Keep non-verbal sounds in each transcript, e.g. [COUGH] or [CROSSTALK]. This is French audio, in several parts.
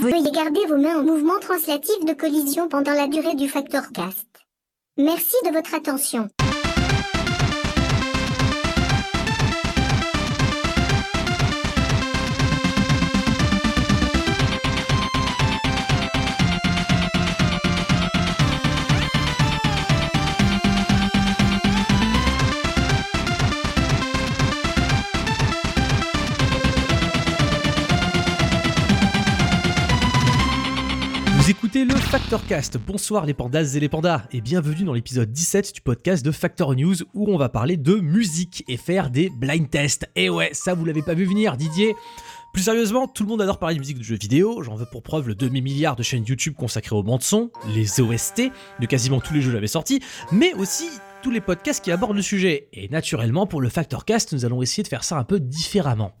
Veuillez garder vos mains en mouvement translatif de collision pendant la durée du facteur cast. Merci de votre attention. Le Factorcast. Bonsoir les pandas et les pandas et bienvenue dans l'épisode 17 du podcast de Factor News où on va parler de musique et faire des blind tests. Et ouais, ça vous l'avez pas vu venir Didier plus sérieusement, tout le monde adore parler de musique de jeux vidéo, j'en veux pour preuve le demi-milliard de chaînes YouTube consacrées aux bandes son, les OST de quasiment tous les jeux j'avais sortis, mais aussi tous les podcasts qui abordent le sujet. Et naturellement, pour le Factorcast, nous allons essayer de faire ça un peu différemment.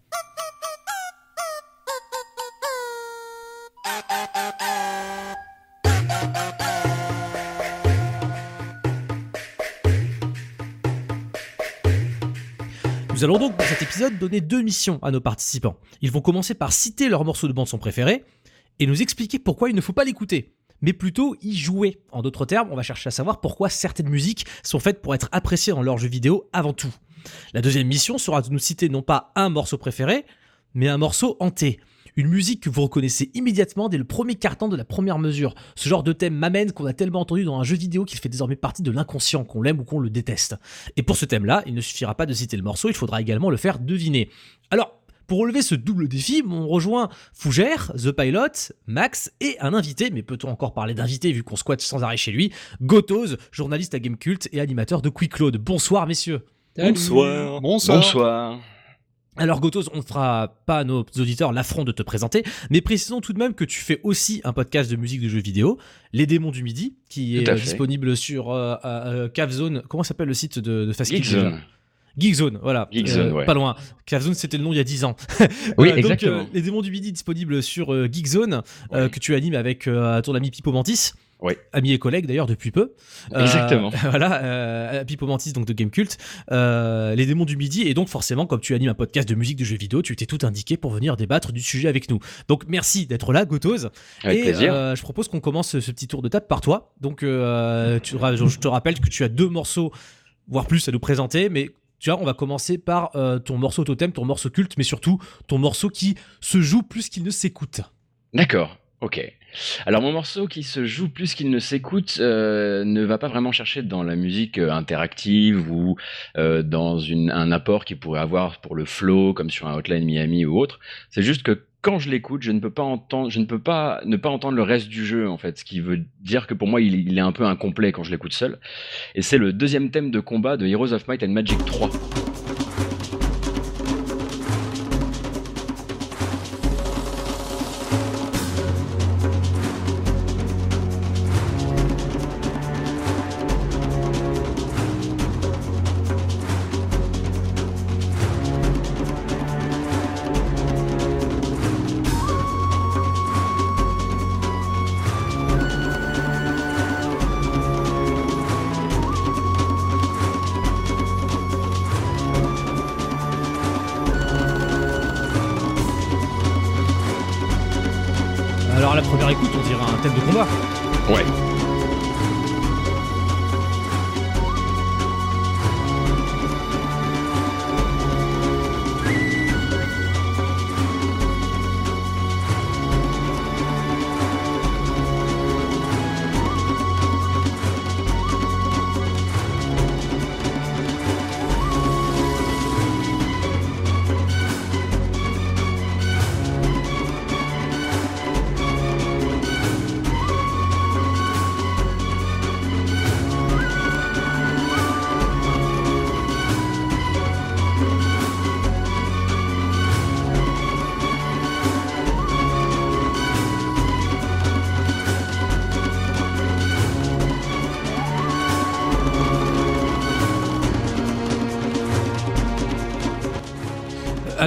Nous allons donc dans cet épisode donner deux missions à nos participants. Ils vont commencer par citer leur morceau de bande son préféré et nous expliquer pourquoi il ne faut pas l'écouter, mais plutôt y jouer. En d'autres termes, on va chercher à savoir pourquoi certaines musiques sont faites pour être appréciées dans leurs jeux vidéo avant tout. La deuxième mission sera de nous citer non pas un morceau préféré, mais un morceau hanté. Une musique que vous reconnaissez immédiatement dès le premier carton de la première mesure. Ce genre de thème m'amène qu'on a tellement entendu dans un jeu vidéo qu'il fait désormais partie de l'inconscient, qu'on l'aime ou qu'on le déteste. Et pour ce thème-là, il ne suffira pas de citer le morceau, il faudra également le faire deviner. Alors, pour relever ce double défi, on rejoint Fougère, The Pilot, Max et un invité, mais peut-on encore parler d'invité vu qu'on squatte sans arrêt chez lui, Gotoz, journaliste à Gamecult et animateur de Quick Load. Bonsoir messieurs. Bonsoir. Bonsoir. Alors Gotos, on ne fera pas à nos auditeurs l'affront de te présenter, mais précisons tout de même que tu fais aussi un podcast de musique de jeux vidéo, Les Démons du Midi, qui est euh, disponible sur euh, euh, Cavzone. Comment s'appelle le site de, de Fast Geekzone. Geekzone, voilà. Euh, Geekzone, ouais. Pas loin. Cavzone, c'était le nom il y a 10 ans. [LAUGHS] Oui, donc, exactement. euh, les Démons du Midi disponible sur euh, Geekzone, euh, Ouais. que tu animes avec euh, ton ami Pipo Mantis. Ouais. Ami et collègue d'ailleurs depuis peu. Euh, Exactement. [LAUGHS] voilà, euh, Pipo Mantis donc de Gamecult. Euh, les démons du midi et donc forcément comme tu animes un podcast de musique de jeux vidéo, tu t'es tout indiqué pour venir débattre du sujet avec nous. Donc merci d'être là, Gotoz. Avec et plaisir. euh, je propose qu'on commence ce petit tour de table par toi. Donc tu, je te rappelle que tu as deux morceaux, voire plus à nous présenter, mais tu vois, on va commencer par euh, ton morceau totem, ton morceau culte, mais surtout ton morceau qui se joue plus qu'il ne s'écoute. D'accord. Ok. Alors mon morceau qui se joue plus qu'il ne s'écoute euh, ne va pas vraiment chercher dans la musique euh, interactive ou euh, dans un apport qu'il pourrait avoir pour le flow comme sur un Hotline Miami ou autre. C'est juste que quand je l'écoute, je ne peux pas entendre, je ne peux pas ne pas entendre le reste du jeu en fait, ce qui veut dire que pour moi il, il est un peu incomplet quand je l'écoute seul. Et c'est le deuxième thème de combat de Heroes of Might and Magic 3.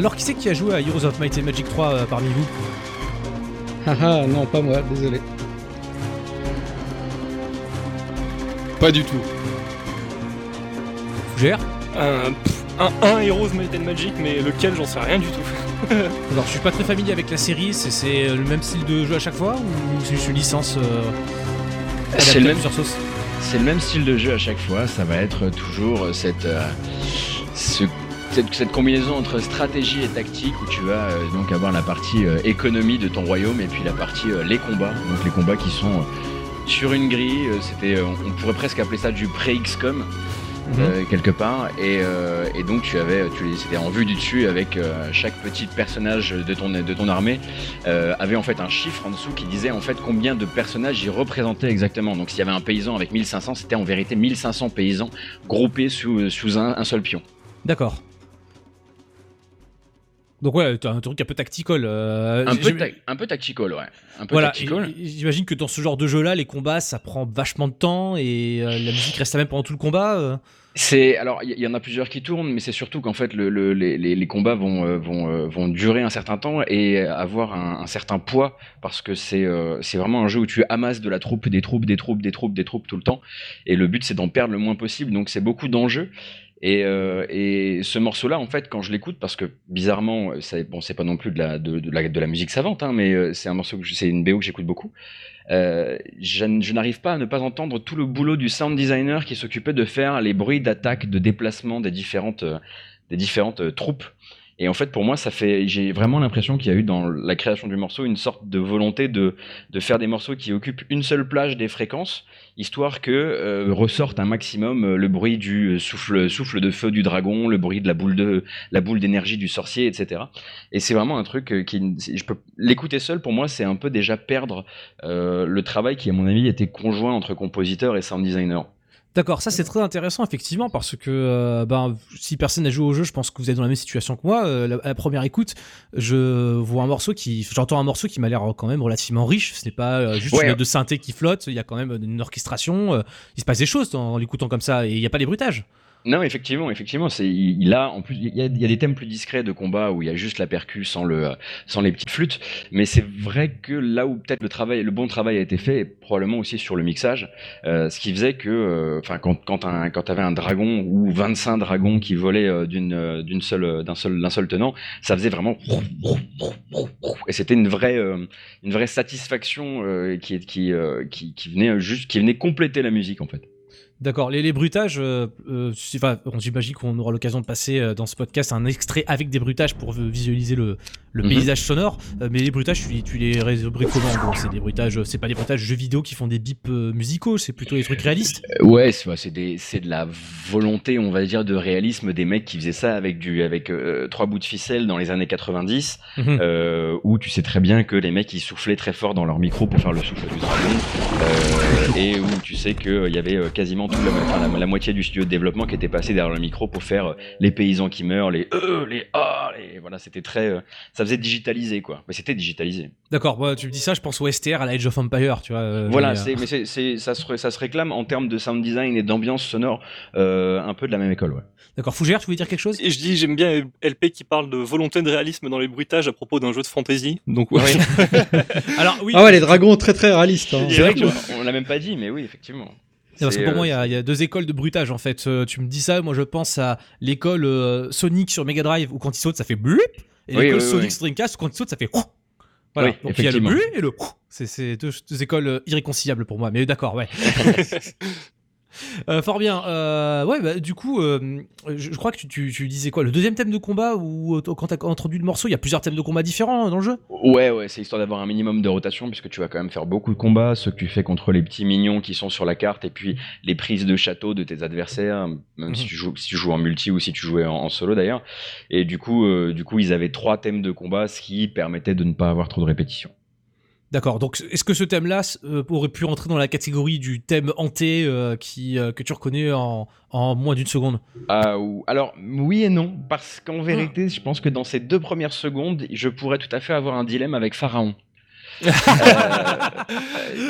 Alors qui c'est qui a joué à Heroes of Might and Magic 3 euh, parmi vous Haha, [LAUGHS] non, pas moi, désolé. Pas du tout. Gère Un, pff, un, un Heroes Might and Magic, mais lequel j'en sais rien du tout. [LAUGHS] Alors, je suis pas très familier avec la série. C'est- C'est le même style de jeu à chaque fois ou c'est juste une licence euh, C'est le même- C'est le même style de jeu à chaque fois, ça va être toujours cette, euh, ce- cette, cette combinaison entre stratégie et tactique où tu vas euh, donc avoir la partie euh, économie de ton royaume et puis la partie euh, les combats, donc les combats qui sont sur une grille, c'était, on on pourrait presque appeler ça du pré-XCOM. euh, quelque part et, et donc tu avais tu les- c'était en vue du dessus avec chaque petit personnage de ton de ton armée avait en fait un chiffre en dessous qui disait en fait combien de personnages il représentait exactement. Donc s'il y avait un paysan avec 1500, c'était en vérité 1500 paysans groupés sous, sous un, un seul pion. D'accord. Donc ouais, t'as un truc un peu tactical. euh, Un peu, ta- un peu tactical, ouais. Un peu Voilà, j'imagine que dans ce genre de jeu-là, les combats, ça prend vachement de temps et euh, la musique reste la même pendant tout le combat. euh. C'est alors il y, y en a plusieurs qui tournent, mais c'est surtout qu'en fait le, le- les, combats vont vont vont durer un certain temps et avoir un, un certain poids parce que c'est euh, c'est vraiment un jeu où tu amasses de la troupe, des troupes, des troupes, des troupes, des troupes tout le temps et le but c'est d'en perdre le moins possible. Donc c'est beaucoup d'enjeux. Et, euh, et ce morceau-là, en fait, quand je l'écoute, parce que bizarrement, ça, bon, c'est pas non plus de la, musique savante, hein, mais euh, c'est un morceau, c'est une BO que j'écoute beaucoup. Euh, je, je n'arrive pas à ne pas entendre tout le boulot du sound designer qui s'occupait de faire les bruits d'attaque, de déplacement des différentes, euh, des différentes euh, troupes. Et en fait, pour moi, ça fait, j'ai vraiment l'impression qu'il y a eu dans la création du morceau une sorte de volonté de, de faire des morceaux qui occupent une seule plage des fréquences, histoire que euh, ressorte un maximum euh, le bruit du euh, souffle, souffle de feu du dragon, le bruit de la boule de, la boule d'énergie du sorcier, etc. Et c'est vraiment un truc euh, qui, je peux l'écouter seul pour moi, c'est un peu déjà perdre euh, le travail qui, à mon avis, était conjoint entre compositeur et sound designer. D'accord, ça c'est très intéressant effectivement parce que euh, ben, si personne n'a joué au jeu, je pense que vous êtes dans la même situation que moi. Euh, la, à la première écoute, je vois un morceau qui, j'entends un morceau qui m'a l'air quand même relativement riche. Ce n'est pas euh, juste Ouais. une note de synthé qui flotte. Il y a quand même une orchestration. euh, il se passe des choses en l'écoutant comme ça et il n'y a pas les bruitages. Non, effectivement, effectivement, c'est il a en plus il y a, il y a des thèmes plus discrets de combat où il y a juste la percu sans le sans les petites flûtes, mais c'est vrai que là où peut-être le travail le bon travail a été fait, probablement aussi sur le mixage, euh, ce qui faisait que euh, enfin quand quand un quand t'avais un dragon ou 25 dragons qui volaient euh, d'une euh, d'une seule d'un seul d'un seul tenant, ça faisait vraiment et c'était une vraie une vraie satisfaction qui qui qui qui venait juste qui venait compléter la musique en fait. D'accord, les, les bruitages, euh, euh, enfin, j'imagine qu'on aura l'occasion de passer euh, dans ce podcast un extrait avec des bruitages pour visualiser le, le Mhm. paysage sonore. Euh, mais les bruitages, tu, tu les résoudrais comment C'est des bruitages, euh, c'est pas des bruitages jeux vidéo qui font des bips musicaux, c'est plutôt des trucs réalistes? Ouais, c'est ouais, c'est de la volonté, on va dire, de réalisme des mecs qui faisaient ça avec du avec trois bouts de ficelle dans les années 90, Mhm. euh, où tu sais très bien que les mecs ils soufflaient très fort dans leur micro pour faire le souffle du dragon, et où tu sais qu'il y avait quasiment toute la, enfin, la, la moitié du studio de développement qui était passé derrière le micro pour faire euh, les paysans qui meurent, les euh, les ah, les voilà, c'était très, euh, ça faisait digitaliser quoi, mais c'était digitalisé. D'accord, bah, tu me dis ça, je pense au STR à la Age of Empire, tu vois. euh, Voilà, mais, euh, ça, se, ça se réclame en termes de sound design et d'ambiance sonore euh, un peu de la même école. Ouais. D'accord, Fougère, tu voulais dire quelque chose? Et je dis, j'aime bien LP qui parle de volonté de réalisme dans les bruitages à propos d'un jeu de fantasy. Donc, ouais. [LAUGHS] Alors oui, Ah ouais, les dragons très très réalistes. hein. C'est vrai l'a même pas dit, mais oui, effectivement. Parce que pour euh, moi, il y, a- il y a deux écoles de bruitage en fait. Euh, tu me dis ça, moi je pense à l'école euh, Sonic sur Mega Drive où quand il saute ça fait blup, et Oui, l'école oui, Sonic oui. Dreamcast où quand il saute ça fait. Voilà, Oui, donc il y a le blup et le. C'est c'est deux, deux écoles euh, irréconciliables pour moi, mais d'accord, ouais. [LAUGHS] [LAUGHS] Euh, fort bien. Euh, ouais, bah, du coup, euh, je, je crois que tu, tu- tu disais quoi Le deuxième thème de combat ou quand t'as introduit le morceau, il y a plusieurs thèmes de combat différents dans le jeu? Ouais, ouais, c'est histoire d'avoir un minimum de rotation, puisque tu vas quand même faire beaucoup de combats, ce que tu fais contre les petits mignons qui sont sur la carte, et puis les prises de château de tes adversaires, même si, Mhm. tu joues, si tu joues en multi ou si tu jouais en, en solo d'ailleurs. Et du coup, du coup, ils avaient trois thèmes de combat, ce qui permettait de ne pas avoir trop de répétitions. D'accord. Donc, est-ce que ce thème-là euh, aurait pu rentrer dans la catégorie du thème hanté euh, qui, euh, que tu reconnais en, en moins d'une seconde? Ah. Alors, oui et non, parce qu'en vérité, je pense que dans ces deux premières secondes, je pourrais tout à fait avoir un dilemme avec Pharaon. [LAUGHS]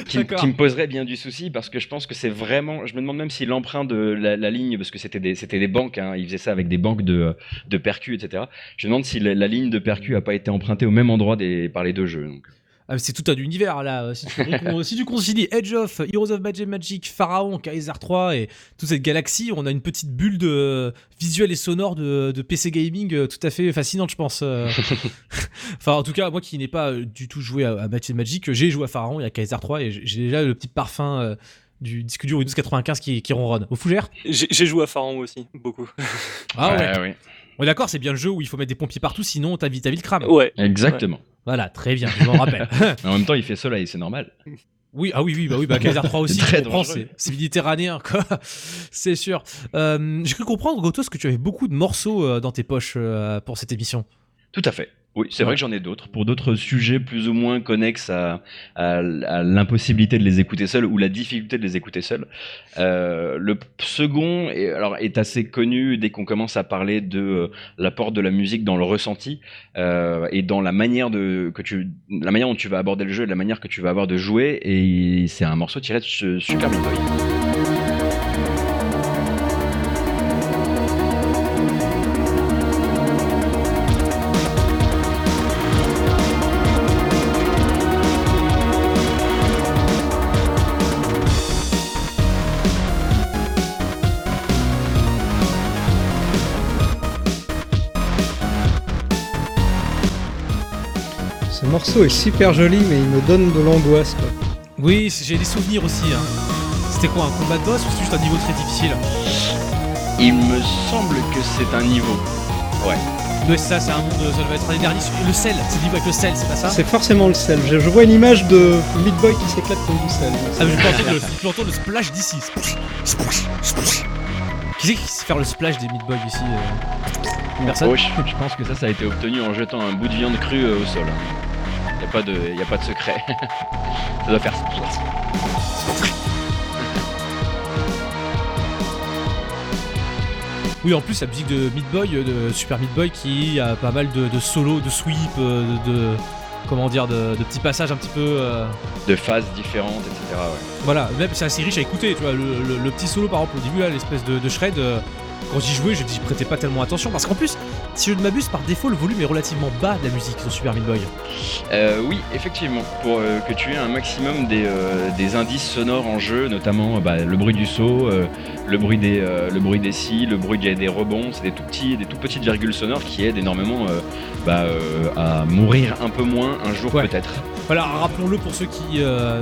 Qui, me poserait bien du souci parce que je pense que c'est vraiment je me demande même si l'emprunt de la, la ligne parce que c'était des c'était des banques hein, ils faisaient ça avec des banques de de percu etc je me demande si la, la ligne de percu a pas été empruntée au même endroit des par les deux jeux donc. Ah, c'est tout un univers là. Si tu, recon- si tu concilies Edge of, Heroes of Magic Magic, Pharaon, Kaiser 3 et toute cette galaxie, on a une petite bulle de visuelle et sonore de, de PC gaming euh, tout à fait fascinante, je pense. euh. [LAUGHS] enfin, en tout cas, moi qui n'ai pas euh, du tout joué à, à Magic Magic, j'ai joué à Pharaon et à Kaiser 3 et j'ai- déjà le petit parfum euh, du disque dur Windows 95 qui, qui ronronne. Au fougère? J'ai joué à Pharaon aussi, beaucoup. Ah ouais. ouais. On est d'accord, c'est bien le jeu où il faut mettre des pompiers partout, sinon ta vie, ta vie le crame. Ouais. Exactement. Voilà, très bien, je m'en rappelle. [LAUGHS] Mais en même temps, il fait soleil, c'est normal. Oui, ah oui, oui, bah oui, bah Kaiser 3 [LAUGHS] aussi, Très tu comprends, c'est c'est méditerranéen, quoi. [LAUGHS] c'est sûr. Euh, J'ai cru comprendre, Gotos, que tu avais beaucoup de morceaux euh, dans tes poches euh, pour cette émission. Tout à fait. Oui, c'est vrai que j'en ai d'autres. Pour d'autres sujets plus ou moins connexes à, à, à l'impossibilité de les écouter seuls ou la difficulté de les écouter seuls. Euh, le second est, alors, est assez connu dès qu'on commence à parler de euh, l'apport de la musique dans le ressenti euh, et dans la manière, de, que tu, la manière dont tu vas aborder le jeu et la manière que tu vas avoir de jouer. Et c'est un morceau tiré de ce Super Meat morceau est super joli, mais il me donne de l'angoisse. quoi. Oui, j'ai des souvenirs aussi. hein. C'était quoi, un combat de boss ou c'est juste un niveau très difficile Il me semble que c'est un niveau. Ouais. Ouais, c'est ça, c'est un monde, ça doit être un des derniers. Le sel, c'est le niveau avec le sel, c'est pas ça C'est forcément le sel. Je, je vois une image de Meat Boy qui s'éclate comme du sel. Ah, mais je peux entendre le, je peux entendre le splash d'ici. Splash, splash, splash. Qui c'est qui sait faire le splash des Meat Boy ici euh? Personne? Oh, je, je pense que ça, ça a été obtenu en jetant un bout de viande crue euh, au sol. Il n'y a, pas de- y a pas de secret. [LAUGHS] ça doit faire ça. Oui, en plus, la musique de Meat Boy, euh, de Super Meat Boy, qui a pas mal de, de solos, de sweep, euh, de, de- comment dire, de, de petits passages un petit peu. euh, De phases différentes, etc. Ouais. voilà, même c'est assez riche à écouter. Tu vois, le, le- le petit solo, par exemple, au début, là, l'espèce de, de shred. euh, quand j'y jouais, je j'y prêtais pas tellement attention parce qu'en plus, si je ne m'abuse, par défaut, le volume est relativement bas de la musique sur Super Meat Boy. Euh, oui, effectivement, pour euh, que tu aies un maximum des, euh, des indices sonores en jeu, notamment bah, le bruit du saut, le bruit des le bruit des scies, le bruit des, des rebonds, c'est des tout petits, des tout petites virgules sonores qui aident énormément bah, à mourir un peu moins un jour Ouais. peut-être. Voilà, rappelons-le pour ceux qui euh, euh,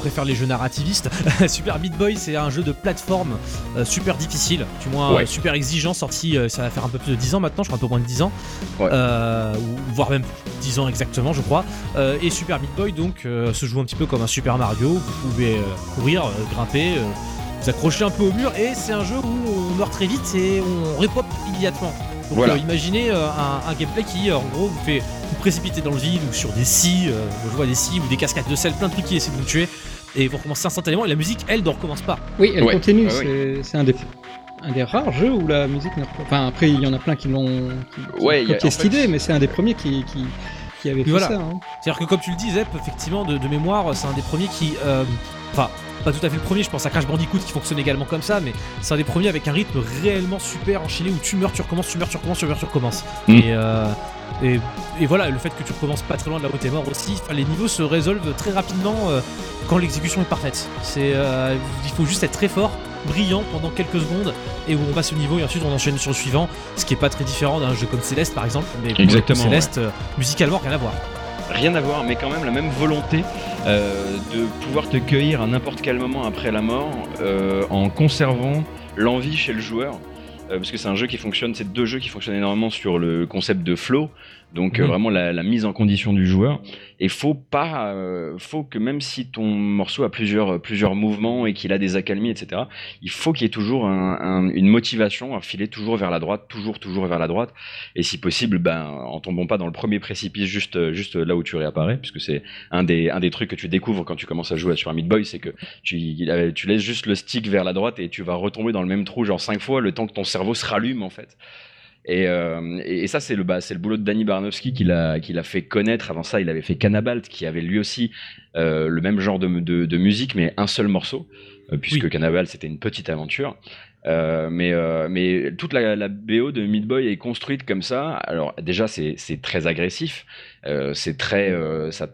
préfèrent les jeux narrativistes. [LAUGHS] super Meat Boy, c'est un jeu de plateforme euh, super difficile, du moins Ouais. super exigeant, sorti, euh, ça va faire un peu plus de 10 ans maintenant, je crois un peu moins de 10 ans, Ouais. Voire même 10 ans exactement, je crois. Et Super Meat Boy, donc, se joue un petit peu comme un Super Mario, vous pouvez courir, grimper, vous accrocher un peu au mur, et c'est un jeu où on meurt très vite et on repop immédiatement. Donc Voilà. euh, imaginez euh, un, un gameplay qui, euh, en gros, vous fait vous précipiter dans le vide ou sur des scies, euh, je vois des scies ou des cascades de sel, plein de trucs qui essaient de vous tuer, et vous recommencez instantanément, et la musique, elle, ne recommence pas. Oui, elle Ouais. continue. Ah c'est un des, un des rares jeux où la musique n'a pas. Enfin, après, il y en a plein qui l'ont Ouais, ont il y a- copié en cette fait, idée, mais c'est un des premiers qui, qui, qui avait fait voilà. ça. hein. C'est-à-dire que comme tu le dis, Zep, effectivement, de, de mémoire, c'est un des premiers qui... euh, Enfin, pas tout à fait le premier, je pense à Crash Bandicoot qui fonctionne également comme ça, mais c'est un des premiers avec un rythme réellement super enchaîné où tu meurs, tu recommences, tu meurs, tu recommences, tu meurs, tu recommences. Mm. Et, euh, et, et voilà, le fait que tu recommences pas très loin de là où t'es mort aussi, les niveaux se résolvent très rapidement euh, quand l'exécution est parfaite. C'est, euh, il faut juste être très fort, brillant pendant quelques secondes, et où on passe au niveau et ensuite on enchaîne sur le suivant, ce qui est pas très différent d'un jeu comme Céleste par exemple, mais Exactement, Céleste, musicalement rien à voir. Rien à voir, mais quand même la même volonté euh, de pouvoir te cueillir à n'importe quel moment après la mort euh, en conservant l'envie chez le joueur. Euh, parce que c'est un jeu qui fonctionne, c'est deux jeux qui fonctionnent énormément sur le concept de flow, donc euh, Mhm. vraiment la, la mise en condition du joueur. Et faut pas, euh, faut que même si ton morceau a plusieurs plusieurs mouvements et qu'il a des accalmies, etc., il faut qu'il y ait toujours un- un- une motivation à filer toujours vers la droite, toujours toujours vers la droite, et si possible, ben en tombant pas dans le premier précipice juste juste là où tu réapparais, puisque c'est un des un des trucs que tu découvres quand tu commences à jouer sur un Meat Boy, c'est que tu tu laisses juste le stick vers la droite et tu vas retomber dans le même trou genre cinq fois le temps que ton cerveau se rallume en fait. Et, euh, et et ça, c'est le, bah, c'est le boulot de Danny Barnowski qui l'a, fait connaître. Avant ça, il avait fait Cannabalt, qui avait lui aussi euh, le même genre de, de, de musique, mais un seul morceau, euh, puisque Oui. Cannabalt, c'était une petite aventure. Mais, mais toute la, la, BO de Meat Boy est construite comme ça. Alors déjà, c'est très agressif. C'est très,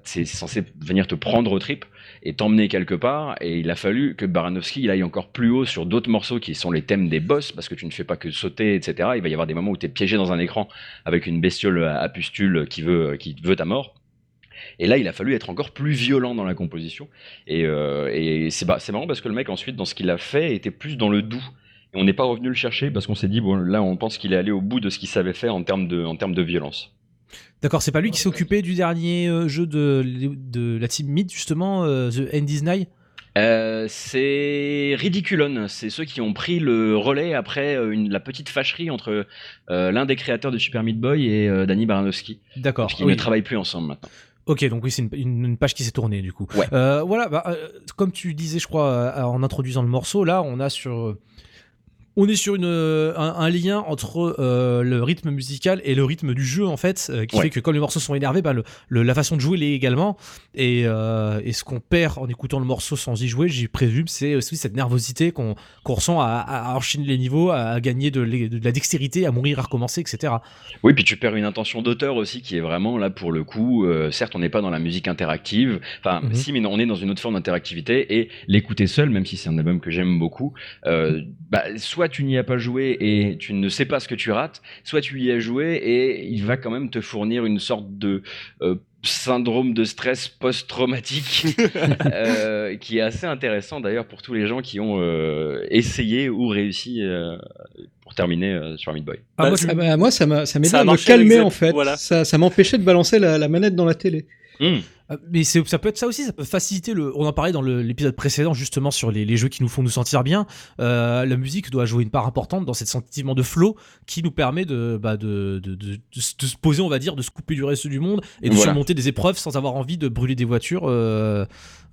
c'est censé venir te prendre au trip et t'emmener quelque part. Et il a fallu que Baranowski il aille encore plus haut sur d'autres morceaux qui sont les thèmes des boss, parce que tu ne fais pas que sauter, etc. Il va y avoir des moments où tu es piégé dans un écran avec une bestiole à pustule qui veut, qui veut ta mort. Et là, il a fallu être encore plus violent dans la composition. Et, euh, et c'est marrant parce que le mec, ensuite, dans ce qu'il a fait, était plus dans le doux. Et on n'est pas revenu le chercher parce qu'on s'est dit, bon, là, on pense qu'il est allé au bout de ce qu'il savait faire en termes de, en termes de violence. D'accord, c'est pas lui qui s'est occupé du dernier euh, jeu de, de la team Mid, justement, euh, The End is Nigh? Euh, c'est Ridiculon, c'est ceux qui ont pris le relais après une, la petite fâcherie entre l'un des créateurs de Super Meat Boy et Danny Baranowski. D'accord. Qu'ils ne travaillent plus ensemble maintenant. Ok, donc oui, c'est une, une, page qui s'est tournée du coup. Ouais. voilà, bah, comme tu disais, je crois, en introduisant le morceau, là, on a sur on est sur une, euh, un, lien entre euh, le rythme musical et le rythme du jeu en fait, euh, qui fait que quand les morceaux sont énervés, bah, le, la façon de jouer l'est également. Et, et ce qu'on perd en écoutant le morceau sans y jouer, j'y présume, c'est aussi cette nervosité qu'on ressent à, à, enchaîner les niveaux, à gagner de, de, la dextérité, à mourir, à recommencer, etc. Oui, puis tu perds une intention d'auteur aussi qui est vraiment là pour le coup. certes, on n'est pas dans la musique interactive, enfin mhm. si, mais on est dans une autre forme d'interactivité et l'écouter seul, même si c'est un album que j'aime beaucoup, bah, soit tu n'y as pas joué et tu ne sais pas ce que tu rates, soit tu y as joué et il va quand même te fournir une sorte de euh, syndrome de stress post-traumatique [LAUGHS] euh, qui est assez intéressant d'ailleurs pour tous les gens qui ont euh, essayé ou réussi pour terminer sur Meat Boy. Ah, moi, bah, moi, ça m'a ça m'aidait à me calmer en fait. Ça, ça m'empêchait de balancer la, la, manette dans la télé. Mmh. Euh, mais ça peut être ça aussi, ça peut faciliter le. On en parlait dans l'épisode précédent justement sur les, les, jeux qui nous font nous sentir bien. Euh, la musique doit jouer une part importante dans cet sentiment de flow qui nous permet de, bah de, de, de, de, se poser, on va dire, de se couper du reste du monde et de surmonter des épreuves sans avoir envie de brûler des voitures. Euh,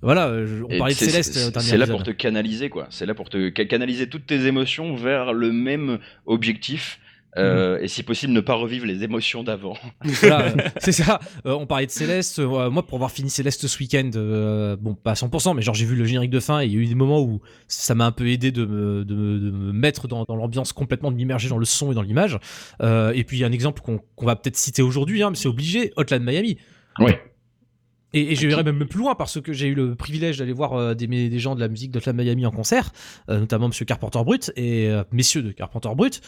voilà, on parlait de Céleste. C'est là pour te canaliser quoi. C'est là pour te canaliser toutes tes émotions vers le même objectif euh, et si possible ne pas revivre les émotions d'avant. [LAUGHS] Voilà, [LAUGHS] c'est ça. Euh, on parlait de Céleste. Euh, moi, pour avoir fini Céleste ce week-end, bon, pas à 100%, mais genre j'ai vu le générique de fin et il y a eu des moments où ça m'a un peu aidé de me, de me, de me mettre dans, dans l'ambiance complètement, de m'immerger dans le son et dans l'image. et puis il y a un exemple qu'on va peut-être citer aujourd'hui, hein, mais c'est obligé, Hotline Miami. Ouais. Et, et je vais même plus loin parce que j'ai eu le privilège d'aller voir des, des, gens de la musique de Miami en concert, notamment Monsieur Carpenter Brut et messieurs de Carpenter Brut.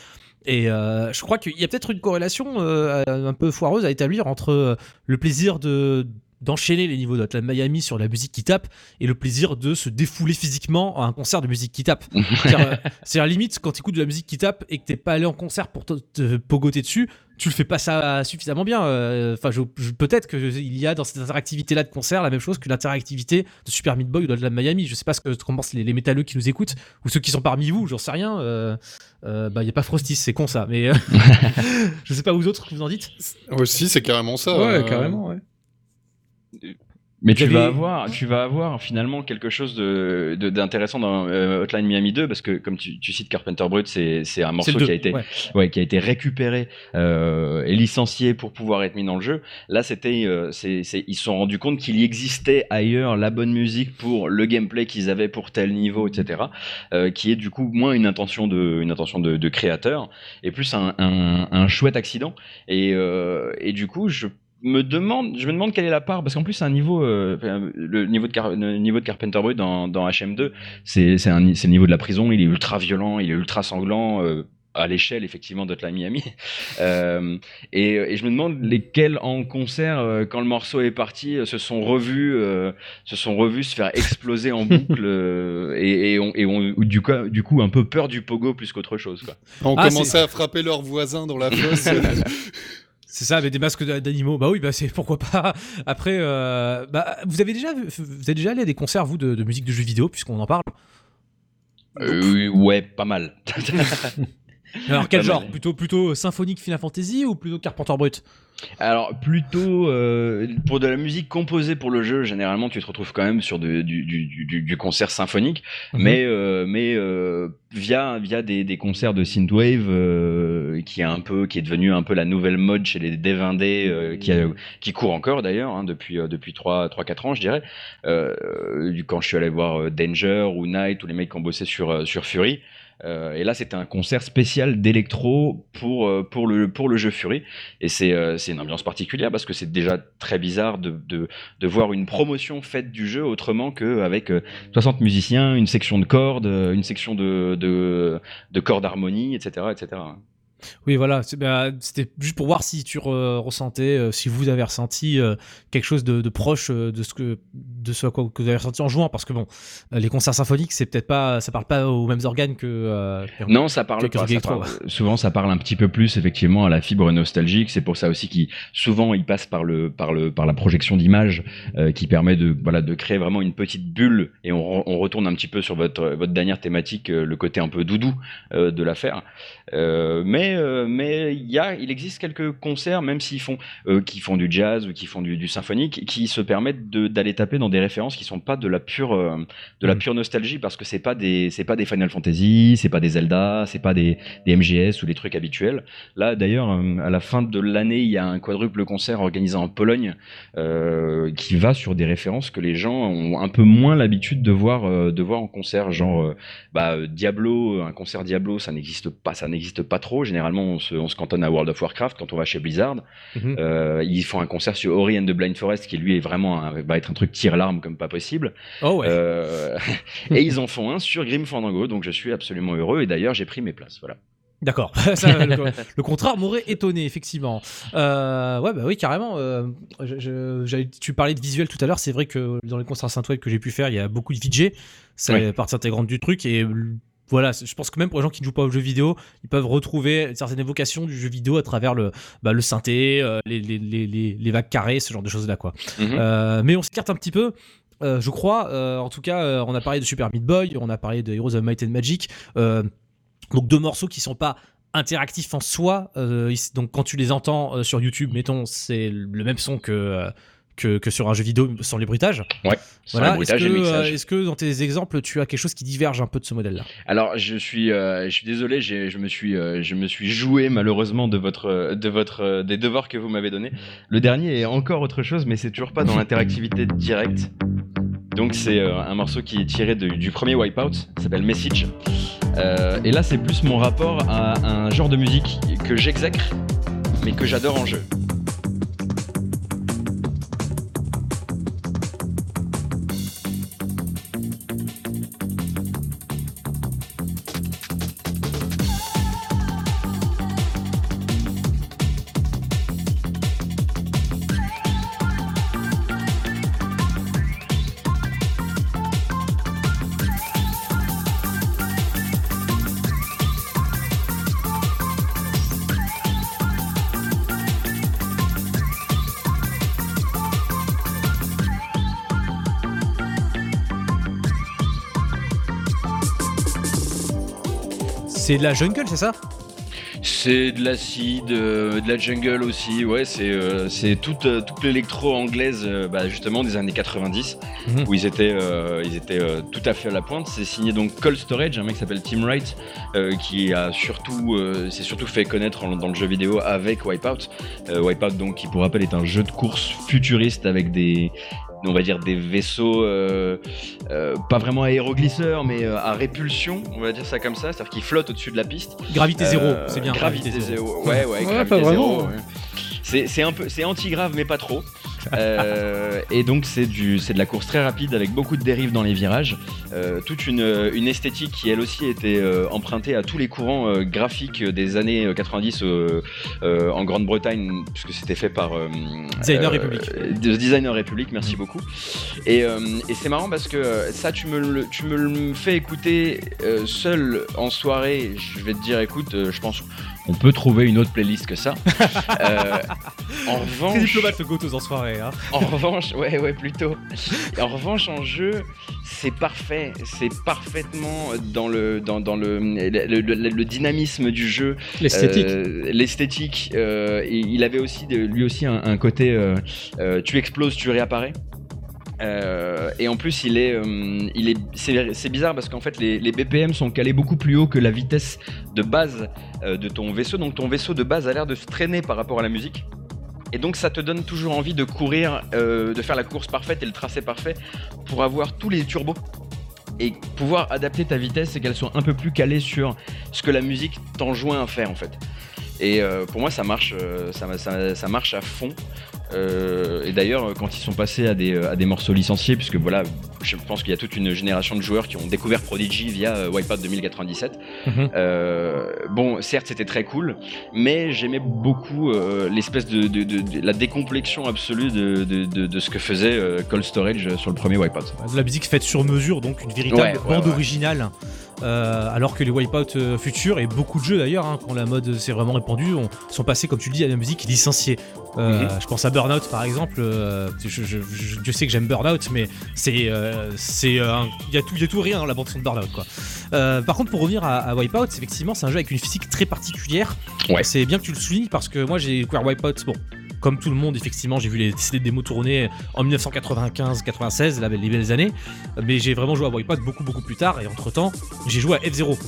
Et euh, je crois qu'il y a peut-être une corrélation euh, un peu foireuse à établir entre euh, le plaisir de d'enchaîner les niveaux de Miami sur la musique qui tape et le plaisir de se défouler physiquement à un concert de musique qui tape. [LAUGHS] C'est la limite quand tu écoutes de la musique qui tape et que t'es pas allé en concert pour te, pogoter dessus, tu le fais pas ça suffisamment bien. Enfin, peut-être qu'il y a dans cette interactivité-là de concert la même chose que l'interactivité de Super Meat Boy ou de Miami. Je sais pas ce que commencent les, les métalleux qui nous écoutent ou ceux qui sont parmi vous, j'en sais rien. Euh, euh, bah, il y a pas Frostis, c'est con ça. Mais euh, [LAUGHS] [LAUGHS] je sais pas vous autres que vous en dites? Aussi, c'est carrément ça. Ouais, carrément, ouais. Mais tu vas avoir, tu vas avoir finalement quelque chose de d'intéressant dans euh, Hotline Miami 2 parce que comme tu, tu cites Carpenter Brut, c'est c'est un morceau qui a été ouais. qui a été récupéré euh, et licencié pour pouvoir être mis dans le jeu. Là, c'était euh, c'est ils se sont rendus compte qu'il y existait ailleurs la bonne musique pour le gameplay qu'ils avaient pour tel niveau, etc. Euh, qui est du coup moins une intention de une intention de, de créateur et plus un, un, un chouette accident. Et et du coup, je me demande, je me demande quelle est la part, parce qu'en plus c'est un niveau, euh, le niveau de, niveau de Carpenter Brut dans, dans HM2, c'est c'est le niveau de la prison, il est ultra violent, il est ultra sanglant. Euh, à l'échelle effectivement d'Hotline Miami [LAUGHS] euh, et, et, je me demande lesquels en concert euh, quand le morceau est parti se sont revus se sont revus se faire exploser en [LAUGHS] boucle et, et, on, et on, du coup du coup un peu peur du pogo plus qu'autre chose quoi. On ah, commençait à frapper leurs voisins dans la fosse [LAUGHS] C'est ça, avec des masques d'animaux. Bah oui, bah c'est pourquoi pas. Après, euh, bah, vous avez déjà vous êtes déjà allé à des concerts vous de, musique de jeux vidéo puisqu'on en parle? Euh, ouais, pas mal. [LAUGHS] Alors quel genre Plutôt plutôt symphonique Final Fantasy ou plutôt Carpenter Brut? Alors plutôt euh, pour de la musique composée pour le jeu, généralement tu te retrouves quand même sur du, du, du, du, concert symphonique, mhm. mais euh, mais euh, via via des, des, concerts de synthwave euh, qui est un peu qui est devenu un peu la nouvelle mode chez les dev indés qui qui court encore d'ailleurs hein, depuis depuis trois trois quatre ans je dirais. quand je suis allé voir Danger ou Night ou les mecs qui ont bossé sur sur Fury. Euh, et là, c'était un concert spécial d'électro pour, euh, pour, le, pour le jeu Fury. Et c'est euh, une ambiance particulière parce que c'est déjà très bizarre de, de, de voir une promotion faite du jeu autrement qu'avec 60 musiciens, une section de cordes, une section de, de, de cordes harmonie, etc. etc. Oui, voilà, bah, c'était juste pour voir si tu re- ressentais, euh, si vous avez ressenti euh, quelque chose de, de proche euh, de ce que de ce à quoi que vous avez ressenti en jouant, parce que bon, les concerts symphoniques, c'est peut-être pas, ça parle pas aux mêmes organes que. Non, ça parle pas. ça parle- souvent, ça parle un petit peu plus effectivement à la fibre nostalgique. C'est pour ça aussi qu'il souvent il passe par le par le par la projection d'images qui permet de voilà de créer vraiment une petite bulle. Et on, on retourne un petit peu sur votre votre dernière thématique, le côté un peu doudou de l'affaire. Euh, mais euh, mais il y a il existe quelques concerts même s'ils font euh, qui font du jazz ou qui font du, du symphonique qui se permettent d'aller taper dans des références qui sont pas de la pure de la Mm. pure nostalgie parce que c'est pas des c'est pas des Final Fantasy, c'est pas des Zelda, c'est pas des, des MGS ou les trucs habituels. Là d'ailleurs à la fin de l'année, il y a un quadruple concert organisé en Pologne euh, qui va sur des références que les gens ont un peu moins l'habitude de voir euh, de voir en concert genre euh, bah, Diablo, un concert Diablo, ça n'existe pas, ça n'existe pas trop. Généralement, on se, on se cantonne à World of Warcraft quand on va chez Blizzard. Mhm. Euh, ils font un concert sur Ori and the Blind Forest qui lui est vraiment un- va être un truc tire-larme comme pas possible. Oh ouais. Euh, [LAUGHS] et ils en font un sur Grim Fandango, donc je suis absolument heureux. Et d'ailleurs, j'ai pris mes places. Voilà. D'accord. [LAUGHS] Le, le contraire m'aurait étonné, effectivement. Euh, ouais, bah oui, carrément. euh, je- je- j'avais- tu parlais de visuel tout à l'heure. C'est vrai que dans les concerts Saint-Web que j'ai pu faire, il y a beaucoup de VJ. C'est Ouais. partie intégrante du truc. Et voilà, je pense que même pour les gens qui ne jouent pas aux jeux vidéo, ils peuvent retrouver certaines évocations du jeu vidéo à travers le, bah, le synthé, euh, les, les, les, les, les vagues carrées, ce genre de choses-là, quoi. Mhm. Euh, mais on s'écarte un petit peu. euh, je crois, en tout cas, on a parlé de Super Meat Boy, on a parlé de Heroes of Might and Magic, donc deux morceaux qui sont pas interactifs en soi. donc quand tu les entends sur YouTube, mettons, c'est le même son que, que que sur un jeu vidéo sans les bruitages. Sans Voilà. le Est-ce bruitage que, et euh, est-ce que dans tes exemples, tu as quelque chose qui diverge un peu de ce modèle-là? Alors, je suis, euh, je suis désolé, j'ai- je me suis, euh, je me suis joué malheureusement de votre, de votre, des devoirs que vous m'avez donnés. Le dernier est encore autre chose, mais c'est toujours pas dans l'interactivité directe. Donc c'est un morceau qui est tiré de- du premier Wipeout, ça s'appelle Message. Et là, c'est plus mon rapport à un genre de musique que j'exècre, mais que j'adore en jeu. C'est de la jungle, c'est ça? C'est de l'acide, euh, de la jungle aussi, ouais, c'est euh, toute, euh, toute l'électro anglaise, bah, justement, des années 90, Mhm. où ils étaient, ils étaient tout à fait à la pointe. C'est signé donc Cold Storage, un mec qui s'appelle Tim Wright, qui a surtout, s'est surtout fait connaître en- dans le jeu vidéo avec Wipeout. Wipeout, donc, qui pour rappel est un jeu de course futuriste avec des, on va dire des vaisseaux, euh, euh, pas vraiment aéroglisseurs, mais euh, à répulsion, on va dire ça comme ça, c'est-à-dire qu'ils flottent au-dessus de la piste. Gravité zéro, Euh, c'est bien. Gravité zéro. Ouais, ouais, Ouais, gravité pas vraiment. zéro. ouais. C'est c'est un peu, c'est anti-grave mais pas trop. Euh, et donc c'est du, c'est de la course très rapide avec beaucoup de dérives dans les virages. Euh, toute une, une esthétique qui elle aussi était euh, empruntée à tous les courants euh, graphiques des années euh, 90 euh, euh, en Grande-Bretagne puisque c'était fait par euh, Designer euh, Republic. de Designer Republic. Merci beaucoup. Et, euh, et c'est marrant parce que euh, ça tu me le, tu me le fais écouter euh, seul en soirée. Je vais te dire écoute, euh, je pense on peut trouver une autre playlist que ça. [LAUGHS] Euh, en [LAUGHS] revanche, diplomate le Gotos en soirée. Hein. en revanche, ouais, ouais, plutôt. Et en revanche, en jeu, c'est parfait. C'est parfaitement dans le, dans, dans le, le, le- le dynamisme du jeu. L'esthétique. Euh, L'esthétique. euh, il avait aussi, de- lui aussi, un, un côté euh, euh, tu exploses, tu réapparais. Euh, et en plus, il est, euh, il est, c'est, bizarre parce qu'en fait, les, BPM sont calés beaucoup plus haut que la vitesse de base euh, de ton vaisseau. Donc, ton vaisseau de base a l'air de se traîner par rapport à la musique. Et donc, ça te donne toujours envie de courir, de faire la course parfaite et le tracé parfait pour avoir tous les turbos et pouvoir adapter ta vitesse et qu'elle soit un peu plus calée sur ce que la musique t'enjoint à faire en fait. Et pour moi, ça marche, ça marche à fond. Euh, et d'ailleurs, quand ils sont passés à des, à des morceaux licenciés, puisque voilà, je pense qu'il y a toute une génération de joueurs qui ont découvert Prodigy via Wipeout 2097. Mhm. Euh, bon, certes, c'était très cool, mais j'aimais beaucoup euh, l'espèce de, de, de- de- la décomplexion absolue de, ce que faisait euh, Cold Storage sur le premier Wipeout. De la musique faite sur mesure, donc une véritable Ouais, ouais, bande ouais. originale. Euh, alors que les Wipeout euh, futurs et beaucoup de jeux d'ailleurs, hein, quand la mode s'est vraiment répandue, ont- sont passés, comme tu le dis, à la musique licenciée. Euh, Mhm. Je pense à Burnout par exemple. euh, je, je, je- Dieu sait que j'aime Burnout, mais c'est, euh, euh, il y a tout, il y a tout rien dans la bande son de Burnout quoi. Par contre, pour revenir à, à Wipeout, effectivement, c'est un jeu avec une physique très particulière. Ouais. C'est bien que tu le soulignes parce que moi j'ai découvert Wipeout. Bon, comme tout le monde, effectivement, j'ai vu les CD démos tourner en 1995-96, là, les belles années. Mais j'ai vraiment joué à Wipeout beaucoup, beaucoup plus tard. Et entre temps, j'ai joué à F0.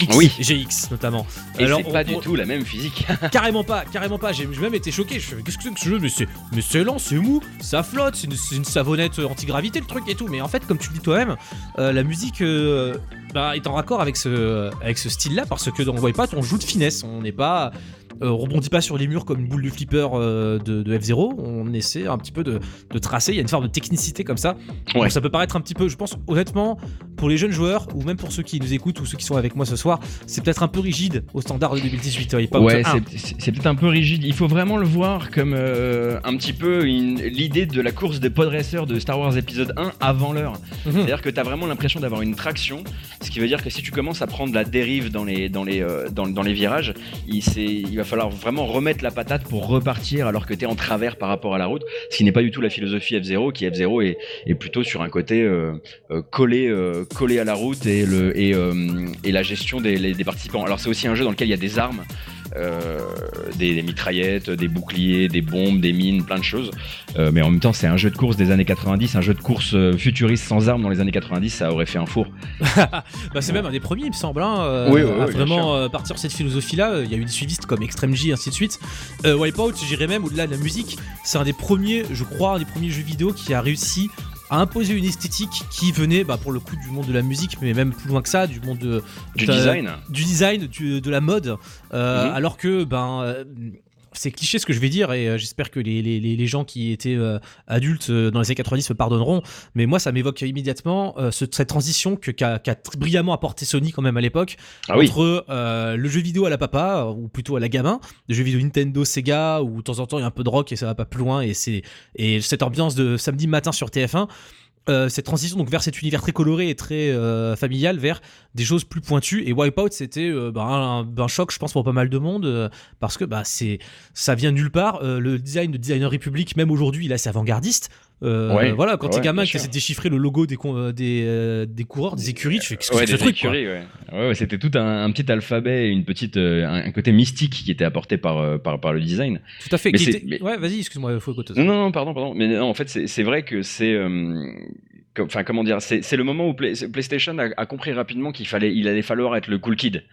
X, Oui. GX notamment. Et Alors, c'est pas on- du on- tout la même physique. [LAUGHS] Carrément pas, carrément pas. J'ai même été choqué. Je fais, qu'est-ce que c'est que ce jeu? Mais c'est, mais c'est lent, c'est mou, ça flotte, c'est une, c'est une savonnette antigravité le truc et tout. Mais en fait, comme tu le dis toi-même, euh, la musique euh, bah, est en raccord avec ce, avec ce style-là parce que dans Wipeout, on joue de finesse. On n'est pas, euh, on rebondit pas sur les murs comme une boule de flipper euh, de, de F0. On essaie un petit peu de, de tracer. Il y a une forme de technicité comme ça. Ouais. Donc ça peut paraître un petit peu, je pense honnêtement, pour les jeunes joueurs ou même pour ceux qui nous écoutent ou ceux qui sont avec moi ce soir, c'est peut-être un peu rigide au standard de 2018. Wipeout Ouais, 1. c'est- peut-être un peu rigide. Il faut vraiment le voir comme euh, un petit peu l'idée de la course des pod racers de Star Wars épisode 1 avant l'heure. Mhm. C'est-à-dire que tu as vraiment l'impression d'avoir une traction, ce qui veut dire que si tu commences à prendre la dérive dans les, dans les, dans, dans les virages, il, il va falloir vraiment remettre la patate pour repartir alors que tu es en travers par rapport à la route, ce qui n'est pas du tout la philosophie F0, qui F0 est, plutôt sur un côté euh, euh, collé, euh, collé à la route et, la gestion des participants. Alors c'est aussi un jeu dans lequel il y a des armes. Euh, des, des mitraillettes, des boucliers, des bombes, des mines, plein de choses. Euh, mais en même temps, c'est un jeu de course des années 90, un jeu de course euh, futuriste sans armes dans les années 90, ça aurait fait un four. [LAUGHS] Bah, c'est même un des premiers, il me semble, hein, Oui, oui, à oui, vraiment partir cette philosophie-là. Il y a eu des suivistes comme Extreme J, ainsi de suite. Wipeout, j'irais même au-delà de la musique. C'est un des premiers, je crois, un des premiers jeux vidéo qui a réussi à imposer une esthétique qui venait, bah, pour le coup, du monde de la musique, mais même plus loin que ça, du monde de, Du de- design du design, du- de la mode, euh, Mhm. alors que ben euh, c'est cliché ce que je vais dire et euh, j'espère que les, les- les- gens qui étaient euh, adultes euh, dans les années 90 me pardonneront, mais moi ça m'évoque immédiatement ce- cette transition que qu'a brillamment apporté Sony quand même à l'époque Ah oui. entre euh, le jeu vidéo à la papa ou plutôt à la gamin, le jeu vidéo Nintendo, Sega où de temps en temps il y a un peu de rock et ça va pas plus loin et c'est et cette ambiance de samedi matin sur TF1 euh, cette transition donc vers cet univers très coloré et très euh, familial vers des choses plus pointues. Et Wipeout c'était euh, bah, un, choc je pense pour pas mal de monde parce que bah c'est ça vient nulle part. Le design de Designer Republic même aujourd'hui il est assez avant-gardiste Euh, Ouais, voilà quand t'es ouais, gamin bien que sûr. c'est déchiffrer le logo des, euh, des, euh, des coureurs des écuries tu fais qu'est-ce que c'est ce truc écuries, ouais. C'était tout un, un petit alphabet et une petite, euh, un, un côté mystique qui était apporté par, par, par le design. tout à fait Mais était- mais- ouais vas-y excuse-moi faut écouter Non, non, non, pardon, pardon. Mais non, en fait, c'est vrai que c'est. Enfin, comment dire C'est c'est le moment où Play- PlayStation a, a compris rapidement qu'il fallait, il allait falloir être le cool kid.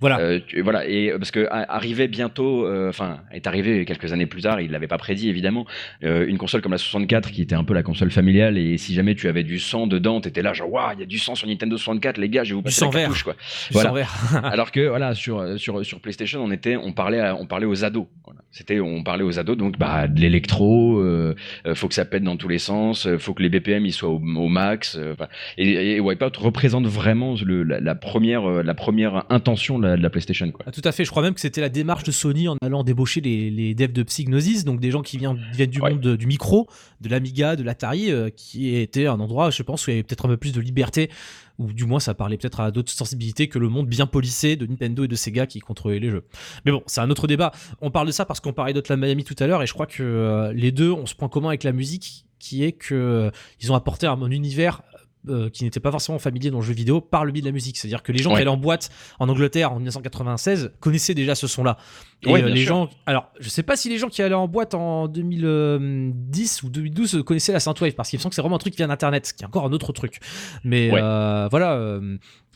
Voilà. Euh, tu- voilà. Et euh, parce que a- arrivait bientôt, euh, enfin, est arrivé quelques années plus tard, il l'avait pas prédit évidemment, euh, une console comme la 64 qui était un peu la console familiale. Et si jamais tu avais du sang dedans, t'étais là genre, waouh, il y a du sang sur Nintendo 64, les gars, je vais vous passer sang la vert. cartouche, quoi. Du voilà. sang vert. [LAUGHS] Alors que voilà sur sur sur PlayStation on était on parlait à- on parlait aux ados. Voilà. C'était on parlait aux ados donc bah de l'électro, euh, euh, faut que ça pète dans tous les sens, euh, faut que les BPM ils soient au, au max. euh, et, et Wipeout représente vraiment le, la, la première euh, la première intention de la, de la PlayStation quoi. Ah, tout à fait, je crois même que c'était la démarche de Sony en allant débaucher les, les devs de Psygnosis, donc des gens qui viennent, viennent du Ouais. monde de- du micro, de l'Amiga, de l'Atari, euh, qui était un endroit, je pense, où il y avait peut-être un peu plus de liberté, ou du moins ça parlait peut-être à d'autres sensibilités que le monde bien polissé de Nintendo et de Sega qui contrôlaient les jeux. Mais bon, c'est un autre débat. On parle de ça parce qu'on parlait d'Hotline Miami tout à l'heure, et je crois que euh, les deux ont ce point commun avec la musique, qui est que euh, ils ont apporté un univers euh, qui n'était pas forcément familier dans le jeu vidéo par le biais de la musique. C'est-à-dire que les gens Ouais. qui allaient en boîte en Angleterre en 1996 connaissaient déjà ce son-là. Et Ouais, euh, les sûr. gens, alors je sais pas si les gens qui allaient en boîte en 2010 ou 2012 connaissaient la synthwave parce qu'il me semble que c'est vraiment un truc qui vient d'internet, ce qui est encore un autre truc. Mais Ouais. euh, voilà,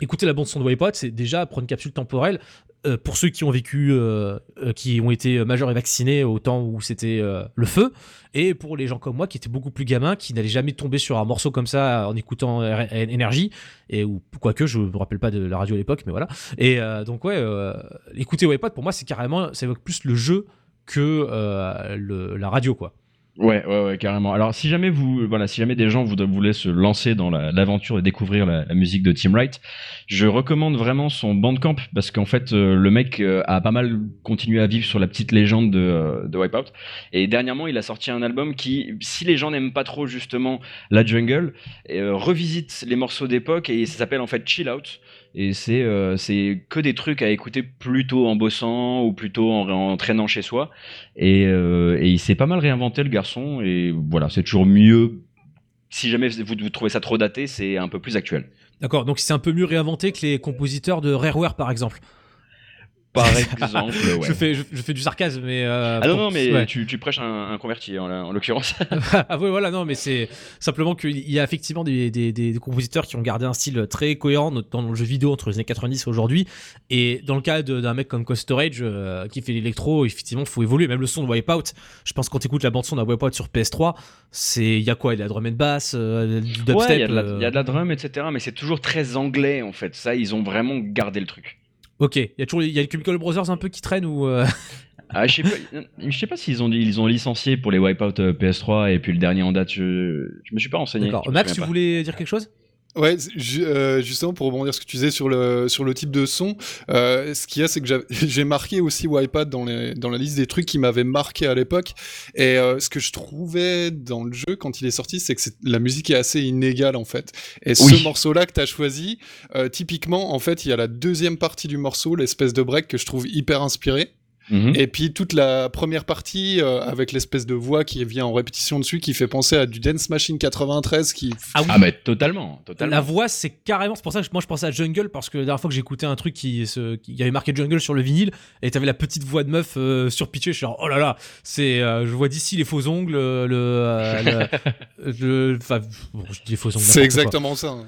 écouter la bande son de Wipeout, c'est déjà prendre une capsule temporelle. Euh, pour ceux qui ont vécu, euh, euh, qui ont été majeurs et vaccinés au temps où c'était le feu, et pour les gens comme moi qui étaient beaucoup plus gamins, qui n'allaient jamais tomber sur un morceau comme ça en écoutant énergie, et ou quoique je me rappelle pas de la radio à l'époque, mais voilà. Et donc ouais, écouter Wipeout pour moi c'est carrément, ça évoque plus le jeu que la radio quoi. Ouais, ouais, ouais, carrément. Alors, si jamais vous, voilà, si jamais des gens voudraient- voulaient se lancer dans la- l'aventure et découvrir la, musique de Tim Wright, je recommande vraiment son Bandcamp parce qu'en fait, euh, le mec euh, a pas mal continué à vivre sur la petite légende de, euh, de Wipeout. Et dernièrement, il a sorti un album qui, si les gens n'aiment pas trop justement la jungle, euh, revisite les morceaux d'époque et ça s'appelle en fait Chill Out. Et c'est euh, c'est que des trucs à écouter plutôt en bossant ou plutôt en, traînant chez soi. Et, euh, et il s'est pas mal réinventé le garçon. Et voilà, c'est toujours mieux. Si jamais vous, vous trouvez ça trop daté, c'est un peu plus actuel. D'accord, donc c'est un peu mieux réinventé que les compositeurs de Rareware par exemple. Par [LAUGHS] exemple, ouais. Je fais je, je fais du sarcasme mais euh, Ah non, pour- non, mais ouais. tu, tu prêches un, un converti en, en l'occurrence. [LAUGHS] ah ouais, voilà, non, mais c'est simplement qu'il y a effectivement des, des, des compositeurs qui ont gardé un style très cohérent dans le jeu vidéo entre les années 90 et aujourd'hui. Et dans le cas d'un mec comme Cold Storage euh, qui fait l'électro, effectivement, faut évoluer. Même le son de Wipeout, je pense quand tu écoutes la bande son d'un Wipeout sur PS3, c'est il y a quoi? Il y a de la drum and bass, euh, du dubstep. Ouais, il y, euh, il y a de la drum, etc. Mais c'est toujours très anglais en fait. Ça, ils ont vraiment gardé le truc. Ok, il y a toujours il y a les Chemical Brothers un peu qui traînent ou euh, [LAUGHS] Ah, je sais pas, je sais pas s'ils ont, ils ont licencié pour les Wipeout euh, PS3 et puis le dernier en date, je, je me suis pas renseigné. Max, tu voulais dire quelque chose? Ouais, euh, justement pour rebondir sur ce que tu disais sur le sur le type de son, euh, ce qu'il y a c'est que [LAUGHS] j'ai marqué aussi Wipeout dans les dans la liste des trucs qui m'avaient marqué à l'époque et euh, ce que je trouvais dans le jeu quand il est sorti c'est que la musique est assez inégale en fait. Et ce morceau là que t'as choisi, euh, typiquement en fait il y a la deuxième partie du morceau, l'espèce de break que je trouve hyper inspiré. Mhm. Et puis toute la première partie euh, avec l'espèce de voix qui vient en répétition dessus qui fait penser à du Dance Machine 93 qui Ah oui. Ah, mais totalement, totalement. La voix, c'est carrément. C'est pour ça que moi je pensais à Jungle parce que la dernière fois que j'écoutais un truc qui, se, qui y avait marqué Jungle sur le vinyle et t'avais la petite voix de meuf euh, surpitchée. Je suis genre oh là là, c'est. euh, je vois d'ici les faux ongles, le. euh, le- [LAUGHS] le- Enfin, bon, je dis les faux ongles. C'est quoi. exactement ça. hein.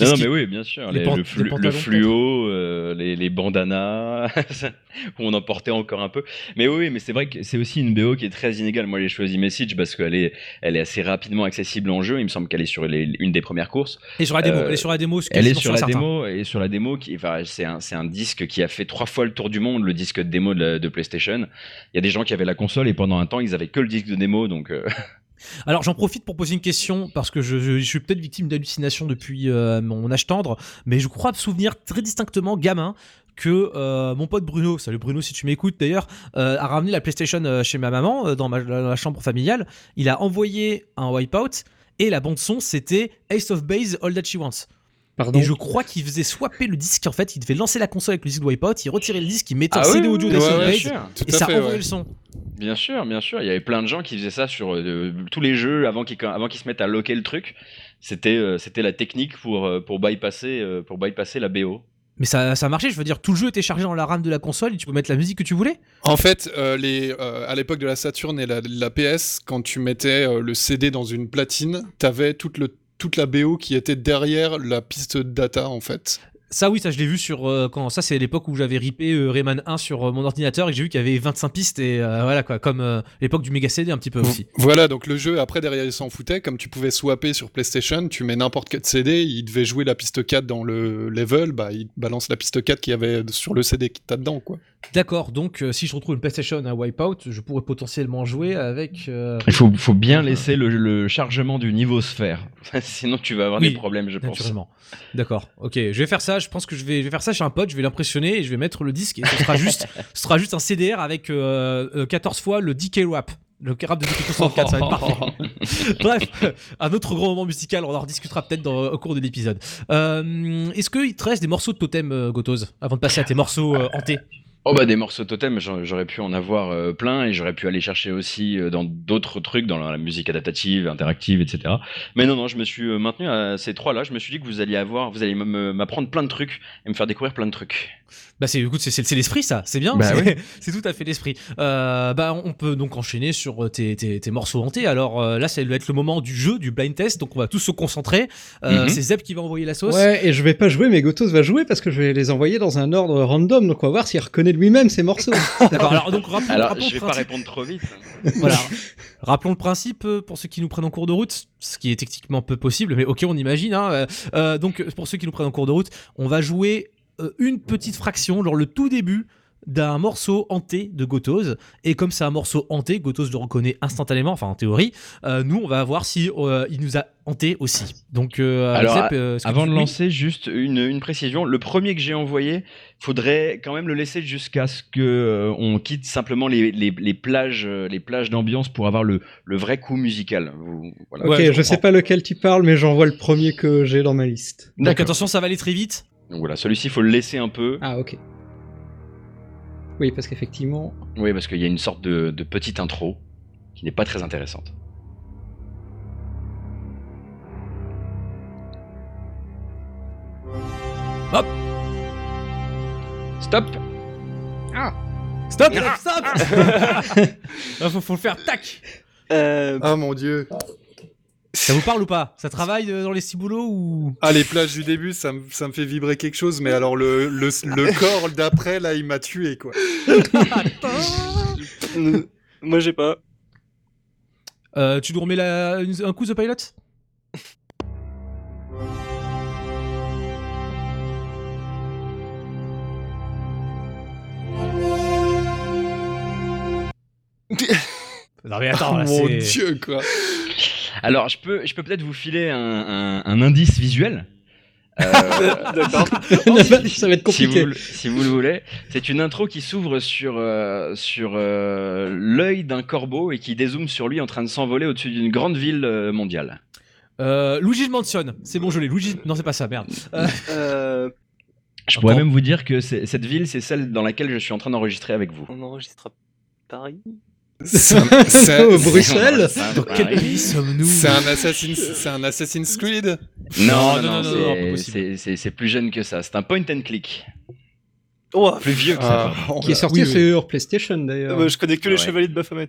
Non, mais oui, bien sûr. les Les- pan- le, flu- le fluo, euh, les, les bandanas, [LAUGHS] on en portait encore un peu. Mais oui, mais c'est vrai que c'est aussi une BO qui est très inégale. Moi, j'ai choisi Message parce qu'elle est, elle est assez rapidement accessible en jeu. Il me semble qu'elle est sur les- une des premières courses. Et sur la démo, Euh, elle est sur la démo. Elle est sur la certain. démo et sur la démo qui, enfin, c'est un, c'est un disque qui a fait trois fois le tour du monde, le disque de démo de, la- de PlayStation. Il y a des gens qui avaient la console et pendant un temps ils avaient que le disque de démo, donc euh, [LAUGHS] Alors j'en profite pour poser une question parce que je, suis peut-être victime d'hallucinations depuis euh, mon âge tendre, mais je crois me souvenir très distinctement, gamin, que euh, mon pote Bruno, salut Bruno si tu m'écoutes d'ailleurs, euh, a ramené la PlayStation chez ma maman dans, ma, dans la chambre familiale. Il a envoyé un wipeout et la bande son c'était Ace of Base All That She Wants. Pardon. Et je crois qu'il faisait swapper le disque en fait, il devait lancer la console avec le disque de wipeout, il retirait le disque, il mettait un Ah CD oui, audio ouais, ouais. Tout et ça fait, envoyait ouais. le son. Bien sûr, bien sûr. Il y avait plein de gens qui faisaient ça sur euh, tous les jeux avant qu'ils avant qu'ils se mettent à loquer le truc. C'était euh, c'était la technique pour euh, pour bypasser euh, pour bypasser la BO. Mais ça, ça marchait, je veux dire, tout le jeu était chargé dans la RAM de la console et tu peux mettre la musique que tu voulais. En fait, euh, les, euh, à l'époque de la Saturn et la, la PS, quand tu mettais euh, le CD dans une platine, t'avais toute, le, toute la BO qui était derrière la piste de data, en fait. Ça oui, ça je l'ai vu sur euh, quand ça c'est l'époque où j'avais ripé euh, Rayman 1 sur euh, mon ordinateur et j'ai vu qu'il y avait 25 pistes et voilà quoi, comme l'époque du Mega CD un petit peu aussi. Voilà, donc le jeu, après, derrière, il s'en foutait. Comme tu pouvais swapper sur PlayStation, tu mets n'importe quel CD, il devait jouer la piste 4 dans le level, bah, il balance la piste 4 qu'il y avait sur le CD qui t'a dedans, quoi. D'accord, donc euh, si je retrouve une PlayStation à Wipeout, je pourrais potentiellement jouer avec. euh, Il faut faut bien laisser le, le chargement du niveau se faire. [LAUGHS] Sinon tu vas avoir Oui, des problèmes, je pense. D'accord. Ok, je vais faire ça. Je pense que je vais, je vais faire ça chez un pote. Je vais l'impressionner et je vais mettre le disque et ce sera juste, [LAUGHS] ce sera juste un CDR avec euh, euh, 14 fois le DK rap. Le rap de DK64, ça va être parfait. [LAUGHS] Bref, un autre grand moment musical, on en rediscutera peut-être au cours de l'épisode. Est-ce qu'il te reste des morceaux de totem, Gotos, avant de passer à tes morceaux hantés? Oh bah des morceaux totem, j'aurais pu en avoir euh, plein et j'aurais pu aller chercher aussi euh, dans d'autres trucs, dans la musique adaptative, interactive, etc. Mais non, non, je me suis euh, maintenu à ces trois-là. Je me suis dit que vous alliez avoir, vous alliez m'apprendre plein de trucs et me faire découvrir plein de trucs. Bah c'est écoute c'est c'est- c'est l'esprit ça c'est bien Bah c'est oui. [LAUGHS] tout à fait l'esprit euh, bah on peut donc enchaîner sur euh, tes, tes, tes morceaux hantés alors euh, là ça va être le moment du jeu du blind test donc on va tous se concentrer euh, Mhm. c'est Zeb qui va envoyer la sauce Ouais, et je vais pas jouer, mais Gotos va jouer parce que je vais les envoyer dans un ordre random, donc on va voir s'il reconnaît lui-même ses morceaux. [LAUGHS] d'accord alors donc rappelons, Alors, rappelons je le vais pas principe. répondre trop vite. Voilà. Rappelons le principe euh, pour ceux qui nous prennent en cours de route, ce qui est techniquement peu possible, mais ok, on imagine. Hein. Euh, donc, pour ceux qui nous prennent en cours de route, on va jouer une petite fraction, genre le tout début d'un morceau hanté de Gotos. Et comme c'est un morceau hanté, Gotos le reconnaît instantanément, enfin en théorie, euh, nous, on va voir si euh, il nous a hanté aussi. Donc, euh, Alors, Zep, euh, Avant de lancer, juste une, une précision. Le premier que j'ai envoyé, faudrait quand même le laisser jusqu'à ce que euh, on quitte simplement les, les, les plages, euh, les plages d'ambiance pour avoir le, le vrai coup musical. Vous- voilà. ok, Ouais, je je, sais pas lequel tu parles, mais j'envoie le premier que j'ai dans ma liste. Donc, attention, ça va aller très vite. Donc voilà, celui-ci, il faut le laisser un peu. Ah, ok. Oui, parce qu'effectivement. Oui, parce qu'il y a une sorte de, de petite intro qui n'est pas très intéressante. Hop. Stop Stop, stop [LAUGHS] [LAUGHS] Ah, faut, faut le faire, tac Euh, Ah mon dieu. Ça vous parle ou pas? Ça travaille euh, dans les ciboulots ou? Ah, les plages du début, ça, me- ça me fait vibrer quelque chose, mais alors le, le, le corps d'après, là, il m'a tué, quoi. Moi, j'ai pas. Euh, tu nous remets la- une- un coup The Pilot? [LAUGHS] Non mais attends, là, Oh, mon dieu, quoi. Alors, je peux, je peux peut-être vous filer un, un- un indice visuel. Euh, [LAUGHS] D'accord. [LAUGHS] ça va être si, vous, compliqué. si vous le voulez. C'est une intro qui s'ouvre sur, euh, sur euh, l'œil d'un corbeau et qui dézoome sur lui en train de s'envoler au-dessus d'une grande ville mondiale. Euh, Luigi's Mansion, c'est bon, je l'ai. Luigi... Non, c'est pas ça, merde. Je pourrais même vous dire que cette ville, c'est celle dans laquelle je suis en train d'enregistrer avec vous. on enregistre à Paris. C'est un- [LAUGHS] c'est Au un- Bruxelles [LAUGHS] dans quel pays sommes-nous c'est un Assassin's, c'est un Assassin's Creed. Non, Non, non, non, non, c'est- plus jeune que ça. C'est un point and click. Oh, Plus vieux que ça. Ah. Qui est sorti oui, oui. sur PlayStation d'ailleurs. euh, je connais que les Ouais. chevaliers de Baphomet.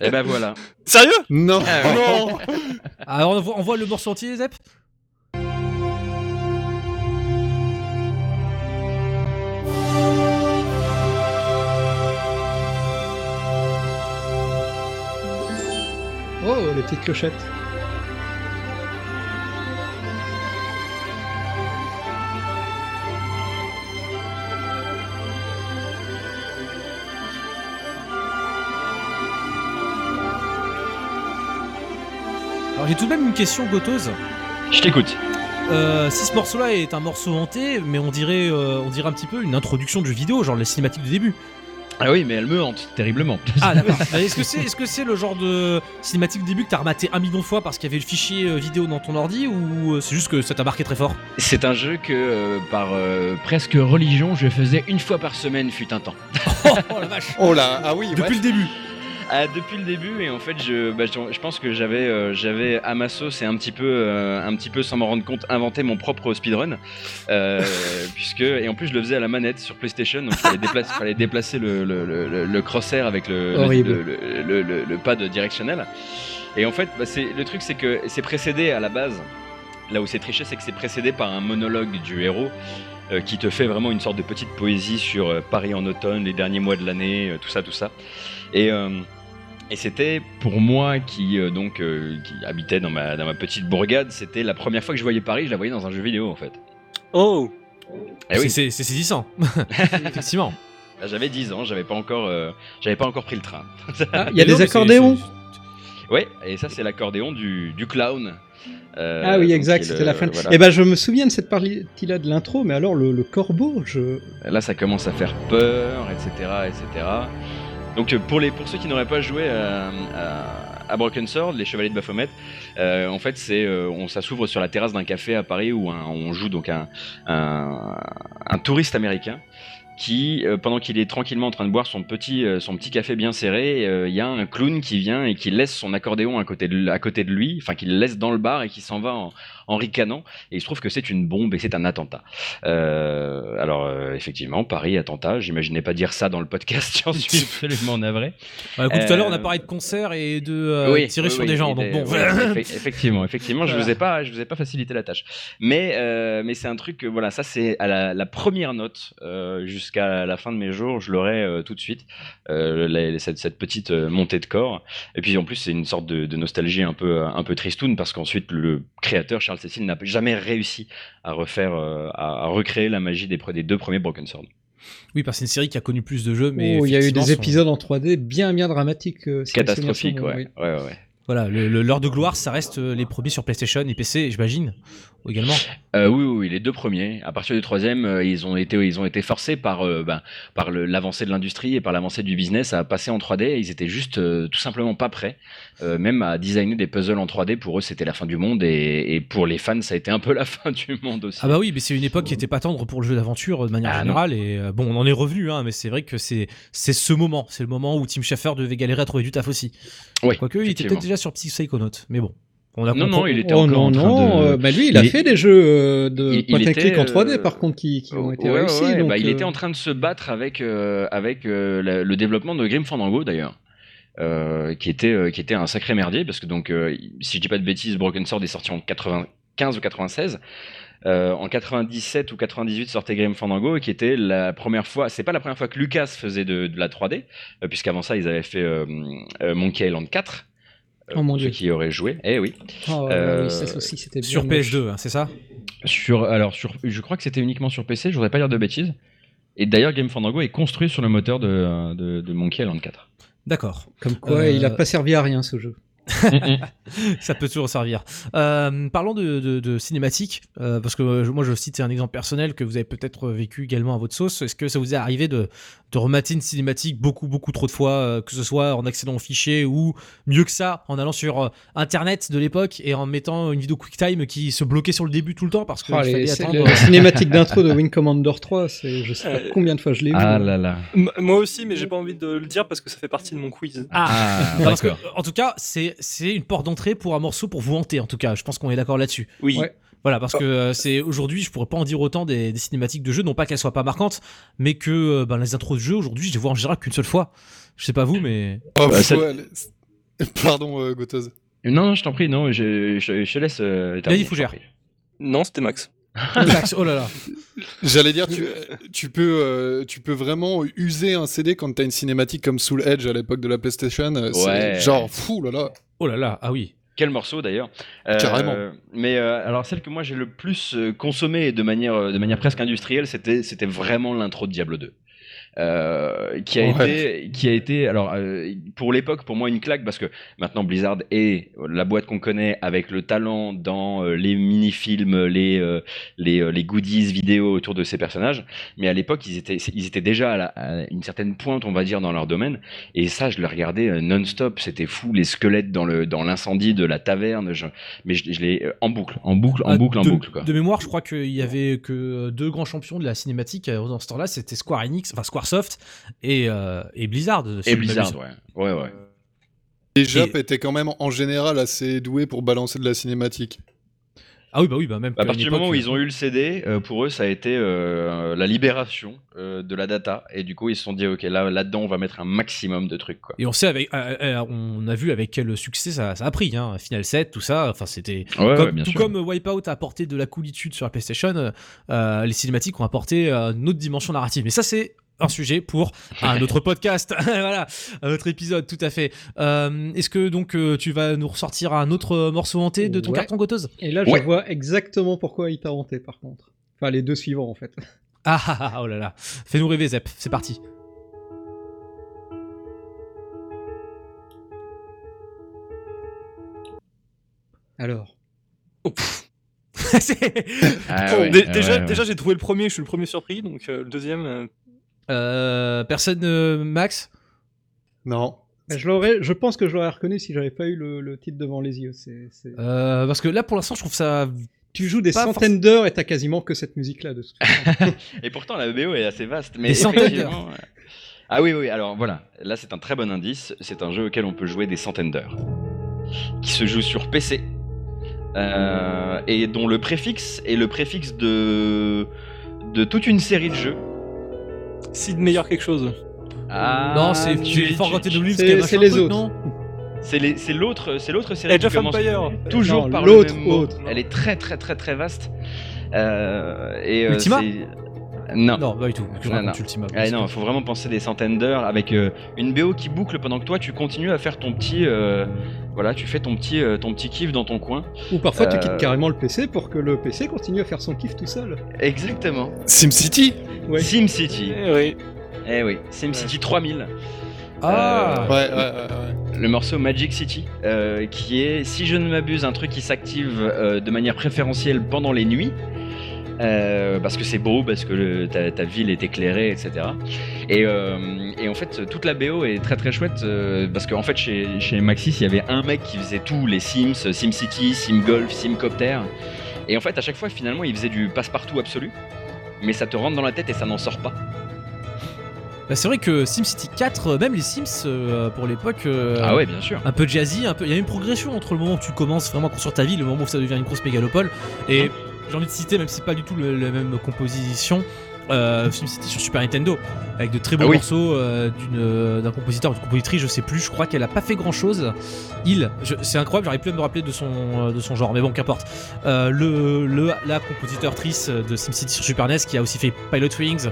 Et ben voilà. [LAUGHS] Sérieux? Non, Ah ouais. non. Alors, on voit, on voit le morceau entier, Zep? Oh, les petites clochettes. Alors, j'ai tout de même une question, Gotos. Je t'écoute. Euh, si ce morceau-là est un morceau hanté, mais on dirait, euh, on dirait un petit peu une introduction de jeu vidéo, genre les cinématiques du début. Ah oui, mais elle me hante terriblement. Ah d'accord. [LAUGHS] Est-ce que c'est, est-ce que c'est le genre de cinématique début que t'as rematé un million de fois parce qu'il y avait le fichier euh, vidéo dans ton ordi ou euh, c'est juste que ça t'a marqué très fort? C'est un jeu que, euh, par euh, presque religion, je faisais une fois par semaine, fut un temps. [LAUGHS] Oh la vache. Oh là, ah oui, ouais. Depuis le début. Ah, depuis le début, et en fait, je, bah, je, je pense que j'avais, euh, j'avais à ma sauce et un petit peu, euh, un petit peu sans m'en rendre compte, inventé mon propre speedrun, euh, [LAUGHS] puisque et en plus je le faisais à la manette sur PlayStation, donc il fallait déplacer, fallait déplacer le, le, le, le crosshair avec le, le, pad directionnel. Et en fait, bah, c'est le truc, c'est que c'est précédé à la base. Là où c'est triché, c'est que c'est précédé par un monologue du héros qui te fait vraiment une sorte de petite poésie sur Paris en automne, les derniers mois de l'année, tout ça, tout ça. Et, euh, et c'était pour moi qui euh, donc euh, qui habitait dans ma, dans ma petite bourgade, c'était la première fois que je voyais Paris, je la voyais dans un jeu vidéo en fait. Oh Eh oui, C'est, saisissant. [LAUGHS] Effectivement. Là, j'avais 10 ans, j'avais pas encore, euh, j'avais pas encore pris le train. Ah, [LAUGHS] il y a des accordéons Ouais, et ça c'est l'accordéon du, du clown. Euh, Ah oui, exact, c'était la fin. voilà. Et ben, je me souviens de cette partie-là de l'intro, mais alors le, le corbeau, je. Là, ça commence à faire peur, etc., etc. Donc, euh, pour, les, pour ceux qui n'auraient pas joué à, à- Broken Sword, les Chevaliers de Baphomet, euh, en fait, euh, ça s'ouvre sur la terrasse d'un café à Paris où on joue donc un, touriste américain qui, euh, pendant qu'il est tranquillement en train de boire son petit, euh, café bien serré, euh, il y a un clown qui vient et qui laisse son accordéon à côté de, à côté de lui, enfin qui le laisse dans le bar et qui s'en va en, en ricanant. Et il se trouve que c'est une bombe et c'est un attentat. Euh, alors euh, effectivement, Paris attentat. J'imaginais pas dire ça dans le podcast. J'en [LAUGHS] suis absolument navré. Bah, écoute, tout à l'heure, on a Euh, parlé de concert et de euh, Oui, tirer oui, sur oui, des gens. Donc bon, [LAUGHS] effectivement, effectivement, je vous ai pas, je vous ai pas facilité la tâche. Mais euh, mais c'est un truc que voilà, ça c'est à la, la première note euh, jusqu'à la fin de mes jours, je l'aurai euh, tout de suite euh, la- cette, cette petite euh, montée de corps. Et puis en plus c'est une sorte de, de nostalgie un peu un peu tristoun parce qu'ensuite le créateur Charles Cécile n'a jamais réussi à refaire euh, à, à recréer la magie des, deux premiers Broken Sword. oui, parce que c'est une série qui a connu plus de jeux, mais Oh, il y a eu des son- épisodes en 3D bien bien dramatiques. euh, si Catastrophique, ouais. bons, ouais, ouais, ouais. Voilà, l'heure de gloire, ça reste euh, les premiers sur PlayStation et PC, j'imagine, également. Euh, oui, oui, oui, les deux premiers. À partir du troisième, euh, ils ont été, ils ont été forcés par, euh, ben, par l'avancée de l'industrie et par l'avancée du business à passer en 3D. Et ils étaient juste tout simplement pas prêts, même à designer des puzzles en 3D. Pour eux, c'était la fin du monde et, et pour les fans, ça a été un peu [LAUGHS] la fin du monde aussi. Ah bah oui, mais c'est une époque qui était pas tendre pour le jeu d'aventure de manière Ah non. générale. Et bon, on en est revenu, hein, mais c'est vrai que c'est ce moment, c'est le moment où Tim Schafer devait galérer à trouver du taf aussi. Oui, Quoique, il était peut-être déjà sur Psychonaut, mais bon. On a Non, compris- non, il était Oh encore non, en train non, de- euh, bah lui, il a Il fait des jeux euh, de Il- il point and était, en 3D euh, par contre qui, qui ont été Ouais, réussis. ouais, donc, bah, il était en train de se battre avec, euh, avec euh, la- le développement de Grim Fandango d'ailleurs. euh, qui était euh, qui était un sacré merdier parce que donc euh, si je dis pas de bêtises Broken Sword est sorti en 95 ou 96 Euh, en 97 ou 98 sortait Grim Fandango et qui était la première fois c'est pas la première fois que Lucas faisait de, de la 3D euh, puisqu'avant ça ils avaient fait euh, euh, Monkey Island 4 euh, Oh mon Dieu. ceux qui y auraient joué eh oui Oh, Euh, oui, ça aussi, c'était bien Sur moche. PS2, hein, c'est ça? Sur, alors, sur, je crois que c'était uniquement sur PC, je voudrais pas dire de bêtises. Et d'ailleurs, Game Fandango est construit sur le moteur de, de, de Monkey Island 4. D'accord. Comme quoi, Euh, il a pas servi à rien ce jeu. [LAUGHS] [LAUGHS] ça peut toujours servir. Euh, parlons de, de, de cinématique, euh, parce que euh, moi je cite un exemple personnel que vous avez peut-être vécu également à votre sauce. Est-ce que ça vous est arrivé de, de remater une cinématique beaucoup beaucoup trop de fois, euh, que ce soit en accédant au fichier ou mieux que ça, en allant sur euh, internet de l'époque et en mettant une vidéo QuickTime qui se bloquait sur le début tout le temps parce qu'il Oh, les- fallait attendre. le- la [LAUGHS] cinématique d'intro de Wing Commander 3, c'est je sais pas Euh, combien de fois je l'ai vu. Ah là là. M- Moi aussi, mais j'ai pas envie de le dire parce que ça fait partie de mon quiz. Ah, Ah, [LAUGHS] que, d'accord. en tout cas, c'est c'est une porte d'entrée pour un morceau pour vous hanter. En tout cas, je pense qu'on est d'accord là-dessus. Oui. Ouais. Voilà, parce que euh, c'est aujourd'hui, je pourrais pas en dire autant des, des cinématiques de jeu, non pas qu'elles soient pas marquantes, mais que euh, ben, les intros de jeu aujourd'hui, je les vois en général qu'une seule fois. Je sais pas vous, mais Oh, Bah, ça- ouais, les- [LAUGHS] Pardon, euh, Gotoz. Non, non, je t'en prie, non, je, je, je te laisse. Euh, Vas-y, Fougère. Non, c'était Max. [LAUGHS] Max, oh là là. J'allais dire, tu, tu, peux, euh, tu peux vraiment user un CD quand t'as une cinématique comme Soul Edge à l'époque de la PlayStation. c'est Ouais. Genre, fou là là. Oh là là, ah oui. Quel morceau d'ailleurs. Euh, Carrément. Mais euh, alors celle que moi j'ai le plus euh, consommée de manière, de manière presque industrielle, c'était, c'était vraiment l'intro de Diablo 2. Euh, qui a Ouais. été qui a été alors euh, pour l'époque pour moi une claque parce que maintenant Blizzard est la boîte qu'on connaît avec le talent dans euh, les mini-films les les, les goodies vidéo autour de ces personnages. Mais à l'époque ils étaient ils étaient déjà à, la- à une certaine pointe on va dire dans leur domaine. Et ça je le regardais non-stop. C'était fou les squelettes dans le dans l'incendie de la taverne. Je- mais je, je l'ai en boucle en boucle en Ah, boucle en de, boucle quoi. de mémoire, je crois qu'il y avait que deux grands champions de la cinématique dans ce temps-là, c'était Square Enix, enfin Squaresoft et, euh, et Blizzard. si et Blizzard ouais ouais ouais Les Jap Et- étaient quand même en général assez doués pour balancer de la cinématique. Ah oui, bah oui, bah même. À qu'à partir du moment où ils ont eu le CD, euh, pour eux, ça a été euh, la libération euh, de la data. Et du coup, ils se sont dit, OK, là, là-dedans, on va mettre un maximum de trucs. Quoi. Et on sait avec, euh, euh, on a vu avec quel succès ça, ça a pris, hein. Final 7, tout ça. Enfin, c'était Ouais, comme- ouais, bien tout sûr. comme Wipeout a apporté de la coolitude sur la PlayStation, les cinématiques ont apporté euh, une autre dimension narrative. Mais ça, c'est un sujet pour [LAUGHS] un autre podcast, [LAUGHS] voilà, un autre épisode, tout à fait. Euh, Est-ce que donc euh, tu vas nous ressortir un autre morceau hanté de ton Ouais. carton goteuse Et là, je Ouais. vois exactement pourquoi il t'a hanté par contre. Enfin, les deux suivants en fait. [LAUGHS] ah, ah, ah, oh là là, fais-nous rêver, Zep, c'est parti. Alors. Ah Bon, ouais, dé- ouais, déjà, ouais. déjà j'ai trouvé le premier, je suis le premier surpris, donc euh, le deuxième. Euh, personne, euh, Max? Non. Je, l'aurais, je pense que je l'aurais reconnu si j'avais pas eu le, le titre devant les yeux. C'est, c'est- Euh, parce que là, pour l'instant, je trouve ça Tu joues des Pas centaines d'heures et t'as quasiment que cette musique-là de. [LAUGHS] Et pourtant, la BO est assez vaste. Mais Des centaines euh, Ah oui, oui, alors voilà. Là, c'est un très bon indice. C'est un jeu auquel on peut jouer des centaines d'heures. Qui se joue sur PC. euh, et dont le préfixe est le préfixe de. de toute une série de jeux. Sid meilleur quelque chose. Ah, non, c'est tu- tu tu- Forgotten Oblivion, c'est- les truc, autres. non C'est l'autre, c'est l'autre série Age qui of commence Empire. toujours Non, par l'autre. Elle est très très très très vaste. Euh, et euh, Ultima Non. Non, pas du tout. Je Non, non. Ultima. Ah non, il faut vraiment penser des centaines d'heures avec euh, une BO qui boucle pendant que toi tu continues à faire ton petit, euh, voilà, tu fais ton petit, euh, ton petit kiff dans ton coin. Ou parfois tu Euh. quittes carrément le PC pour que le PC continue à faire son kiff tout seul. Exactement. SimCity Ouais. SimCity. Eh oui. Eh oui, SimCity 3000. Ah Euh, Ouais, ouais, ouais. ouais. le morceau Magic City, euh, qui est, si je ne m'abuse, un truc qui s'active euh, de manière préférentielle pendant les nuits. Euh, parce que c'est beau, parce que le- ta, ta ville est éclairée, etc. Et, euh, et en fait, toute la BO est très très chouette, euh, parce qu'en fait, chez, chez Maxis, il y avait un mec qui faisait tout, les Sims, SimCity, SimGolf, SimCopter. Et en fait, à chaque fois, finalement, il faisait du passe-partout absolu. Mais ça te rentre dans la tête et ça n'en sort pas. Bah, c'est vrai que SimCity 4, euh, même les Sims euh, pour l'époque, euh, ah ouais, bien sûr. un peu jazzy, un peu. Il y a une progression entre le moment où tu commences vraiment à construire ta ville le moment où ça devient une grosse mégalopole. Et j'ai envie de citer, même si c'est pas du tout le- la même composition, euh, SimCity sur Super Nintendo, avec de très beaux Ah oui. morceaux euh, d'une, euh, d'un compositeur d'une compositrice, je sais plus. Je crois qu'elle a pas fait grand chose. Il, c'est incroyable, j'arrive plus à me rappeler de son, euh, de son genre, mais bon, qu'importe. Euh, le, le, la compositrice de SimCity sur Super NES qui a aussi fait Pilot Wings.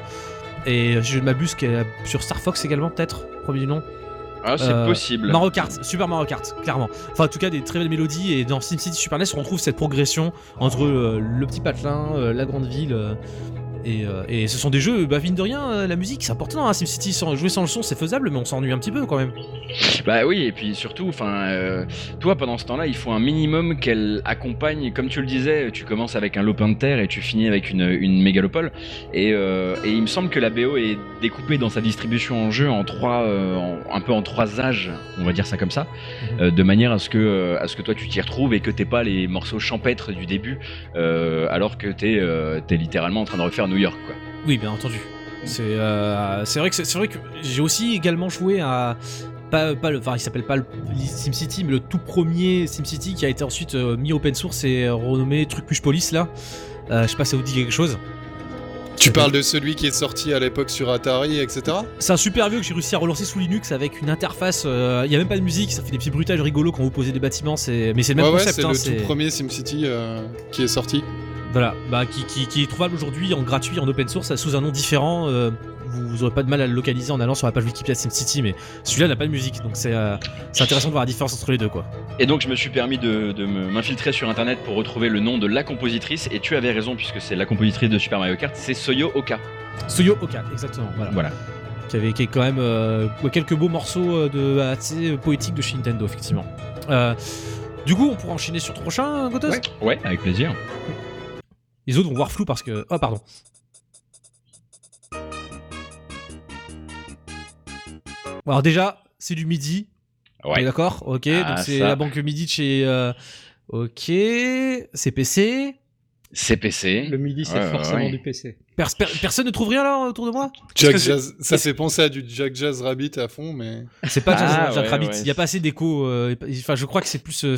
Et je ne m'abuse, qu'elle sur Star Fox également, peut-être, premier du nom. Ah, c'est Euh, possible. Mario Kart, Super Mario Kart, clairement. Enfin, en tout cas, des très belles mélodies. Et dans SimCity Super NES, on retrouve cette progression entre euh, le petit patelin, euh, la grande ville. Euh, et, euh, et ce sont des jeux, bah, mine de rien, euh, la musique, c'est important. Hein, SimCity, sans, jouer sans le son, c'est faisable, mais on s'ennuie un petit peu quand même. Bah oui, et puis surtout, enfin, euh, toi pendant ce temps-là, il faut un minimum qu'elle accompagne. Comme tu le disais, tu commences avec un lopin de terre et tu finis avec une, une mégalopole. Et, et il me semble que la BO est découpée dans sa distribution en jeu en trois, en- un peu en trois âges, on va dire ça comme ça, Mhm. de manière à ce que, à ce que toi tu t'y retrouves et que t'aies pas les morceaux champêtres du début, alors que t'es, t'es littéralement en train de refaire New York, quoi. Oui, bien entendu. C'est euh, c'est vrai que c'est c'est vrai que j'ai aussi également joué à pas, pas le enfin il s'appelle pas le SimCity mais le tout premier SimCity qui a été ensuite euh, mis open source et euh, renommé Truc Police là. Euh, je sais pas si ça vous dit quelque chose. Tu parles de celui qui est sorti à l'époque sur Atari, etc. C'est un super vieux que j'ai réussi à relancer sous Linux avec une interface. euh, Il y a même pas de musique, ça fait des petits bruitages rigolos quand vous posez des bâtiments. C'est mais c'est le même Ouais, ouais, c'est hein, le tout premier SimCity euh, qui est sorti. Voilà, bah, qui, qui- qui est trouvable aujourd'hui en gratuit, en open source, sous un nom différent. euh, vous, vous aurez pas de mal à le localiser en allant sur la page Wikipédia de SimCity, mais celui-là n'a pas de musique, donc c'est euh, intéressant de voir la différence entre les deux, quoi. Et donc je me suis permis de, m'infiltrer sur internet pour retrouver le nom de la compositrice, et tu avais raison puisque c'est la compositrice de Super Mario Kart, c'est Soyo Oka. Soyo Oka, exactement, voilà. Voilà. Qui avait qui est quand même euh, quelques beaux morceaux de assez poétiques de chez Nintendo, effectivement. Euh, du coup, on pourra enchaîner sur le prochain, Gotos? Ouais. Ouais, avec plaisir. Les autres vont voir flou parce que. Oh, pardon. Bon, Alors, déjà, c'est du midi. Ouais. d'accord? Ok, Ah, donc c'est ça. la banque midi de chez. euh, Ok, c'est PC. CPC. Le midi, c'est Ouais, forcément ouais. du PC. Pers- per- personne ne trouve rien là autour de moi? Jack Jazz, ça fait penser à du Jack Jazz Rabbit à fond, mais. C'est pas Jazz, Ah, Jack ouais, Rabbit, il y a pas assez d'écho. euh, Enfin, je crois que c'est plus. euh,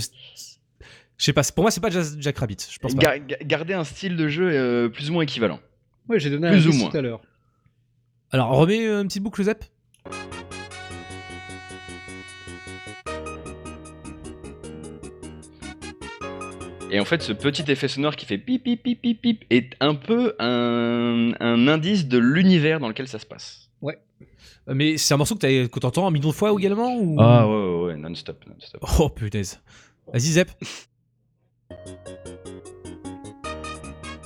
Je sais pas, pour moi, c'est pas Jack Rabbit. Je pense pas. Ga- ga- garder un style de jeu euh, plus ou moins équivalent. Ouais, j'ai donné un Plus ou indice moins. tout à l'heure. Alors, remets euh, une petite boucle, Zep Et en fait, ce petit effet sonore qui fait pip pip pip pip pip est un peu un, un indice de l'univers dans lequel ça se passe. Euh, Mais c'est un morceau que que t'entends un million de fois également ou... Ah ouais, ouais, ouais, non-stop, non-stop. Oh punaise. Vas-y Zep.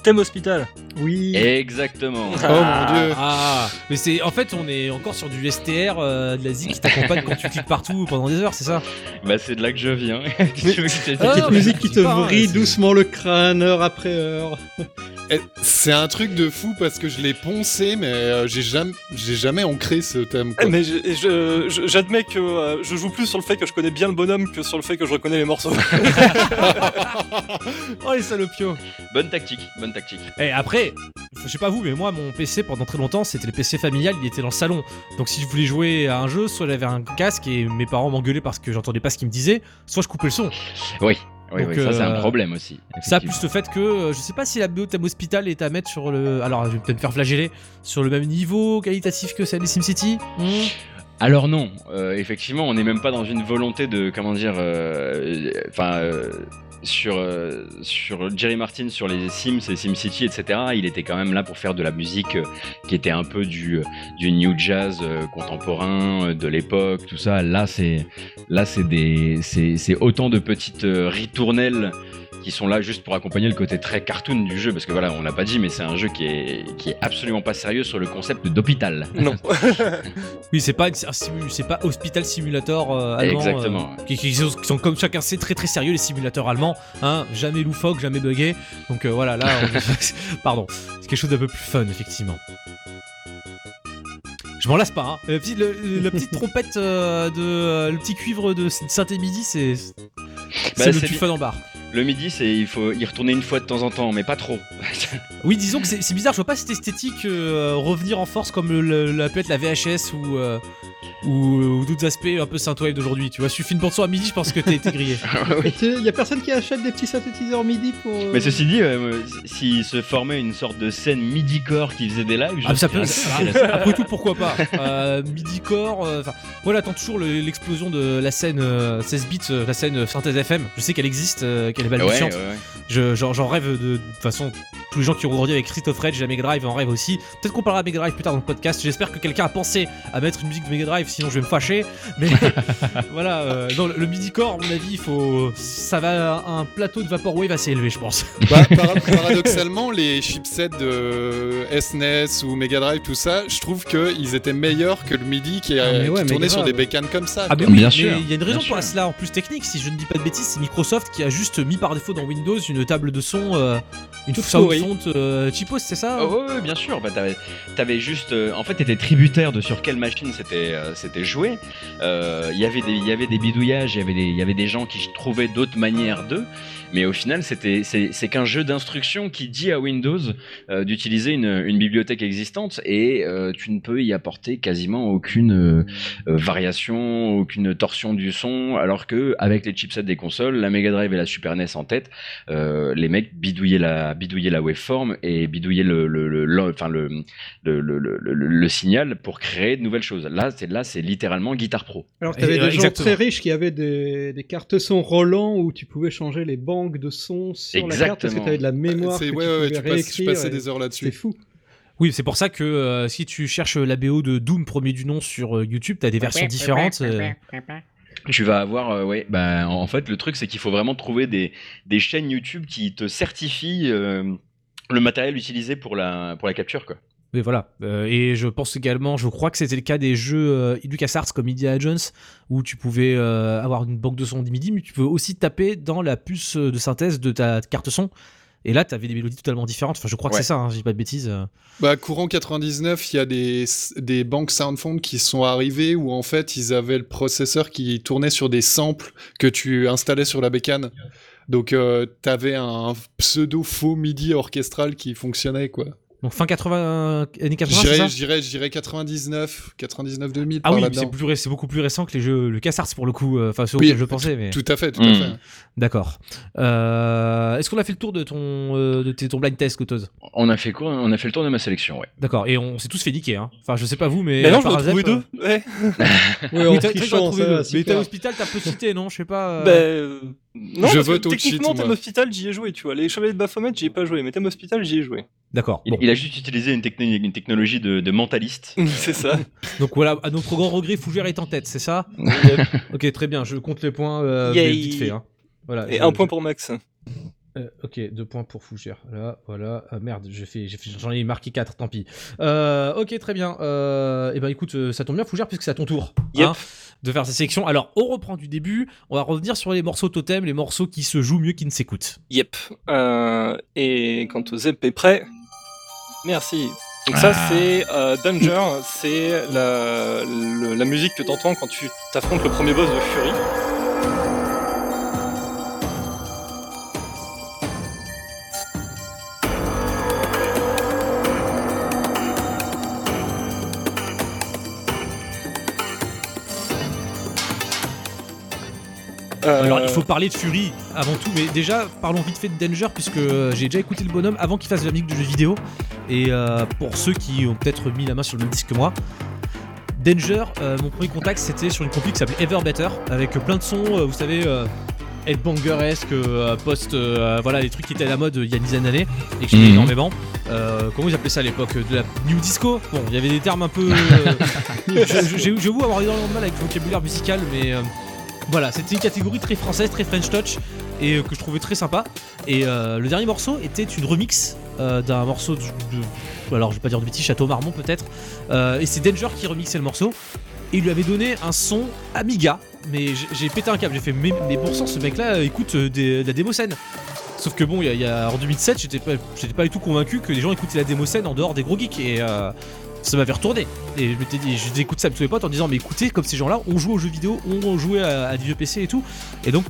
Thème hospital. Oui. Exactement. Oh mon dieu. Ah, mais c'est en fait on est encore sur du STR euh, de la ZIC qui t'accompagne quand tu cliques partout [LAUGHS] pendant des heures, c'est ça? Bah c'est de là que je viens. [LAUGHS] Dise Ah, Petite musique qui te vrille doucement le crâne heure après heure. Eh, C'est un truc de fou parce que je l'ai poncé, mais euh, j'ai jamais, j'ai jamais ancré ce thème. quoi. Mais je- et je- je- j'admets que euh, je joue plus sur le fait que je connais bien le bonhomme que sur le fait que je reconnais les morceaux. [LAUGHS] Oh les salopios Bonne tactique, bonne tactique. Et après, je sais pas vous, mais moi, mon PC pendant très longtemps, c'était le PC familial, il était dans le salon. Donc si je voulais jouer à un jeu, soit j'avais un casque et mes parents m'engueulaient parce que j'entendais pas ce qu'ils me disaient, soit je coupais le son. Oui, oui, Donc, oui, ça c'est un euh, problème aussi. Ça, plus le fait que euh, je sais pas si la BO Hospital est à mettre sur le. Alors, je vais peut-être me faire flageller. Sur le même niveau qualitatif que celle des SimCity. Alors non, euh, effectivement, on n'est même pas dans une volonté de, comment dire, euh, enfin, euh, sur, euh, sur Jerry Martin, sur les Sims et SimCity, etc., il était quand même là pour faire de la musique euh, qui était un peu du, euh, new jazz contemporain de l'époque, tout ça. Là, c'est là, c'est des, c'est autant de petites ritournelles qui sont là juste pour accompagner le côté très cartoon du jeu, parce que voilà, on l'a pas dit, mais c'est un jeu qui est, qui est absolument pas sérieux sur le concept d'hôpital. non. [LAUGHS] Oui, c'est pas, c'est pas Hospital Simulator euh, allemand. Exactement. euh, qui, qui sont, qui sont, comme chacun sait, très très sérieux, les simulateurs allemands. Hein, jamais loufoque, jamais buggé. Donc euh, voilà, là, on- [LAUGHS] [LAUGHS] pardon. C'est quelque chose d'un peu plus fun, effectivement. Je m'en lasse pas, hein. Le- la petite trompette euh, de. euh, le petit cuivre de synthé midi, c'est. Bah, c'est le plus fun en barre. Le midi, c'est il faut y retourner une fois de temps en temps, mais pas trop. [LAUGHS] Oui, disons que c'est bizarre, je vois pas cette esthétique euh, revenir en force comme le, le- la peut être la VHS ou, euh, ou, ou d'autres aspects un peu synthwave d'aujourd'hui. Tu vois, suffit une bande son à midi, je pense que t'es grillé. [LAUGHS] Oui. Il y a personne qui achète des petits synthétiseurs MIDI pour. euh, Mais ceci dit, euh, s'il se formait une sorte de scène midi-core qui faisait des lives, je Ah, ça peut. Après tout, pourquoi pas euh, Midi-core. euh, Enfin, moi, j'attends toujours le- l'explosion de la scène euh, 16 bits, euh, la scène synthèse FM. Je sais qu'elle existe, euh, qu'elle est Ouais, ouais, balbutiante. ouais. Je- J'en rêve de, de toute façon. Tous les gens qui ont grandi avec Rage et la Mega Drive en rêvent aussi. Peut-être qu'on parlera de Mega Drive plus tard dans le podcast. J'espère que quelqu'un a pensé à mettre une musique de Mega Drive, sinon je vais me fâcher. Mais [LAUGHS] voilà, euh, non, le, le midi-core, à mon avis, il faut. Ça va à un plateau de Vaporwave assez élevé, je pense. Bah, para- [LAUGHS] paradoxalement, les chipsets de SNES ou Mega Drive, tout ça, je trouve qu'ils étaient meilleurs que le MIDI qui, Ah, mais ouais, qui tournait sur des bécanes comme ça. Ah, mais oui, Bien mais sûr, il y a une raison pour cela en plus technique, si je ne dis pas de bêtises, c'est Microsoft qui a juste mis par défaut dans Windows une table de son, euh, une sound pourrie. font euh, cheapos, c'est ça Oh, ouais, bien sûr. Bah, t'avais, t'avais juste, euh, en fait, t'étais tributaire de sur quelle machine c'était, euh, c'était joué. Euh, Il y avait des, bidouillages, il y avait des gens qui trouvaient d'autres manières d'eux. Mais au final, c'était, c'est, c'est qu'un jeu d'instruction qui dit à Windows euh, d'utiliser une, une bibliothèque existante et euh, tu ne peux y apporter quasiment aucune euh, variation, aucune torsion du son. Alors que avec les chipsets des consoles, la Mega Drive et la Super NES en tête, euh, les mecs bidouillaient la, bidouillaient la waveform et bidouillaient le, le, le, le- enfin le, le, le, le, le- le signal pour créer de nouvelles choses. Là, c'est là, c'est littéralement Guitar Pro. Alors, t'avais Et, des gens très riches qui avaient des, des cartes son Roland où tu pouvais changer les de son sur la carte parce que Exactement. t'avais de la mémoire C'est- que ouais, tu ouais, pouvais tu passes- je réécrire. passais et des heures là-dessus. fou. Oui, c'est pour ça que euh, si tu cherches la BO de Doom premier du nom sur euh, YouTube, t'as des versions différentes. euh, Tu vas avoir, euh, ouais, bah, en fait, le truc, c'est qu'il faut vraiment trouver des, des chaînes YouTube qui te certifient euh, le matériel utilisé pour la, pour la capture, quoi. Mais voilà. Euh, et je pense également, je crois que c'était le cas des jeux euh, LucasArts comme Indiana Jones, où tu pouvais euh, avoir une banque de son MIDI, mais tu peux aussi taper dans la puce de synthèse de ta carte son. Et là, tu avais des mélodies totalement différentes. Enfin, je crois que Ouais. c'est ça, hein, je dis pas de bêtises. euh. Bah, courant 99, il y a des, des banques Soundfont qui sont arrivées où en fait ils avaient le processeur qui tournait sur des samples que tu installais sur la bécane. Donc euh, t'avais un pseudo faux MIDI orchestral qui fonctionnait quoi. Donc fin 80, années Je 80, c'est dirais, ça je dirais, je dirais 99, 99 2000 Ah oui, c'est plus ré- c'est beaucoup plus récent que les jeux LucasArts pour le coup. euh, Enfin, ceux Oui, auxquels je pensais, mais Tout à fait, tout à Mm. fait. d'accord. Euh, Est-ce qu'on a fait le tour de ton euh, de tes- ton blind test, Coteuse On a fait quoi? On a fait le tour de ma sélection, ouais. D'accord. Et on s'est tous fait niquer. Hein. Enfin, je sais pas vous, mais Mais non, je trouvé deux. Ouais. [LAUGHS] Ouais, en t'as- t'as trichant. Mais à l'hôpital, t'as peu cité, non? Je sais pas. euh, Bah, euh, non, Je parce que vote techniquement, Thème. Hospital, j'y ai joué, tu vois. Les Chevaliers de Baphomet, j'y ai pas joué, mais Thème Hospital, j'y ai joué. D'accord. Il, Bon. il a juste utilisé une, techni- une technologie de, de mentaliste. [LAUGHS] c'est ça. Donc voilà, à notre grand regret, Fougère est en tête, c'est ça? [LAUGHS] Ok, très bien. Je compte les points euh, vite fait. Hein. Voilà. Et je- un point pour Max. Euh, ok, deux points pour Fougère. Là, voilà. Ah, merde, j'ai fait, j'ai fait- j'en ai marqué quatre, tant pis. Euh, ok, très bien. Euh, et ben écoute, ça tombe bien, Fougère, puisque c'est à ton tour. Yep. hein. de faire cette sélection. Alors, on reprend du début. On va revenir sur les morceaux totems, les morceaux qui se jouent mieux, qui ne s'écoutent. Yep. Euh, et quand Zep est prêt, merci. Donc ça Ah. c'est euh, Danger, c'est la, le- la musique que t'entends quand tu t'affrontes le premier boss de Fury. Alors, il faut parler de Fury avant tout, mais déjà, parlons vite fait de Danger, puisque euh, j'ai déjà écouté le bonhomme avant qu'il fasse de la musique de jeux vidéo. Et euh, pour ceux qui ont peut-être mis la main sur le même disque que moi, Danger, euh, mon premier contact, c'était sur une compil qui s'appelait Ever Better, avec euh, plein de sons, euh, vous savez, euh, headbanger-esque, euh, post, euh, voilà, les trucs qui étaient à la mode euh, il y a une dizaine d'années, et que j'aimais Mhm. énormément. Euh, comment ils appelaient ça à l'époque De la New Disco? Bon, il y avait des termes un peu. euh, [LAUGHS] je- avoir énormément de mal avec le vocabulaire musical, mais euh, voilà, c'était une catégorie très française, très French touch, et euh, que je trouvais très sympa. Et euh, le dernier morceau était une remix euh, d'un morceau de, alors je vais pas dire de bêtises, Château Marmont peut-être, et c'est Danger qui remixait le morceau. Et il lui avait donné un son Amiga, mais j'ai- pété un câble, j'ai fait mais, mais bon sang, ce mec-là écoute de la démo scène. Sauf que bon, y y a- en 2007, j'étais pas, pas du tout convaincu que les gens écoutaient la démo scène en dehors des gros geeks et ça m'avait retourné. Et je m'étais dit, je disais, écoute ça avec tous mes potes en disant, mais écoutez, comme ces gens-là, on joue aux jeux vidéo, on jouait à, à des vieux PC et tout. Et donc,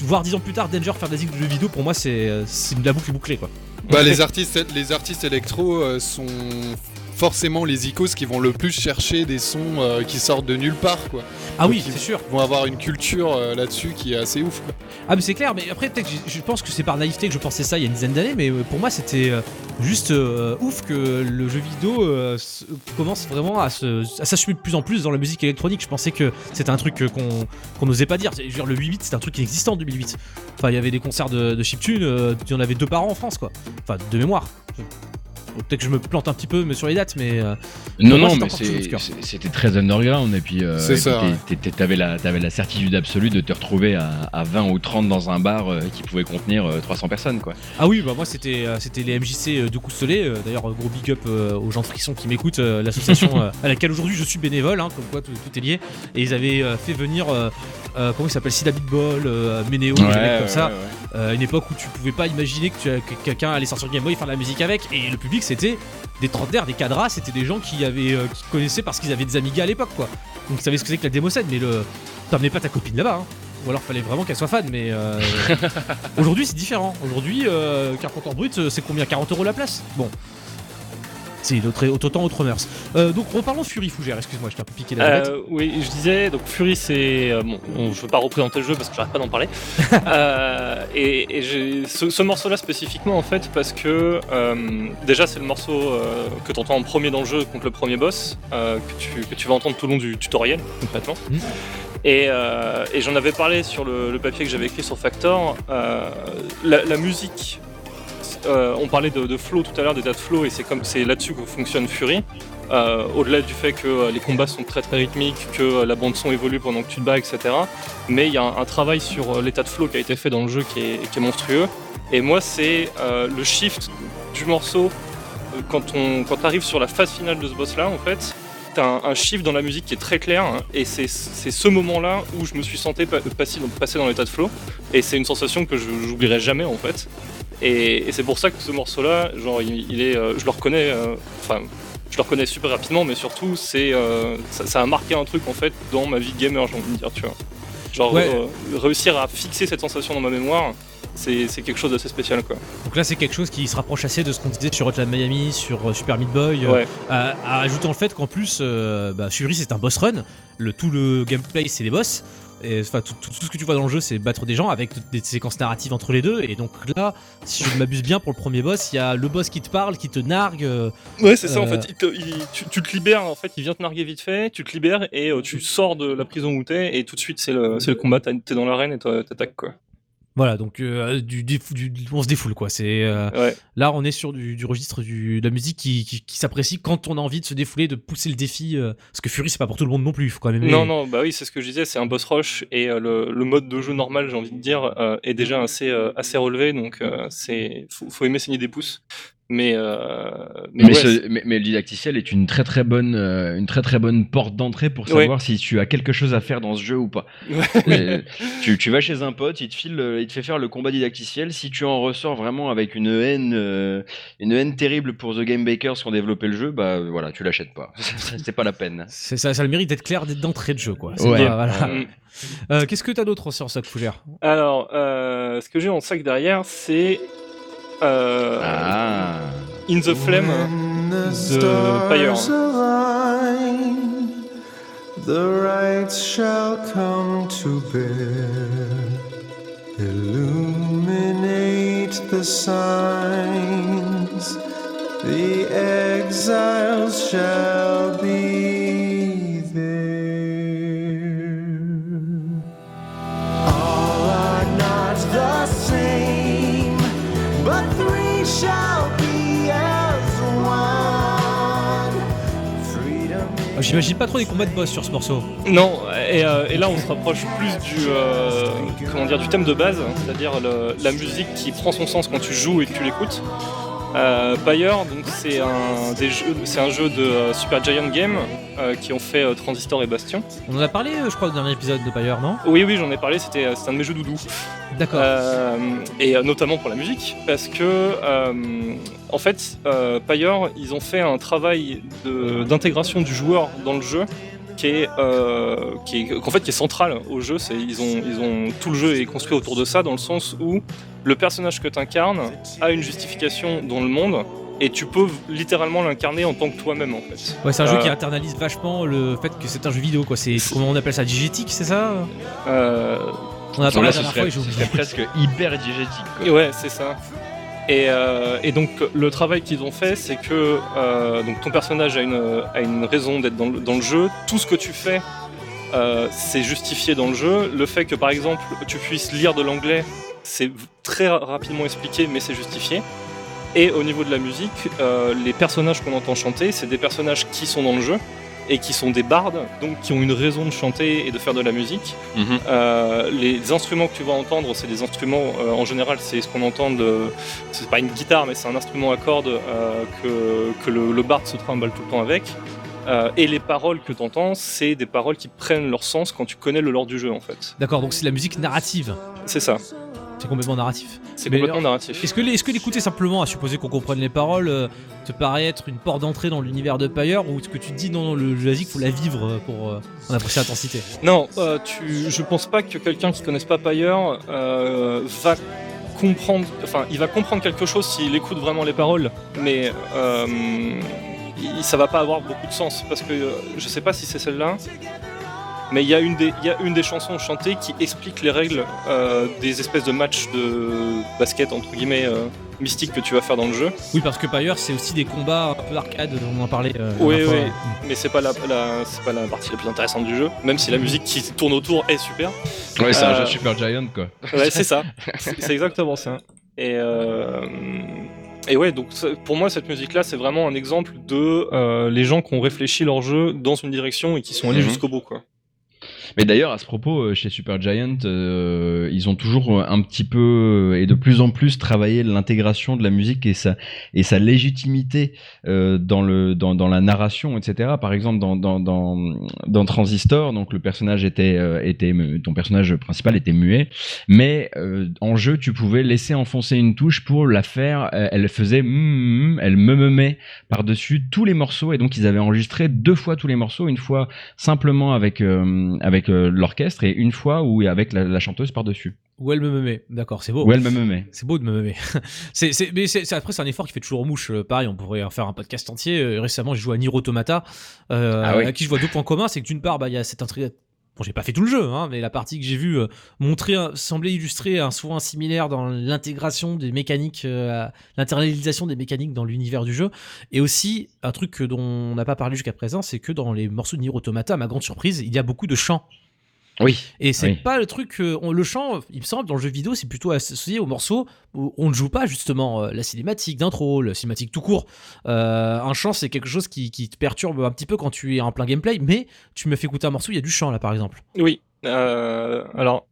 voire dix ans plus tard, Danger faire de la musique de jeux vidéo, pour moi, c'est euh, c'est de la boucle bouclée quoi. Bah, les artistes, les artistes électro euh, sont forcément les icônes qui vont le plus chercher des sons euh, qui sortent de nulle part, quoi. Ah oui, Donc, c'est sûr. vont avoir une culture euh, là-dessus qui est assez ouf. Quoi. Ah mais c'est clair, mais après peut-être je pense que c'est par naïveté que je pensais ça il y a une dizaine d'années, mais euh, pour moi c'était juste euh, ouf que le jeu vidéo commence vraiment à s'assumer de plus en plus dans la musique électronique. Je pensais que c'était un truc qu'on n'osait pas dire. Je veux dire, le 8-8 c'est un truc qui existait en 2008. Enfin il y avait des concerts de, de chiptune, il y en avait deux par an en France quoi. Enfin de mémoire. Peut-être que je me plante un petit peu mais sur les dates, mais euh, Non, moi, non, mais c'était très underground. Et puis, euh, t'avais la, t'avais la certitude absolue de te retrouver à, à 20 ou 30 dans un bar euh, qui pouvait contenir euh, 300 personnes, quoi. Ah oui, bah moi c'était euh, c'était les MJC euh, de Coustelet. euh, D'ailleurs, gros big up euh, aux gens de Frisson qui m'écoutent, euh, l'association [LAUGHS] euh, à laquelle aujourd'hui je suis bénévole, hein, comme quoi tout, tout est lié. Et ils avaient euh, fait venir, euh, euh, comment il s'appelle, Sida Beatball, euh, Ménéo, des mecs comme ça. Euh, une époque où tu pouvais pas imaginer que, tu as- que quelqu'un allait sortir Game Boy et faire de la musique avec. Et le public c'était des trentenaires, des cadras, c'était des gens qui avaient euh, qui connaissaient parce qu'ils avaient des Amiga à l'époque quoi. Donc ils savaient ce que c'est que la démo scène, mais le t'emmenais pas ta copine là-bas. hein. Ou alors fallait vraiment qu'elle soit fan, mais euh, [LAUGHS] aujourd'hui c'est différent. Aujourd'hui, euh, Carpenter Brut, euh, c'est combien? 40 euros la place? Bon. C'est autre, autre temps, autre mœurs. Euh, donc reparlons Fury Fougère, excuse-moi, je t'ai un peu piqué la. Euh, oui, je disais, donc Fury, c'est. euh, bon, on- je veux pas représenter le jeu parce que j'arrête pas d'en parler. [LAUGHS] Euh, et ce, ce morceau-là spécifiquement, en fait, parce que euh, déjà, c'est le morceau que tu entends en premier dans le jeu contre le premier boss, que, tu, que tu vas entendre tout le long du tutoriel, concrètement. Mhm. Et, euh, et j'en avais parlé sur le, le papier que j'avais écrit sur Factor. euh, la, la musique. Euh, on parlait de, flow tout à l'heure, d'état de flow, et c'est comme c'est là-dessus que fonctionne Fury. Euh, au-delà du fait que euh, les combats sont très très rythmiques, que la bande son évolue pendant que tu te bats, etc. Mais il y a un, travail sur l'état de flow qui a été fait dans le jeu qui est, monstrueux. Et moi, c'est le shift du morceau quand on quand arrive sur la phase finale de ce boss-là, en fait. T'as un, shift dans la musique qui est très clair, hein, et c'est ce moment-là où je me suis senti pa- passer, dans- passer dans l'état de flow, et c'est une sensation que je j'oublierai jamais en fait. Et, et c'est pour ça que ce morceau-là, genre, il, il est, euh, je le reconnais, euh, enfin, je le reconnais super rapidement, mais surtout, c'est, euh, ça, ça a marqué un truc en fait dans ma vie gamer, j'ai envie de dire, tu vois. Genre, Ouais. réussir à fixer cette sensation dans ma mémoire, c'est c'est quelque chose d'assez spécial, quoi. Donc là, c'est quelque chose qui se rapproche assez de ce qu'on disait sur Hotline Miami, sur Super Meat Boy. Ouais. à ajouter le fait qu'en plus, euh, bah, Fury c'est un boss run. Le, tout le gameplay c'est des boss. Et, Enfin, tout, tout- tout ce que tu vois dans le jeu, c'est battre des gens avec des séquences narratives entre les deux. Et donc là, si je m'abuse bien, pour le premier boss, il y a le boss qui te parle, qui te nargue. euh, Ouais, c'est ça, en Euh, fait. Il te- il- tu, tu te libères, en fait, il vient te narguer vite fait, tu te libères et euh, tu sors de la prison où t'es, et tout de suite, c'est le, le combat, t'es dans l'arène et t'a- t'attaques, quoi. Voilà, donc euh, du, déf- du- on se défoule quoi. C'est euh, Ouais. là, on est sur du, du registre du, de la musique qui, qui, qui s'apprécie quand on a envie de se défouler, de pousser le défi. euh, parce que Fury, c'est pas pour tout le monde non plus. Faut quand même. aimer. Non, non, bah oui, c'est ce que je disais, c'est un boss rush et euh, le, le mode de jeu normal, j'ai envie de dire, euh, est déjà assez, euh, assez relevé, donc euh, c'est faut, faut aimer saigner des pouces. Mais, euh, Mais, ouais, ce- c'est- mais- mais le didacticiel est une très très bonne, euh, une très très bonne porte d'entrée pour savoir si tu as quelque chose à faire dans ce jeu ou pas. Euh, tu, tu vas chez un pote, il te file, le- il te fait faire le combat didacticiel. Si tu en ressors vraiment avec une haine, euh, une haine terrible pour The Game Bakers qui ont développé le jeu, bah voilà, tu l'achètes pas. [LAUGHS] C'est pas la peine. C'est ça, ça a le mérite d'être clair d'entrée de jeu, quoi. Voilà. Qu'est-ce que t'as d'autre sur ça, Fougère? Alors, euh, ce que j'ai en sac derrière, c'est euh, Ah. In the Flame de Pyre. The rights shall come to bear, illuminate the signs. The exiles shall be there. All are not the same, J'imagine pas trop des combats de boss sur ce morceau. Non, et, euh, et là on se rapproche plus du, euh, comment dire, du thème de base, c'est-à-dire la musique qui prend son sens quand tu joues et que tu l'écoutes. Euh, Pyre, donc c'est un, des jeux, c'est un jeu de euh, Super Giant Game euh, qui ont fait euh, Transistor et Bastion. On en a parlé, je crois, au dernier épisode de Pyre, non? Oui, oui, j'en ai parlé, c'était c'est un de mes jeux doudou. D'accord. Et notamment pour la musique, parce que en fait, Pyre, ils ont fait un travail de- d'intégration du joueur dans le jeu qui est, euh, qui est, qu'en fait, qui est central au jeu. C'est, ils ont, ils ont, tout le jeu est construit autour de ça, dans le sens où le personnage que tu incarnes a une justification dans le monde. Et tu peux littéralement l'incarner en tant que toi-même en fait. Ouais, c'est un jeu euh, qui internalise vachement le fait que c'est un jeu vidéo, quoi. C'est comment on appelle ça, digétique, c'est ça? Euh, On a parlé la dernière fois et j'ai ce oublié. serait presque hyper diégétique. quoi. Ouais, c'est ça. Et, euh, et donc le travail qu'ils ont fait, c'est que euh, donc ton personnage a une, a une raison d'être dans, le- dans le jeu. Tout ce que tu fais, euh, c'est justifié dans le jeu. Le fait que par exemple tu puisses lire de l'anglais, c'est très ra- rapidement expliqué, mais c'est justifié. Et au niveau de la musique, euh, les personnages qu'on entend chanter, c'est des personnages qui sont dans le jeu et qui sont des bardes, donc qui ont une raison de chanter et de faire de la musique. Mhm. Euh, les instruments que tu vas entendre, c'est des instruments, euh, en général, c'est ce qu'on entend de. C'est pas une guitare, mais c'est un instrument à cordes euh, que, que le, le bard se trimballe tout le temps avec. Euh, et les paroles que tu entends, c'est des paroles qui prennent leur sens quand tu connais le lore du jeu, en fait. D'accord, donc c'est de la musique narrative. C'est ça, C'est complètement narratif. c'est complètement alors, narratif. Est-ce que, l'écouter simplement, à supposer qu'on comprenne les paroles, euh, te paraît être une porte d'entrée dans l'univers de Pyre ou est-ce que tu te dis non, non, le jeu basique, faut la vivre euh, pour euh, en apprécier l'intensité? Non, tu, je pense pas que quelqu'un qui connaisse pas Pyre va comprendre, enfin, il va comprendre quelque chose s'il écoute vraiment les paroles, mais il- ça va pas avoir beaucoup de sens parce que je sais pas si c'est celle-là, mais il y a une des, il y a une des chansons chantées qui explique les règles euh, des espèces de matchs de basket entre guillemets euh, mystiques que tu vas faire dans le jeu. Oui, parce que Pyre, c'est aussi des combats un peu arcade, on en parlait. euh, la Oui, oui, mais c'est pas la, la- c'est pas la partie la plus intéressante du jeu, même si la musique qui tourne autour est super. Ouais, c'est un jeu Super Giant quoi. Ouais, c'est ça. [LAUGHS] C'est exactement ça. Et, euh, et ouais, donc pour moi, cette musique-là, c'est vraiment un exemple de euh, les gens qui ont réfléchi leur jeu dans une direction et qui sont allés Mhm. jusqu'au bout, quoi. Mais d'ailleurs, à ce propos, euh, chez Super Giant, euh, ils ont toujours un petit peu euh, et de plus en plus travaillé l'intégration de la musique et sa et sa légitimité euh, dans le dans, dans la narration, etc. Par exemple, dans dans dans, Transistor, donc le personnage était euh, était ton personnage principal était muet, mais euh, en jeu, tu pouvais laisser enfoncer une touche pour la faire. euh, Elle faisait mm, mm, elle me me met par dessus tous les morceaux et donc ils avaient enregistré deux fois tous les morceaux, une fois simplement avec euh, avec euh, l'orchestre et une fois où avec la, la chanteuse par dessus. Où elle me me met. D'accord, c'est beau. Où elle me me met. C'est beau de me memer. [LAUGHS] c'est, c'est, mais c'est, après, c'est un effort qui fait toujours mouche. Euh, pareil, on pourrait en faire un podcast entier. Euh, récemment, j'ai joué à Nier Automata, euh, Ah oui. à qui je vois deux points communs. C'est que d'une part, bah, il y a cette intrigue. Bon, j'ai pas fait tout le jeu, hein, mais la partie que j'ai vue euh, montrer, un- semblait illustrer un soin similaire dans l'intégration des mécaniques, euh, l'internalisation des mécaniques dans l'univers du jeu. Et aussi, un truc dont on n'a pas parlé jusqu'à présent, c'est que dans les morceaux de Nier Automata, à ma grande surprise, il y a beaucoup de chants. Oui. Et c'est Oui. pas le truc. euh, on- le chant, il me semble, dans le jeu vidéo, c'est plutôt associé au morceau où on ne joue pas justement euh, la cinématique d'intro, la cinématique tout court. Euh, un chant, c'est quelque chose qui, qui te perturbe un petit peu quand tu es en plein gameplay, mais tu me fais écouter un morceau, il y a du chant là par exemple. Oui. euh, alors,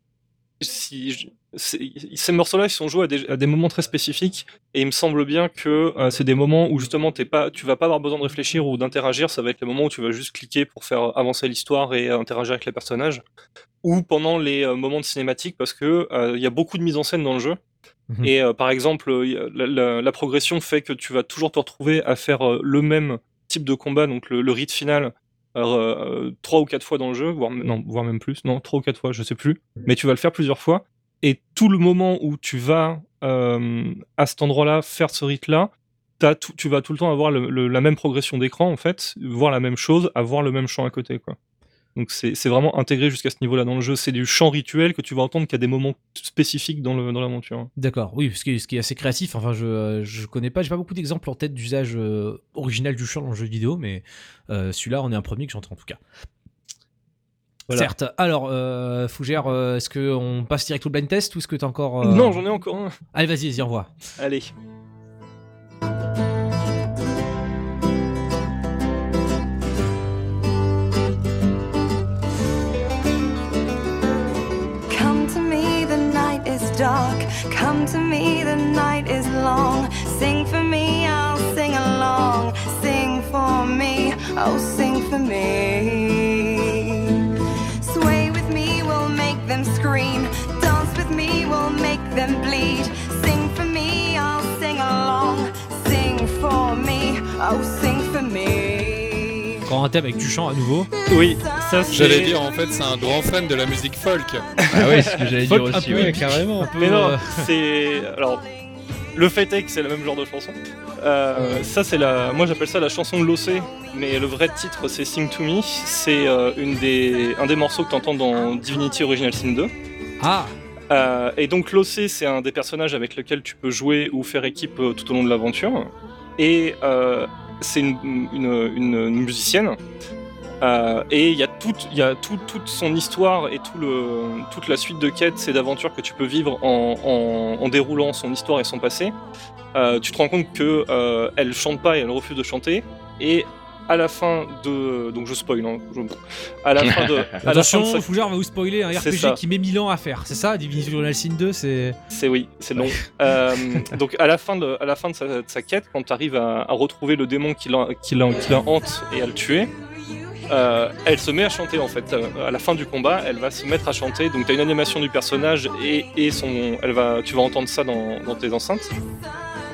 si ces morceaux-là, ils sont joués à des, à des moments très spécifiques, et il me semble bien que euh, c'est des moments où justement t'es pas, tu vas pas avoir besoin de réfléchir ou d'interagir. Ça va être les moments où tu vas juste cliquer pour faire avancer l'histoire et euh, interagir avec les personnages, ou pendant les euh, moments de cinématique, parce que il y a beaucoup de mise en scène dans le jeu. Mhm. Et par exemple, la, la- la progression fait que tu vas toujours te retrouver à faire le même type de combat, donc le, le rite final, trois ou quatre fois dans le jeu, voire, non, voire même plus, non, trois ou quatre fois, je sais plus, mais tu vas le faire plusieurs fois. Et tout le moment où tu vas euh, à cet endroit-là faire ce rite-là, tu vas tout le temps avoir la même progression d'écran, en fait, voir la même chose, avoir le même chant à côté. Donc c'est vraiment intégré jusqu'à ce niveau-là dans le jeu. C'est du chant rituel que tu vas entendre qu'à des moments spécifiques dans le- dans l'aventure. D'accord, oui, ce qui, est, assez créatif. Enfin, je, je connais pas, j'ai pas beaucoup d'exemples en tête d'usage euh, original du chant dans le jeu vidéo, mais euh, celui-là, on est un premier que j'entends en tout cas. Voilà. Certes. Alors, euh, Fougère, euh, est-ce qu'on passe direct au blind test ou est-ce que t'as encore. euh, Non, j'en ai encore un. Allez, vas-y, vas-y, envoie. Allez. Come to me, the night is dark. Come to me, the night is long. Sing for me, I'll sing along. Sing for me, oh, sing for me. Scream. Dance with me, we'll make them bleed. Sing for me, I'll sing along. Sing for me, oh, sing for me. Encore un thème avec du chant à nouveau. Oui, ça c'est. J'allais dire, en fait, c'est un grand fan de la musique folk. Ah c'est ce que j'allais dire aussi. un peu, ouais. carrément. Un peu, Mais non, euh, c'est. Alors, le fait est que c'est le même genre de chanson. Euh, ça, c'est la. Moi, j'appelle ça la chanson de l'OC, mais le vrai titre, c'est Sing to Me. C'est euh, une des... un des morceaux que tu entends dans Divinity Original Sin 2. Ah, Euh, et donc, l'OC, c'est un des personnages avec lequel tu peux jouer ou faire équipe tout au long de l'aventure. Et c'est une, une- une- une musicienne. Euh, et il y a, toute, il y a tout- toute son histoire et tout le, toute la suite de quêtes et d'aventures que tu peux vivre en, en- en déroulant son histoire et son passé. Euh, tu te rends compte que euh, elle chante pas et elle refuse de chanter. Et à la fin de. Donc je spoil, hein, je- à la fin de. [LAUGHS] à la fin attention, de sa- Fougère va vous spoiler un C'est RPG ça. qui met 1000 ans à faire. C'est ça, Divinity Original Sin 2, c'est. C'est oui, c'est long. Euh, [LAUGHS] donc à la fin de, à la fin de sa, de sa quête, quand tu arrives à, à retrouver le démon qui la, qui, la, qui la hante et à le tuer, euh, elle se met à chanter en fait. Euh, À la fin du combat, elle va se mettre à chanter. Donc tu as une animation du personnage et, elle va, tu vas entendre ça dans, tes enceintes.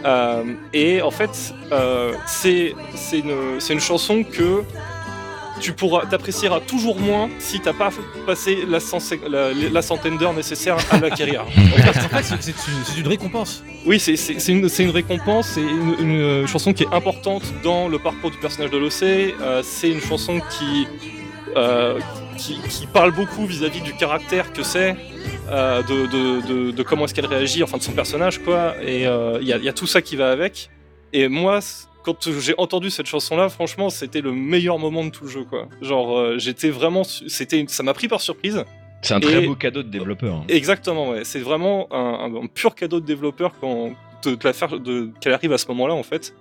Euh, et en fait, c'est une chanson que tu pourras t'apprécieras toujours moins si t'as pas passé la, cent- la, la centaine d'heures nécessaires à l'acquérir. [LAUGHS] En fait, c'est- une, c'est une récompense. Oui, c'est- une, c'est une récompense, c'est une, une, euh, chanson qui est importante dans le parcours du personnage de l'OC. euh, c'est une chanson qui, euh, qui, qui parle beaucoup vis-à-vis du caractère que c'est, euh, de, de, de, de comment est-ce qu'elle réagit, enfin de son personnage, quoi. Et euh, il y, y a tout ça qui va avec. Et moi, quand j'ai entendu cette chanson-là, franchement, c'était le meilleur moment de tout le jeu, quoi. Genre, euh, j'étais vraiment, c'était, ça m'a pris par surprise. C'est un très beau cadeau de développeur. hein. Exactement, ouais. C'est vraiment un, un- un pur cadeau de développeur quand de, de la faire, de, qu'elle arrive à ce moment-là, en fait.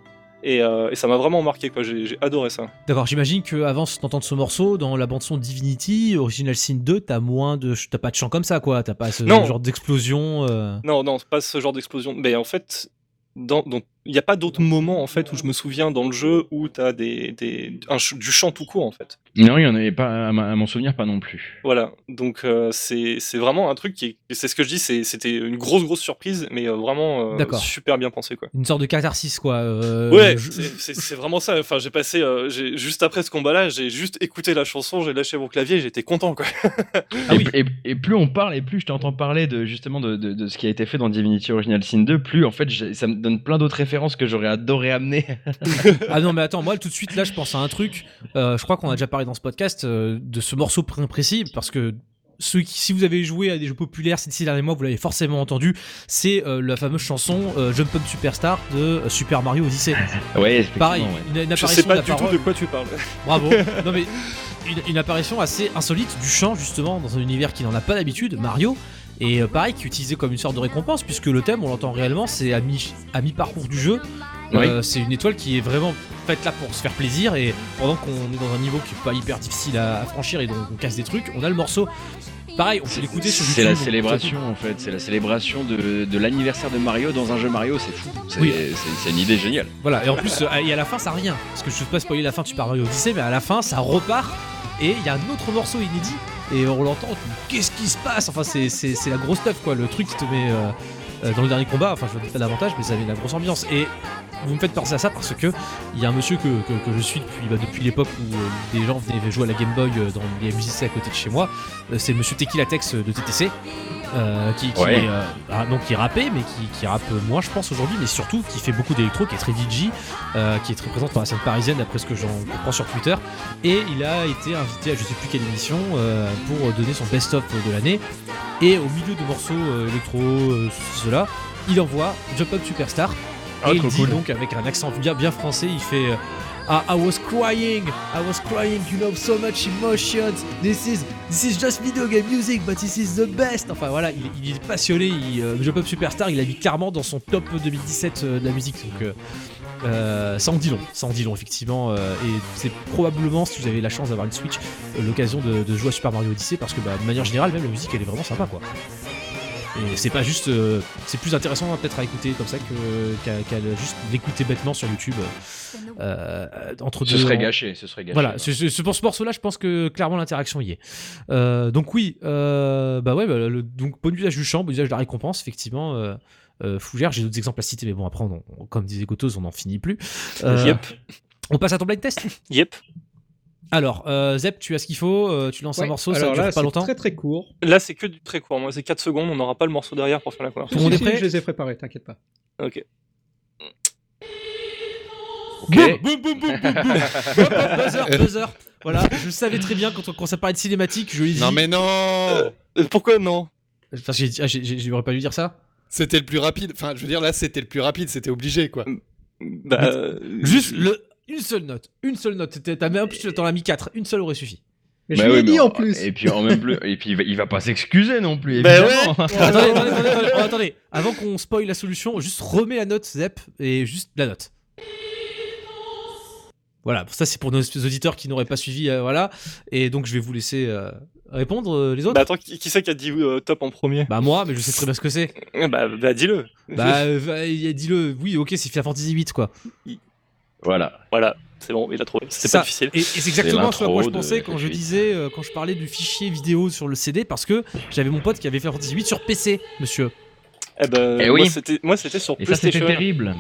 Et, euh, et ça m'a vraiment marqué, quoi. J'ai j'ai adoré ça. D'accord, j'imagine que avant d'entendre ce morceau, dans la bande-son Divinity, Original Sin 2, t'as moins de. T'as pas de chant comme ça, quoi. T'as pas ce Non. genre d'explosion. euh. Non, non, pas ce genre d'explosion. Mais en fait, dans, dans- il n'y a pas d'autres moments, en fait, où je me souviens dans le jeu où t'as des, des, un ch- du chant tout court, en fait. Non, il y en avait pas, à, ma- à mon souvenir, pas non plus. Voilà. Donc, euh, c'est c'est vraiment un truc qui est. C'est ce que je dis, c'est- c'était une grosse, grosse surprise, mais euh, vraiment euh, super bien pensé, quoi. Une sorte de catharsis, quoi. euh, Ouais, je- c'est- vraiment ça. Enfin, j'ai passé euh, j'ai- juste après ce combat-là, j'ai juste écouté la chanson, j'ai lâché mon clavier, j'étais content quoi. Ah et, oui. et- et plus on parle et plus je t'entends parler de justement de, de- de ce qui a été fait dans Divinity Original Sin 2, plus en fait ça me donne plein d'autres références que j'aurais adoré amener. [LAUGHS] Ah non, mais attends, moi tout de suite là, je pense à un truc. euh, je crois qu'on a déjà parlé dans ce podcast euh, de ce morceau pr- précis parce que. Ceux qui, si vous avez joué à des jeux populaires ces six derniers mois, vous l'avez forcément entendu. C'est euh, la fameuse chanson euh, Jump Up Superstar de euh, Super Mario Odyssey. [LAUGHS] ouais, effectivement. Pareil, ouais. une, une Je apparition sais pas de la du tout de quoi tu parles. Bravo. [LAUGHS] non mais une, une apparition assez insolite du chant justement dans un univers qui n'en a pas d'habitude, Mario. Et euh, pareil, qui est utilisé comme une sorte de récompense puisque le thème, on l'entend réellement, c'est à mi à mi parcours du jeu. Euh, c'est une étoile qui est vraiment faite là pour se faire plaisir et pendant qu'on est dans un niveau qui est pas hyper difficile à, à franchir et donc on casse des trucs, on a le morceau pareil, on peut l'écouter sur. C'est la célébration en fait, c'est la célébration de, de l'anniversaire de Mario dans un jeu Mario, c'est fou. C'est Oui. une idée géniale. Voilà, et en plus, euh, et à la fin, ça rien. Parce que je ne vais pas spoiler la fin de Super Mario Odyssey, mais à la fin, ça repart. Et il y a un autre morceau inédit. Et on l'entend, qu'est-ce qui se passe? Enfin, c'est- la grosse stuff, quoi. Le truc qui te met euh, euh, dans le dernier combat. Enfin, je dis pas davantage, mais ça avait la grosse ambiance. Et vous me faites penser à ça parce que il y a un monsieur que, que- que je suis depuis, bah, depuis l'époque où euh, des gens venaient jouer à la Game Boy euh, dans les MJC à côté de chez moi. Euh, c'est monsieur Tequila Tex de TTC. euh, qui, qui Ouais. est, euh, ah, donc qui rappait mais qui, qui rappe moins je pense aujourd'hui mais surtout qui fait beaucoup d'électro qui est très DJ euh, qui est très présente dans la scène parisienne d'après ce que j'en comprends sur Twitter et il a été invité à je sais plus quelle émission pour donner son best-of de l'année et au milieu de morceaux électro cela il envoie Jump Up Superstar Ah, et il dit cool. donc avec un accent bien, bien français il fait euh, Ah, I was crying, I was crying, you know, so much emotions. This is, this is just video game music, but this is the best. Enfin voilà, il, il est passionné. Il, euh, Jump Up Superstar, il l'a mis clairement dans son top 2017 euh, de la musique. Donc euh, ça en dit long, ça en dit long effectivement. et c'est probablement, si vous avez la chance d'avoir une Switch, l'occasion de, de jouer à Super Mario Odyssey parce que bah, de manière générale, même la musique, elle est vraiment sympa quoi. Et c'est pas juste, euh, c'est plus intéressant hein, peut-être à écouter comme ça que- qu'à juste l'écouter bêtement sur YouTube. euh, entre Ce deux- serait en- gâché, ce serait gâché. voilà, ouais. ce, ce- ce- pour ce morceau-là, je pense que clairement l'interaction y est. Euh, donc oui, euh, bah ouais, bah, le, donc bon usage du champ, bon usage de la récompense, effectivement. Euh, euh, Fougère, j'ai d'autres exemples à citer, mais bon après, on- on- comme disait Gotos, on n'en finit plus. Euh, Yep. On passe à ton blind test? Yep. Alors, euh, Zep, tu as ce qu'il faut, euh, tu lances un morceau, ça alors dure là, pas c'est longtemps. très très court. Là, c'est que du très court. Moi, c'est 4 secondes. On n'aura pas le morceau derrière pour faire la conversation. Tout le monde est prêt Je les ai préparés, t'inquiète pas. Ok. Boum, boum, boum, boum, boum, boum. Hop, hop, buzzer, [LAUGHS] buzzer. Voilà, je savais très bien quand, on- quand ça parlait de cinématique, je dit. Non mais non Euh, Pourquoi non? Parce que j'ai ah, j'aurais pas dû dire ça. C'était le plus rapide. Enfin, je veux dire, là, c'était le plus rapide, c'était obligé, quoi. Bah, Juste le, une seule note. Une seule note. T'as même plus, t'en as mis 4. Une seule aurait suffi. Mais Bah je oui, l'ai dit en plus. Et puis en même plus, et puis il va, il va pas s'excuser non plus. Bah évidemment. [LAUGHS] attendez, attendez, attendez, attendez, oh, attendez. Avant qu'on spoil la solution, juste remets la note, Zep, et juste la note. Voilà, ça c'est pour nos auditeurs qui n'auraient pas suivi, euh, voilà. Et donc je vais vous laisser euh, répondre euh, les autres. bah attends, qui, qui c'est qui a dit euh, top en premier? Bah moi, mais je sais très bien ce que c'est. Bah, bah dis-le. Bah dit-le, oui ok c'est Final Fantasy 8 quoi. Voilà. Voilà, c'est bon, il a trouvé. C'était Ça. pas difficile. Et, et c'est exactement ce à quoi je de pensais quand je FF8. disais, euh, quand je parlais du fichier vidéo sur le CD, parce que j'avais mon pote qui avait Final Fantasy 8 sur PC, monsieur. Eh ben, Eh moi, oui. c'était, moi, c'était sur Et ça c'était terrible.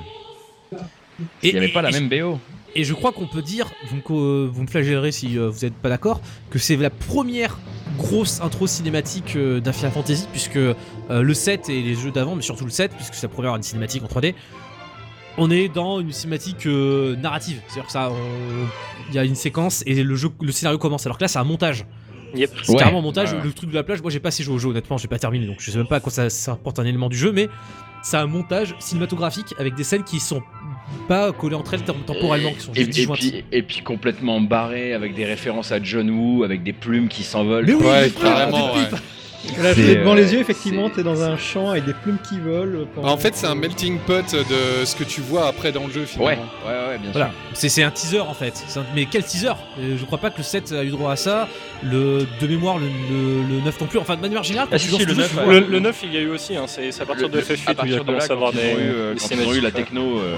Et, Il y avait pas la et- même BO. Et je crois qu'on peut dire, vous me, co- vous me flagellerez si euh, vous n'êtes pas d'accord, que c'est la première grosse intro cinématique euh, d'un Final Fantasy, puisque euh, le 7 et les jeux d'avant, mais surtout le 7, puisque c'est la première une cinématique en 3D, on est dans une cinématique euh, narrative. C'est-à-dire que ça, on- il y a une séquence et le, jeu, le scénario commence. Alors que là, c'est un montage. Yep. C'est Ouais. carrément un montage. Ouais. Le truc de la plage, moi j'ai pas assez joué au jeu, honnêtement, j'ai pas terminé, donc je sais même pas à quoi ça, ça apporte un élément du jeu, mais c'est un montage cinématographique avec des scènes qui sont pas collées entre elles tem- temporellement, qui sont Et, juste et disjointes. puis, et puis complètement barré avec des références à John Woo, avec des plumes qui s'envolent. Mais oui, Ouais, carrément, des ouais. pipes. Là, je l'ai devant euh, les yeux, effectivement, t'es dans un champ avec des plumes qui volent. pendant- En fait, c'est un melting pot de ce que tu vois après dans le jeu, Ouais, finalement. ouais, ouais, bien Voilà, sûr. c'est c'est un teaser en fait. Un- Mais quel teaser? Euh, Je crois pas que le 7 a eu droit à ça. Le de mémoire, le, le, le 9 non plus. Enfin, de manière générale, quand Ah, tu si, si, le jeu, 9, tu vois- le, le 9, il y a eu aussi. Hein, c'est, à partir de Le- FF8 à où il a partir de là, commencé à avoir des, euh, quand ils ont eu la ouais. techno, euh,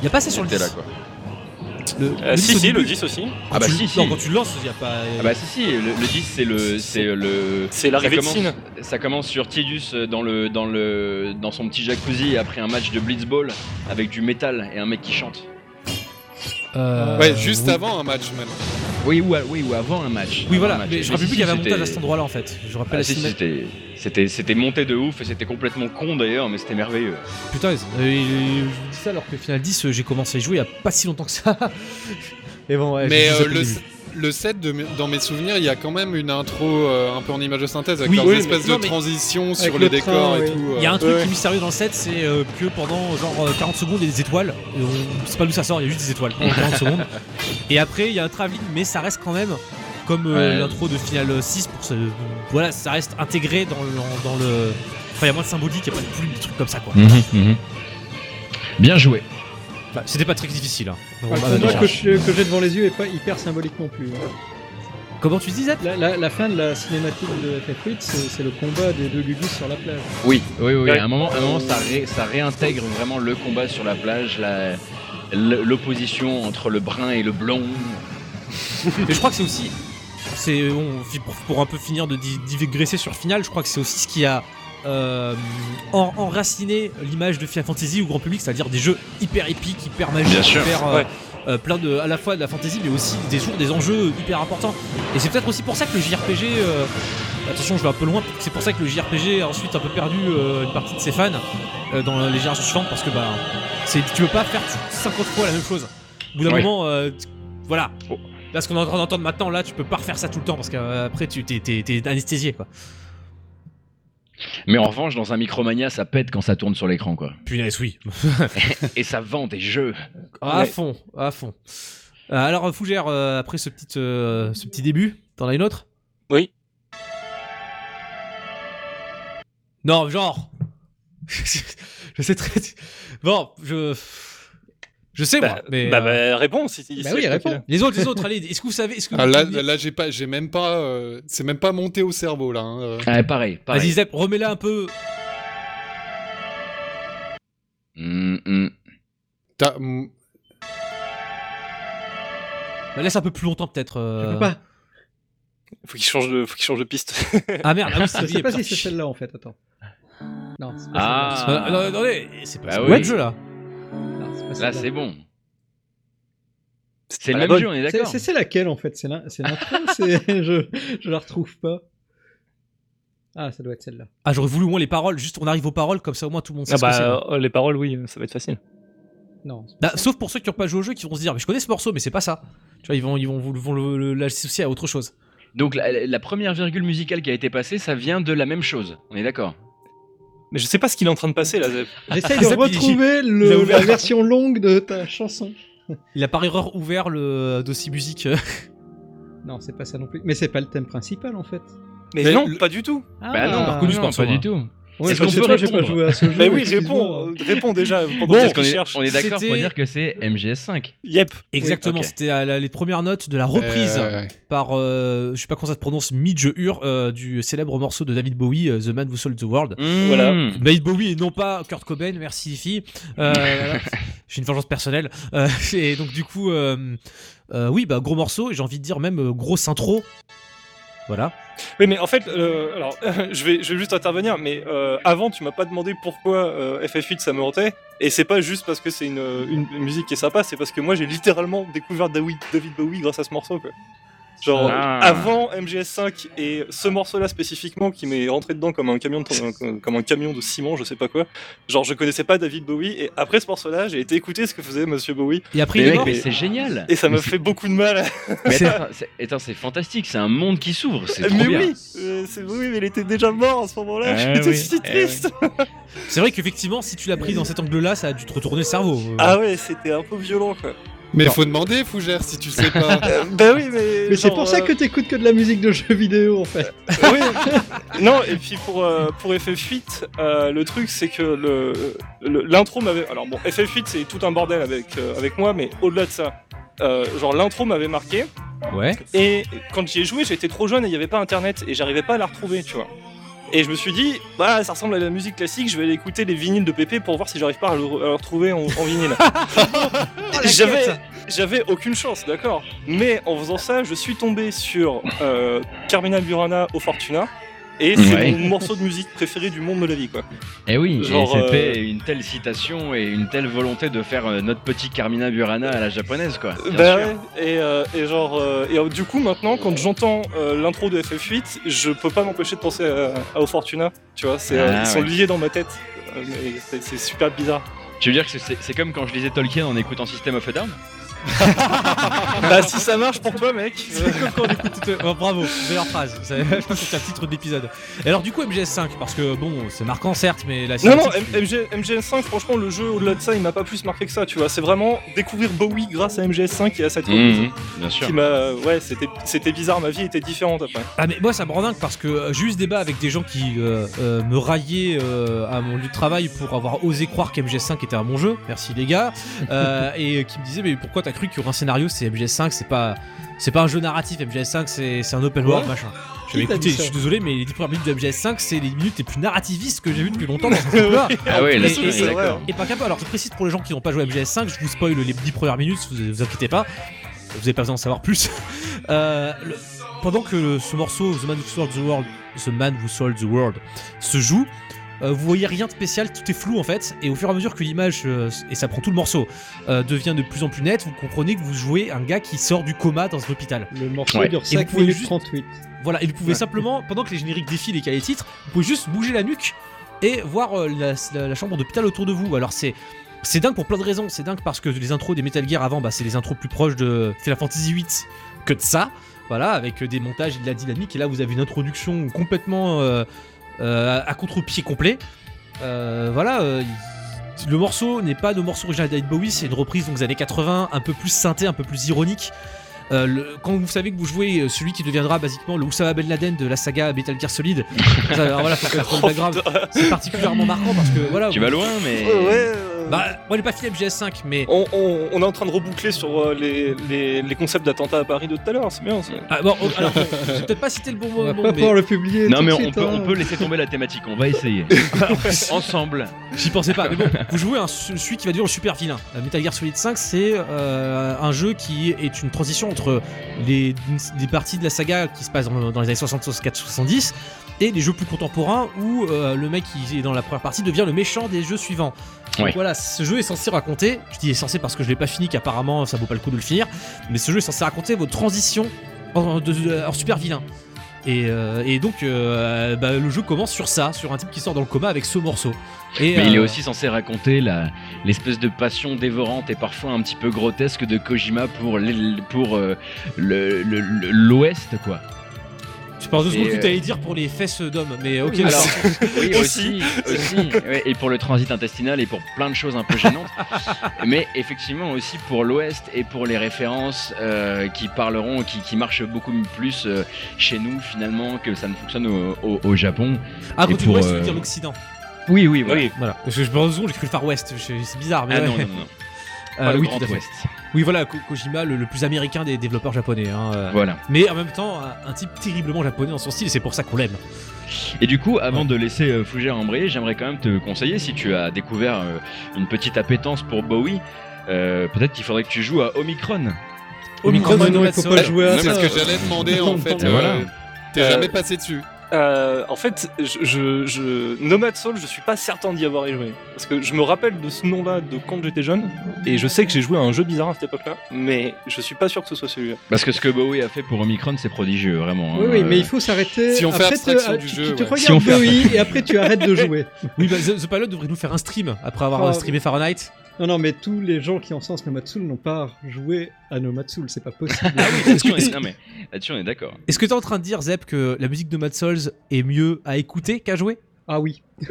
Il y a pas ça sur le c'était 10. Le, Euh, le si, 10 au si, le début, 10 aussi. quand Ah bah tu- si, si. Non, quand tu le lances, il y a pas. Ah bah si si, le, le 10 c'est le c'est le C'est l'arrivée de ça commence, ça commence sur Tidus dans le dans le dans son petit jacuzzi après un match de blitzball avec du métal et un mec qui chante. Euh, Ouais, juste oui. avant un match, même. Oui ou, oui ou avant un match. Oui, voilà. match. Mais je Mais rappelle plus qu'il y avait un montage à cet endroit-là en fait. Je rappelle Ah, la si, si, c'était monté de ouf et c'était complètement con d'ailleurs mais c'était merveilleux. Putain, je vous dis ça alors que Final 10, euh, j'ai commencé à y jouer il y a pas si longtemps que ça. [LAUGHS] Et bon, ouais, Mais euh, le. Le set, de, dans mes souvenirs, il y a quand même une intro euh, un peu en image de synthèse avec Oui, leurs oui, espèces mais- non, de Avec sur le train, décors et oui. tout. Il y a euh. un truc Ouais. qui est mystérieux dans le set, c'est euh, que pendant genre euh, 40 secondes, il y a des étoiles. Et on sait pas d'où ça sort, il y a juste des étoiles pendant [LAUGHS] 40 secondes. Et après, il y a un travelling, mais ça reste quand même comme euh, Ouais. l'intro de Final 6 pour ce. Voilà, ça reste intégré dans le. Dans le... Enfin, il y a moins de symbolique, il y a pas de plumes, des trucs comme ça quoi. Bien joué. C'était pas très difficile. Hein. Le combat que je- que j'ai devant les yeux est pas hyper symbolique non plus. hein. Comment tu disais La, la- la fin de la cinématique de FF8, c'est c'est le combat des deux Gugus sur la plage. Oui, oui, oui. Ouais. À un moment, à un moment ça, ré- ça réintègre vraiment le combat sur la plage, la- l- l'opposition entre le brun et le blond. Mais je crois que c'est aussi. C'est on- pour, pour un peu finir de di- digresser sur le final, je crois que c'est aussi ce qui a euh, en- enraciné l'image de Final Fantasy au grand public, c'est-à-dire des jeux hyper épiques, hyper magiques, Bien sûr. hyper euh, Ouais. euh, plein de à la fois de la fantasy, mais aussi des jours des enjeux hyper importants. Et c'est peut-être aussi pour ça que le JRPG. euh, attention, je vais un peu loin. C'est pour ça que le JRPG a ensuite un peu perdu euh, une partie de ses fans euh, dans les générations suivantes, parce que bah, c'est tu peux pas faire 50 fois la même chose. Au bout d'un Oui. moment, euh, voilà. Là, ce qu'on est en train d'entendre maintenant, là, tu peux pas refaire ça tout le temps parce qu'après, tu t'es, t'es- t'es anesthésié, quoi. Mais en revanche, dans un Micromania, ça pète quand ça tourne sur l'écran, quoi. Punaise, oui. [LAUGHS] Et ça vend des jeux. à Ouais. fond, à fond. Euh, alors, Fougère, euh, après ce petit, euh, ce petit début, t'en as une autre? Oui. Non, genre. [LAUGHS] je sais très. Bon, je. Je sais, moi, Bah, mais. bah, euh, bah, réponds si si Bah oui, réponds. Les autres, les autres, allez, est-ce que vous savez. Est-ce que Ah, là, j'ai pas, j'ai même pas, euh, c'est même pas monté au cerveau là. hein, euh. Ah, pareil, pareil. Vas-y, Zep, remets-la un peu. Hum, hum. T'as- mm, Bah, laisse un peu plus longtemps, peut-être. Je euh. peux pas. Faut qu'il change de, faut qu'il change de piste. Ah merde, ah oui, Je c'est sais pas si c'est celle-là en fait, attends. Non, c'est pas Ah. celle-là. Euh, non, attendez, c'est pas Bah oui. pas le jeu là. Non, Là, c'est bon. C'est le même bonne. jeu, on est C'est- d'accord C'est laquelle en fait? C'est l'intro [LAUGHS] je, je la retrouve pas. Ah, ça doit être celle-là. Ah, j'aurais voulu au moins les paroles, juste on arrive aux paroles, comme ça au moins tout le monde sait Ah ce que c'est. bah, euh, les paroles, oui, ça va être facile. Non. Bah, sauf pour ceux qui n'ont pas joué au jeu, qui vont se dire, mais je connais ce morceau, mais c'est pas ça. Tu vois, ils vont, ils vont, l'associer à autre chose. Donc la, la première virgule musicale qui a été passée, ça vient de la même chose. On est d'accord? Mais je sais pas ce qu'il est en train de passer là, Zep. [LAUGHS] J'essaye de retrouver le, la version longue de ta chanson. Il a par erreur ouvert le dossier musique. [LAUGHS] Non, c'est pas ça non plus. Mais c'est pas le thème principal en fait. Mais, Mais non, le- pas du tout. Bah non, morceau, pas du tout. Ouais, Est-ce qu'on peut j'ai pas répondre joué à ce jeu. Mais oui, [LAUGHS] réponds, réponds déjà Bon, est, on est d'accord pour dire que c'est MGS5. Yep. Exactement, c'était les premières notes de la reprise Euh, par, euh, je sais pas comment ça se prononce, Midge Ur, euh, du célèbre morceau de David Bowie, euh, The Man Who Sold the World. Voilà. Mmh. David Bowie et non pas Kurt Cobain, merci les filles. Euh, [LAUGHS] voilà. J'ai une vengeance personnelle. Euh, [LAUGHS] et donc du coup, euh, euh, oui, bah gros morceau, et j'ai envie de dire même euh, grosse intro. Voilà. Oui, mais en fait, euh, alors, [LAUGHS] je vais, je vais juste intervenir, mais euh, avant, tu m'as pas demandé pourquoi euh, FF8 ça me hantait, et c'est pas juste parce que c'est une, une, une musique qui est sympa, c'est parce que moi j'ai littéralement découvert David, Bowie grâce à ce morceau, quoi. Genre, Ah. avant MGS5 et ce morceau-là spécifiquement qui m'est rentré dedans comme un camion de, comme un camion de ciment, je sais pas quoi. Genre, je connaissais pas David Bowie, et après ce morceau-là, j'ai été écouter ce que faisait Monsieur Bowie, Et après, Mais il est mec, mort. mais c'est génial. et ça m'a fait beaucoup de mal. Mais [LAUGHS] attends, c'est- attends, c'est fantastique, c'est un monde qui s'ouvre, c'est trop mais bien. oui, euh, c'est oui, mais il était déjà mort à ce moment-là. Ah J'étais oui, si eh triste. C'est vrai qu'effectivement, si tu l'as pris dans cet angle-là, ça a dû te retourner le cerveau. Euh, Ah ouais, c'était un peu violent quoi. Mais Non. faut demander, Fougère, si tu sais pas. [LAUGHS] Euh, bah oui, mais. Mais c'est genre, pour ça euh, que t'écoutes que de la musique de jeux vidéo en fait. oui. non, et puis pour, euh, pour FF8, euh, le truc c'est que le le- l'intro m'avait. Alors bon, FF8 c'est tout un bordel avec, euh, avec moi, mais au-delà de ça, euh, genre l'intro m'avait marqué. Ouais. Et quand j'y ai joué, j'étais trop jeune et il n'y avait pas internet et j'arrivais pas à la retrouver, tu vois. Et je me suis dit, bah ça ressemble à la musique classique, je vais aller écouter les vinyles de Pépé pour voir si j'arrive pas à le, à le retrouver en, en vinyle. [LAUGHS] J'avais, j'avais aucune chance, d'accord. Mais en faisant ça, je suis tombé sur euh, Carmina Burana au Fortuna. Et c'est Ouais. mon morceau de musique préféré du monde de la vie, quoi. Et oui, Genre, et c'était euh, une telle citation et une telle volonté de faire euh, notre petit Carmina Burana à la japonaise, quoi. Bien Bah sûr. ouais, et, euh, et genre, euh, et euh, du coup maintenant quand j'entends euh, l'intro de FF8, je peux pas m'empêcher de penser à, à Au Fortuna, tu vois, c'est, euh, Ah, ils sont ouais. liés dans ma tête, Euh, c'est, c'est super bizarre. Tu veux dire que c'est c'est comme quand je lisais Tolkien en écoutant System of a Down? [LAUGHS] bah si ça marche pour toi mec, [LAUGHS] C'est comme quand on écoute toute- oh, bravo, meilleure phrase. Ça- Je pense que c'est un titre d'épisode. Et alors du coup MGS5, parce que bon, c'est marquant certes, mais la Non, non, cinématique- M- MG, MGS5, franchement, le jeu, au-delà de ça, il m'a pas plus marqué que ça, tu vois. C'est vraiment découvrir Bowie grâce à MGS5 et à cette reprise Mhm, Bien sûr. qui m'a. Ouais, c'était, c'était bizarre, ma vie était différente après. Ah mais moi ça me rend dingue parce que euh, j'ai eu ce débat avec des gens qui euh, euh, me raillaient euh, à mon lieu de travail pour avoir osé croire qu'MGS5 était un bon jeu, merci les gars, euh, et qui me disaient mais pourquoi t'as cru qu'il y aurait un scénario, c'est MGS5, c'est pas, c'est pas un jeu narratif. MGS5, c'est un open world, machin. Je écoutez, je suis désolé, mais les 10 premières minutes de MGS5, c'est les minutes les plus narrativistes que j'ai vues depuis longtemps dans ce. [LAUGHS] Ah ouais, là-dessus, et- d'accord. Et pas qu'un peu. Alors, je précise pour les gens qui n'ont pas joué à MGS5, je vous spoil les 10 premières minutes, vous, vous inquiétez pas. Vous n'avez pas besoin d'en savoir plus. [LAUGHS] Euh, le- pendant que ce morceau, The Man Who Sold the World, The Man Who Sold the World, se joue, euh, vous voyez rien de spécial, tout est flou en fait. Et au fur et à mesure que l'image, euh, et ça prend tout le morceau, euh, devient de plus en plus net, vous comprenez que vous jouez un gars qui sort du coma dans un hôpital. Le morceau Ouais. dure Et vous 5 pouvez minutes juste- 38. Voilà, et vous pouvez simplement, pendant que les génériques défilent et qu'il y a les titres, vous pouvez juste bouger la nuque et voir euh, la, la- la chambre d'hôpital autour de vous. Alors c'est c'est dingue pour plein de raisons. C'est dingue parce que les intros des Metal Gear avant, bah, c'est les intros plus proches de Final Fantasy VIII que de ça. Voilà, avec des montages et de la dynamique. Et là, vous avez une introduction complètement à contre-pied complet. Euh, voilà, euh, le morceau n'est pas le morceau original d'David Bowie, c'est une reprise donc des années 80, un peu plus synthé, un peu plus ironique. Euh, le- quand vous savez que vous jouez euh, celui qui deviendra basiquement le Oussama Ben Laden de la saga Metal Gear Solid, [LAUGHS] ça, alors voilà, faut être le background. C'est particulièrement marquant parce que voilà. Tu vous- vas loin, mais. Ouais, ouais, euh, Bah, moi j'ai pas fini MGS5, mais on, on- on est en train de reboucler sur euh, les, les- les concepts d'attentats à Paris de tout à l'heure, c'est bien. ah, bon, oh, alors, j'ai peut-être pas cité le bon On va mot, pas mais pouvoir le publier. Non tout mais on suite, peut, hein. on peut laisser tomber la thématique, on va [LAUGHS] essayer. [LAUGHS] Ensemble. j'y pensais pas. Mais bon, vous jouez un, celui qui va devenir le super vilain. Euh, Metal Gear Solid 5, c'est euh, un jeu qui est une transition entre les, des parties de la saga qui se passent dans, dans les années 60, 64, 70 et les jeux plus contemporains où euh, le mec qui est dans la première partie devient le méchant des jeux suivants. Donc Ouais. voilà, ce jeu est censé raconter, je dis est censé parce que je l'ai pas fini, qu'apparemment ça vaut pas le coup de le finir, mais ce jeu est censé raconter votre transition en, super vilain. Et, euh, et donc euh, bah, le jeu commence sur ça, sur un type qui sort dans le coma avec ce morceau. Et, Mais il est euh, aussi censé raconter l'espèce de passion dévorante et parfois un petit peu grotesque de Kojima pour pour l'Ouest, quoi. Je pense deux secondes Et, que euh, t'allais dire pour les fesses d'hommes, mais ok. Alors, [LAUGHS] oui, aussi, aussi, ouais, et pour le transit intestinal et pour plein de choses un peu gênantes, [LAUGHS] mais effectivement aussi pour l'Ouest et pour les références euh, qui parleront, qui, qui marchent beaucoup plus euh, chez nous finalement que ça ne fonctionne au, au- au Japon. Ah, et quand tu pour, vois, tu veux euh, dire l'Occident. Oui, oui, voilà. Oui. Voilà. Parce que je pense j'ai cru le Far West, c'est bizarre, mais Ah ouais. non, non, non, Euh, le oui, Grand tout à fait. Ouest. Oui, voilà, Ko- Kojima, le, le plus américain des développeurs japonais. hein, euh. Voilà. Mais en même temps, un, un type terriblement japonais dans son style, et c'est pour ça qu'on l'aime. Et du coup, avant de laisser euh, Fougère embrayer, j'aimerais quand même te conseiller, si tu as découvert euh, une petite appétence pour Bowie, euh, peut-être qu'il faudrait que tu joues à Omicron. Omicron, mais non, il faut pas jouer à Non, ça. parce que j'allais demander en fait. Voilà. T'es Euh, jamais passé dessus. Euh, en fait, je, je, je- Nomad Soul, je suis pas certain d'y avoir joué. Parce que je me rappelle de ce nom-là de quand j'étais jeune, et je sais que j'ai joué à un jeu bizarre à cette époque-là, mais je suis pas sûr que ce soit celui-là. Parce que ce que Bowie a fait pour Omicron, c'est prodigieux, vraiment. Oui, hein. oui, mais Euh, il faut s'arrêter. Si on fait Après, abstraction tu- du tu- jeu, Tu ouais. regardes Si on fait Bowie et après tu arrêtes de jouer. Oui, bah, The, The Pilot devrait nous faire un stream après avoir Oh, euh, streamé Fahrenheit. Non, non, mais tous les gens qui encensent Nomatsul n'ont pas joué à Nomatsul, c'est pas possible. Ah oui, là-dessus, on est, non, mais là-dessus, on est d'accord. Est-ce que t'es en train de dire, Zep, que la musique de Mad Souls est mieux à écouter qu'à jouer? Ah oui. [LAUGHS]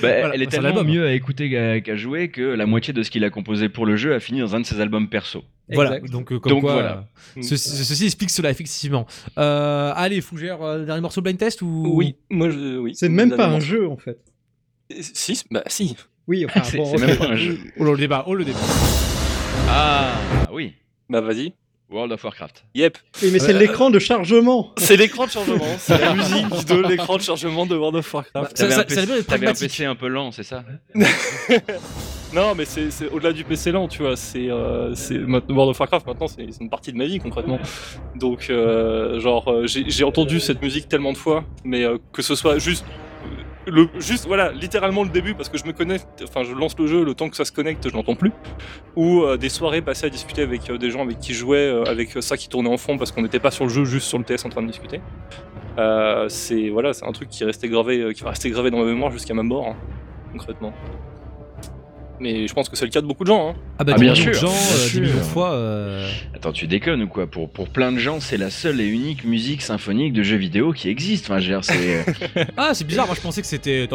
Bah, Voilà, elle est tellement l'album. mieux à écouter qu'à qu'à jouer que la moitié de ce qu'il a composé pour le jeu a fini dans un de ses albums perso. Voilà, Exact. donc, euh, comme Donc quoi, voilà. euh, ceci, ceci explique cela, effectivement. Euh, allez, Fougère, euh, dernier morceau blind test ou? Oui, moi je. Oui. C'est même pas un jeu en fait. Si, bah si. Oui, enfin [LAUGHS] C'est bon. c'est même pas un jeu. Oh le débat, oh le débat. Ah oui, Bah vas-y. World of Warcraft. Yep. Oui, mais c'est l'écran de chargement. [LAUGHS] C'est l'écran de chargement, c'est la [LAUGHS] musique de l'écran de chargement de World of Warcraft. Ça- T'avais ça- un, ça PC être t'avais un pragmatique. PC un peu lent, c'est ça Non, mais c'est c'est au-delà du PC lent, tu vois. C'est euh, c'est- World of Warcraft, maintenant, c'est c'est une partie de ma vie concrètement. Donc, euh, genre, euh, j'ai j'ai entendu cette musique tellement de fois, mais euh, que ce soit juste. Le, juste voilà littéralement le début parce que je me connecte enfin je lance le jeu le temps que ça se connecte je l'entends plus. Ou euh, des soirées passées à discuter avec euh, des gens avec qui je euh, avec ça qui tournait en fond parce qu'on n'était pas sur le jeu juste sur le TS en train de discuter. C'est voilà c'est un truc qui est resté gravé qui va rester gravé dans ma mémoire jusqu'à ma mort hein, concrètement mais je pense que c'est le cas de beaucoup de gens. Hein. Ah bah ah, bien sûr. Attends, tu déconnes ou quoi? Pour, pour plein de gens, c'est la seule et unique musique symphonique de jeux vidéo qui existe. Enfin, c'est... Euh, [LAUGHS] ah, c'est bizarre. Moi, je pensais que c'était.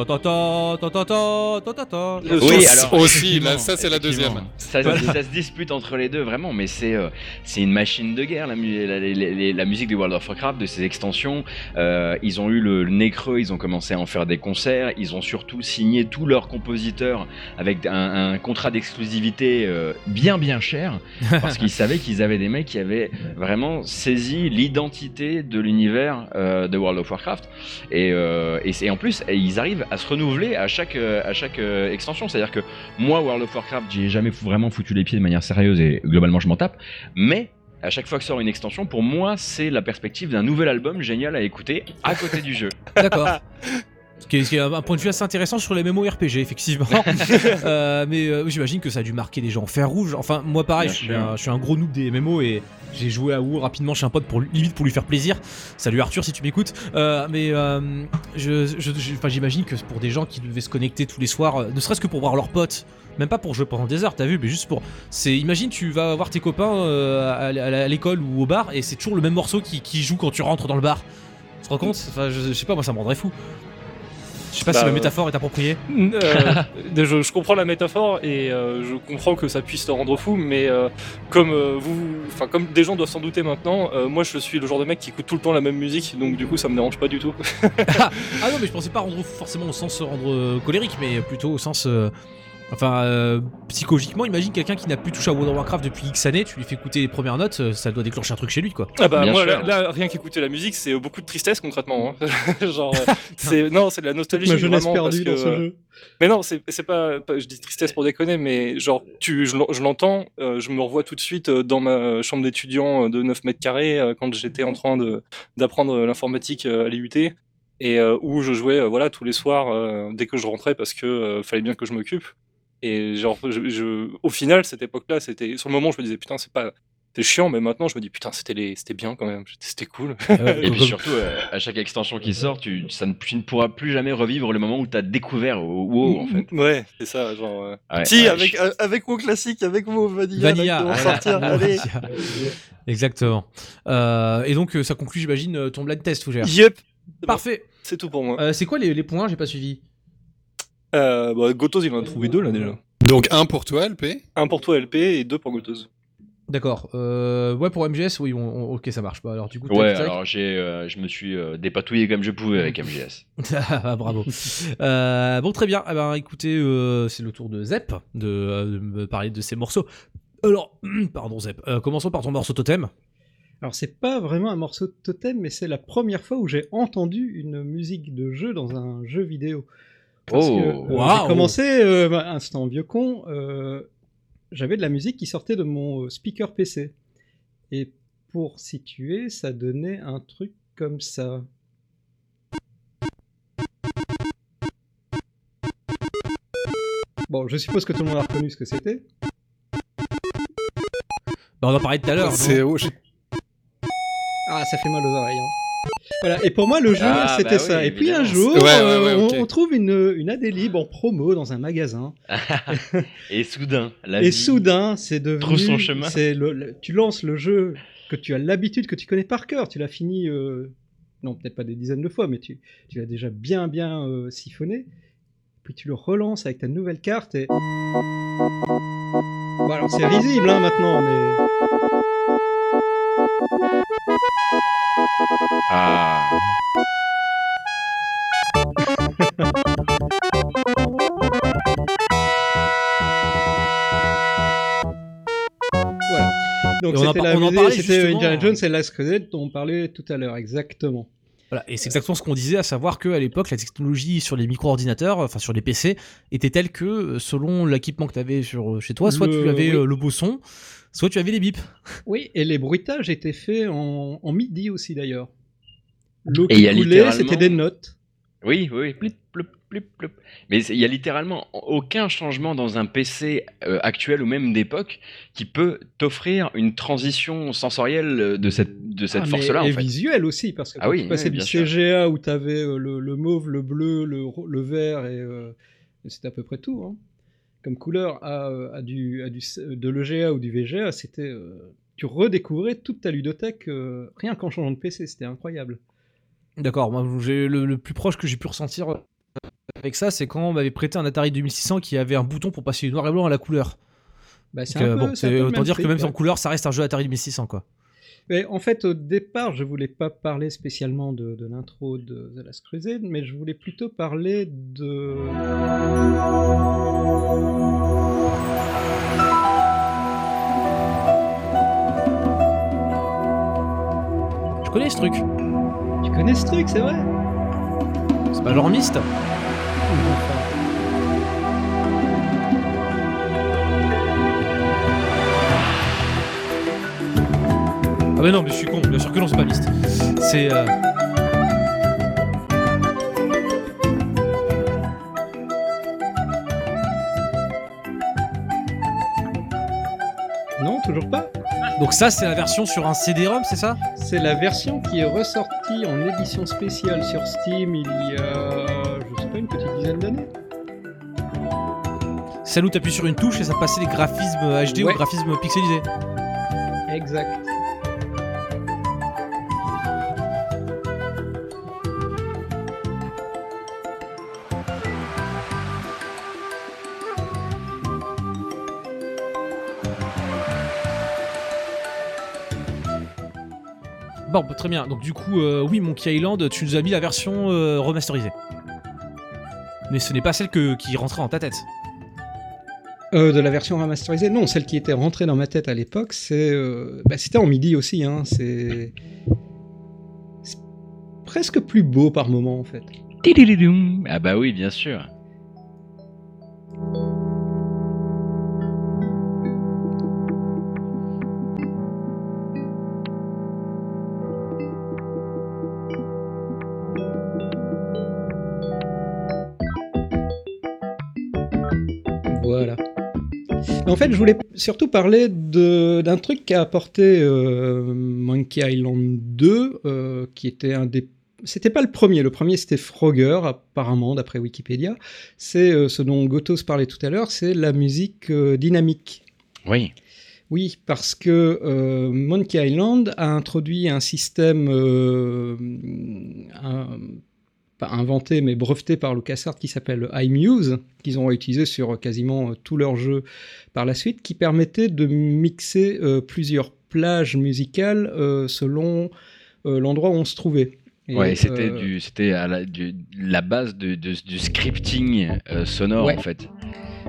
Oui, aussi. Ça, c'est la deuxième. Ça, se dispute entre les deux vraiment, mais c'est euh, c'est une machine de guerre la, musique de World of Warcraft, de ses extensions. Euh, ils ont eu le, le nez creux, ils ont commencé à en faire des concerts. Ils ont surtout signé tous leurs compositeurs avec un un, un contrat d'exclusivité euh, bien bien cher parce qu'ils [LAUGHS] savaient qu'ils avaient des mecs qui avaient vraiment saisi l'identité de l'univers euh, de World of Warcraft et, euh, et c'est en plus et ils arrivent à se renouveler à chaque euh, à chaque euh, extension c'est à dire que moi World of Warcraft j'y ai jamais vraiment foutu les pieds de manière sérieuse et globalement je m'en tape mais à chaque fois que sort une extension, pour moi, c'est la perspective d'un nouvel album génial à écouter à côté du jeu. D'accord. [LAUGHS] Qui est, qui est un point de vue assez intéressant sur les MMORPG, effectivement. [LAUGHS] Euh, mais euh, j'imagine que ça a dû marquer des gens en fer rouge. Enfin, moi, pareil, je suis, un, je suis un gros noob des MMO et j'ai joué à WoW rapidement chez un pote pour lui- limite pour lui faire plaisir. Salut Arthur, si tu m'écoutes. Euh, mais je, je- j'imagine que pour des gens qui devaient se connecter tous les soirs, ne serait-ce que pour voir leurs potes, même pas pour jouer pendant des heures, t'as vu, mais juste pour. C'est, imagine, tu vas voir tes copains euh, à, l'école ou au bar et c'est toujours le même morceau qui, qui joue quand tu rentres dans le bar. Tu te rends compte? Enfin, je, je sais pas, moi ça me rendrait fou. Je sais pas Bah, si ma euh, métaphore est appropriée. Euh, [LAUGHS] je, je comprends la métaphore et euh, je comprends que ça puisse te rendre fou, mais euh, comme euh, vous, enfin comme des gens doivent s'en douter maintenant, euh, moi je suis le genre de mec qui écoute tout le temps la même musique, donc du coup ça me dérange pas du tout. [LAUGHS] Ah non, mais je pensais pas rendre fou forcément au sens euh, rendre colérique, mais plutôt au sens. Enfin, euh, psychologiquement, imagine quelqu'un qui n'a plus touché à World of Warcraft depuis X années, tu lui fais écouter les premières notes, euh, ça doit déclencher un truc chez lui, quoi. Ah bah Bien moi sûr. là, là, rien qu'écouter la musique c'est beaucoup de tristesse concrètement. hein. [LAUGHS] Genre euh, [LAUGHS] c'est non c'est de la nostalgie Ma jeunesse vraiment parce perdue que, dans ce jeu. Mais non, c'est c'est pas, pas- Je dis tristesse pour déconner, mais genre, tu, je, l'en- je l'entends, euh, je me revois tout de suite dans ma chambre d'étudiant de 9 mètres carrés euh, quand j'étais en train de d'apprendre l'informatique à l'IUT et euh, où je jouais euh, voilà tous les soirs euh, dès que je rentrais parce que euh, fallait bien que je m'occupe. Et genre, je, je- au final, cette époque-là, c'était sur le moment, je me disais putain, c'est pas. C'est chiant, mais maintenant je me dis putain, c'était les... c'était bien quand même, c'était cool. Euh, [LAUGHS] Et puis surtout, euh, à chaque extension qui sort, tu, ça ne, tu ne pourras plus jamais revivre le moment où tu as découvert WoW en fait. Ouais, c'est ça, genre. euh, Ouais, si, ouais, avec, je- euh, avec WoW classique, avec WoW Vanilla, Vanilla, là, sortir, [LAUGHS] allez. Vanilla. Exactement. Euh, et donc, ça conclut, j'imagine, ton blind test, Fougère. Yep, Parfait. c'est tout pour moi. Euh, c'est quoi les, les points? J'ai pas suivi. Euh, bah, Gotos, il en a trouvé deux là déjà. Donc un pour toi, LP. Un pour toi LP et deux pour Gotos. D'accord. Euh, ouais, pour MGS, oui, on- on- ok, ça marche pas. Alors, du coup, Ouais, alors j'ai, euh, je me suis euh, dépatouillé comme je pouvais avec MGS. [LAUGHS] Ah, Bravo. Euh, bon, très bien. Eh ben, écoutez, euh, c'est le tour de Zep de, euh, de me parler de ces morceaux. Alors, [CLEARS THROAT] pardon Zep. Euh, commençons par ton morceau totem. Alors c'est pas vraiment un morceau de totem, mais c'est la première fois où j'ai entendu une musique de jeu dans un jeu vidéo. Parce Oh, que euh, waouh. j'ai commencé, euh, bah, instant vieux con, euh, j'avais de la musique qui sortait de mon speaker PC. Et pour situer, ça donnait un truc comme ça. Bon, je suppose que tout le monde a reconnu ce que c'était. Bah, on en parlait tout à l'heure. C'est Ah, ça fait mal aux oreilles. hein. Voilà, et pour moi, le jeu, Ah, c'était bah ça. oui, et puis un jour, Ouais, ouais, euh, ouais, on- trouve une, une Adélib en promo dans un magasin. [LAUGHS] Et soudain, la et vie soudain, c'est devenu. trouve son chemin. c'est le- le- tu lances le jeu que tu as l'habitude, que tu connais par cœur. Tu l'as fini, euh, non, peut-être pas des dizaines de fois, mais tu, tu l'as déjà bien, bien euh, siphonné. Puis tu le relances avec ta nouvelle carte et. Bon, alors c'est risible hein, maintenant, mais. Ah, Voilà. Donc Et on en c'était la musique, parlait c'était. Indiana Jones et Last Crusade dont on parlait tout à l'heure, exactement. Voilà, et c'est exactement ce qu'on disait, à savoir qu'à l'époque, la technologie sur les micro-ordinateurs, enfin sur les PC, était telle que euh, selon l'équipement que tu avais sur, chez toi, soit Le- tu avais oui. euh, le beau son, soit tu avais les bips. Oui, et les bruitages étaient faits en, en MIDI aussi d'ailleurs. L'eau Et qui il y a coulait, littéralement- c'était des notes. oui, oui, oui, plip, plip, plop. Mais il y a littéralement aucun changement dans un PC euh, actuel ou même d'époque qui peut t'offrir une transition sensorielle euh, de cette, de cette Ah, force-là, en et fait. visuel aussi, parce que Ah quand oui, tu passais oui, du sûr. CGA où tu avais le, le mauve, le bleu, le, le vert et, euh, et c'était à peu près tout. hein. Comme couleur à, à du, à du, de l'EGA ou du VGA, c'était. euh, tu redécouvrais toute ta ludothèque euh, rien qu'en changeant de PC, c'était incroyable. D'accord, moi j'ai le, le plus proche que j'ai pu ressentir euh, avec ça, c'est quand on m'avait prêté un Atari 2600 qui avait un bouton pour passer du noir et blanc à la couleur. Bah, c'est euh, bon, autant dire que même en couleur, ça reste un jeu Atari 2600 quoi. Mais en fait, au départ, je voulais pas parler spécialement de, de l'intro de The Last Crusade, mais je voulais plutôt parler de. Je connais ce truc? Tu connais ce truc, c'est vrai? C'est pas genre Myst? Ah bah non, mais je suis con, bien sûr que non, c'est pas Myst. C'est... euh, Non, toujours pas. Donc ça, c'est la version sur un CD-ROM, c'est ça? C'est la version qui est ressortie en édition spéciale sur Steam il y a, je sais pas, une petite dizaine d'années. Celle où t'appuies sur une touche et ça passait les graphismes HD Ouais. ou graphismes pixelisés. Exact. Bon, bah, très bien. Donc du coup, euh, oui, Monkey Island, tu nous as mis la version euh, remasterisée. Mais ce n'est pas celle que, qui rentrait en ta tête. Euh, de la version remasterisée Non, celle qui était rentrée dans ma tête à l'époque, c'est, euh, bah, c'était en midi aussi. Hein, c'est... c'est presque plus beau par moment en fait. Ah bah oui, bien sûr. Fait, je voulais surtout parler d'un truc qu'a apporté euh, Monkey Island 2, euh, qui était un des. C'était pas le premier, le premier c'était Frogger, apparemment, d'après Wikipédia. C'est euh, ce dont Gotos parlait tout à l'heure, c'est la musique euh, dynamique. Oui. Oui, parce que euh, Monkey Island a introduit un système un- pas inventé mais breveté par LucasArts qui s'appelle iMuse, qu'ils ont utilisé sur quasiment euh, tous leurs jeux par la suite, qui permettait de mixer euh, plusieurs plages musicales euh, selon euh, l'endroit où on se trouvait. Et, Ouais, c'était euh, du, c'était à la, du- la base de- de- du scripting euh, sonore Ouais. en fait.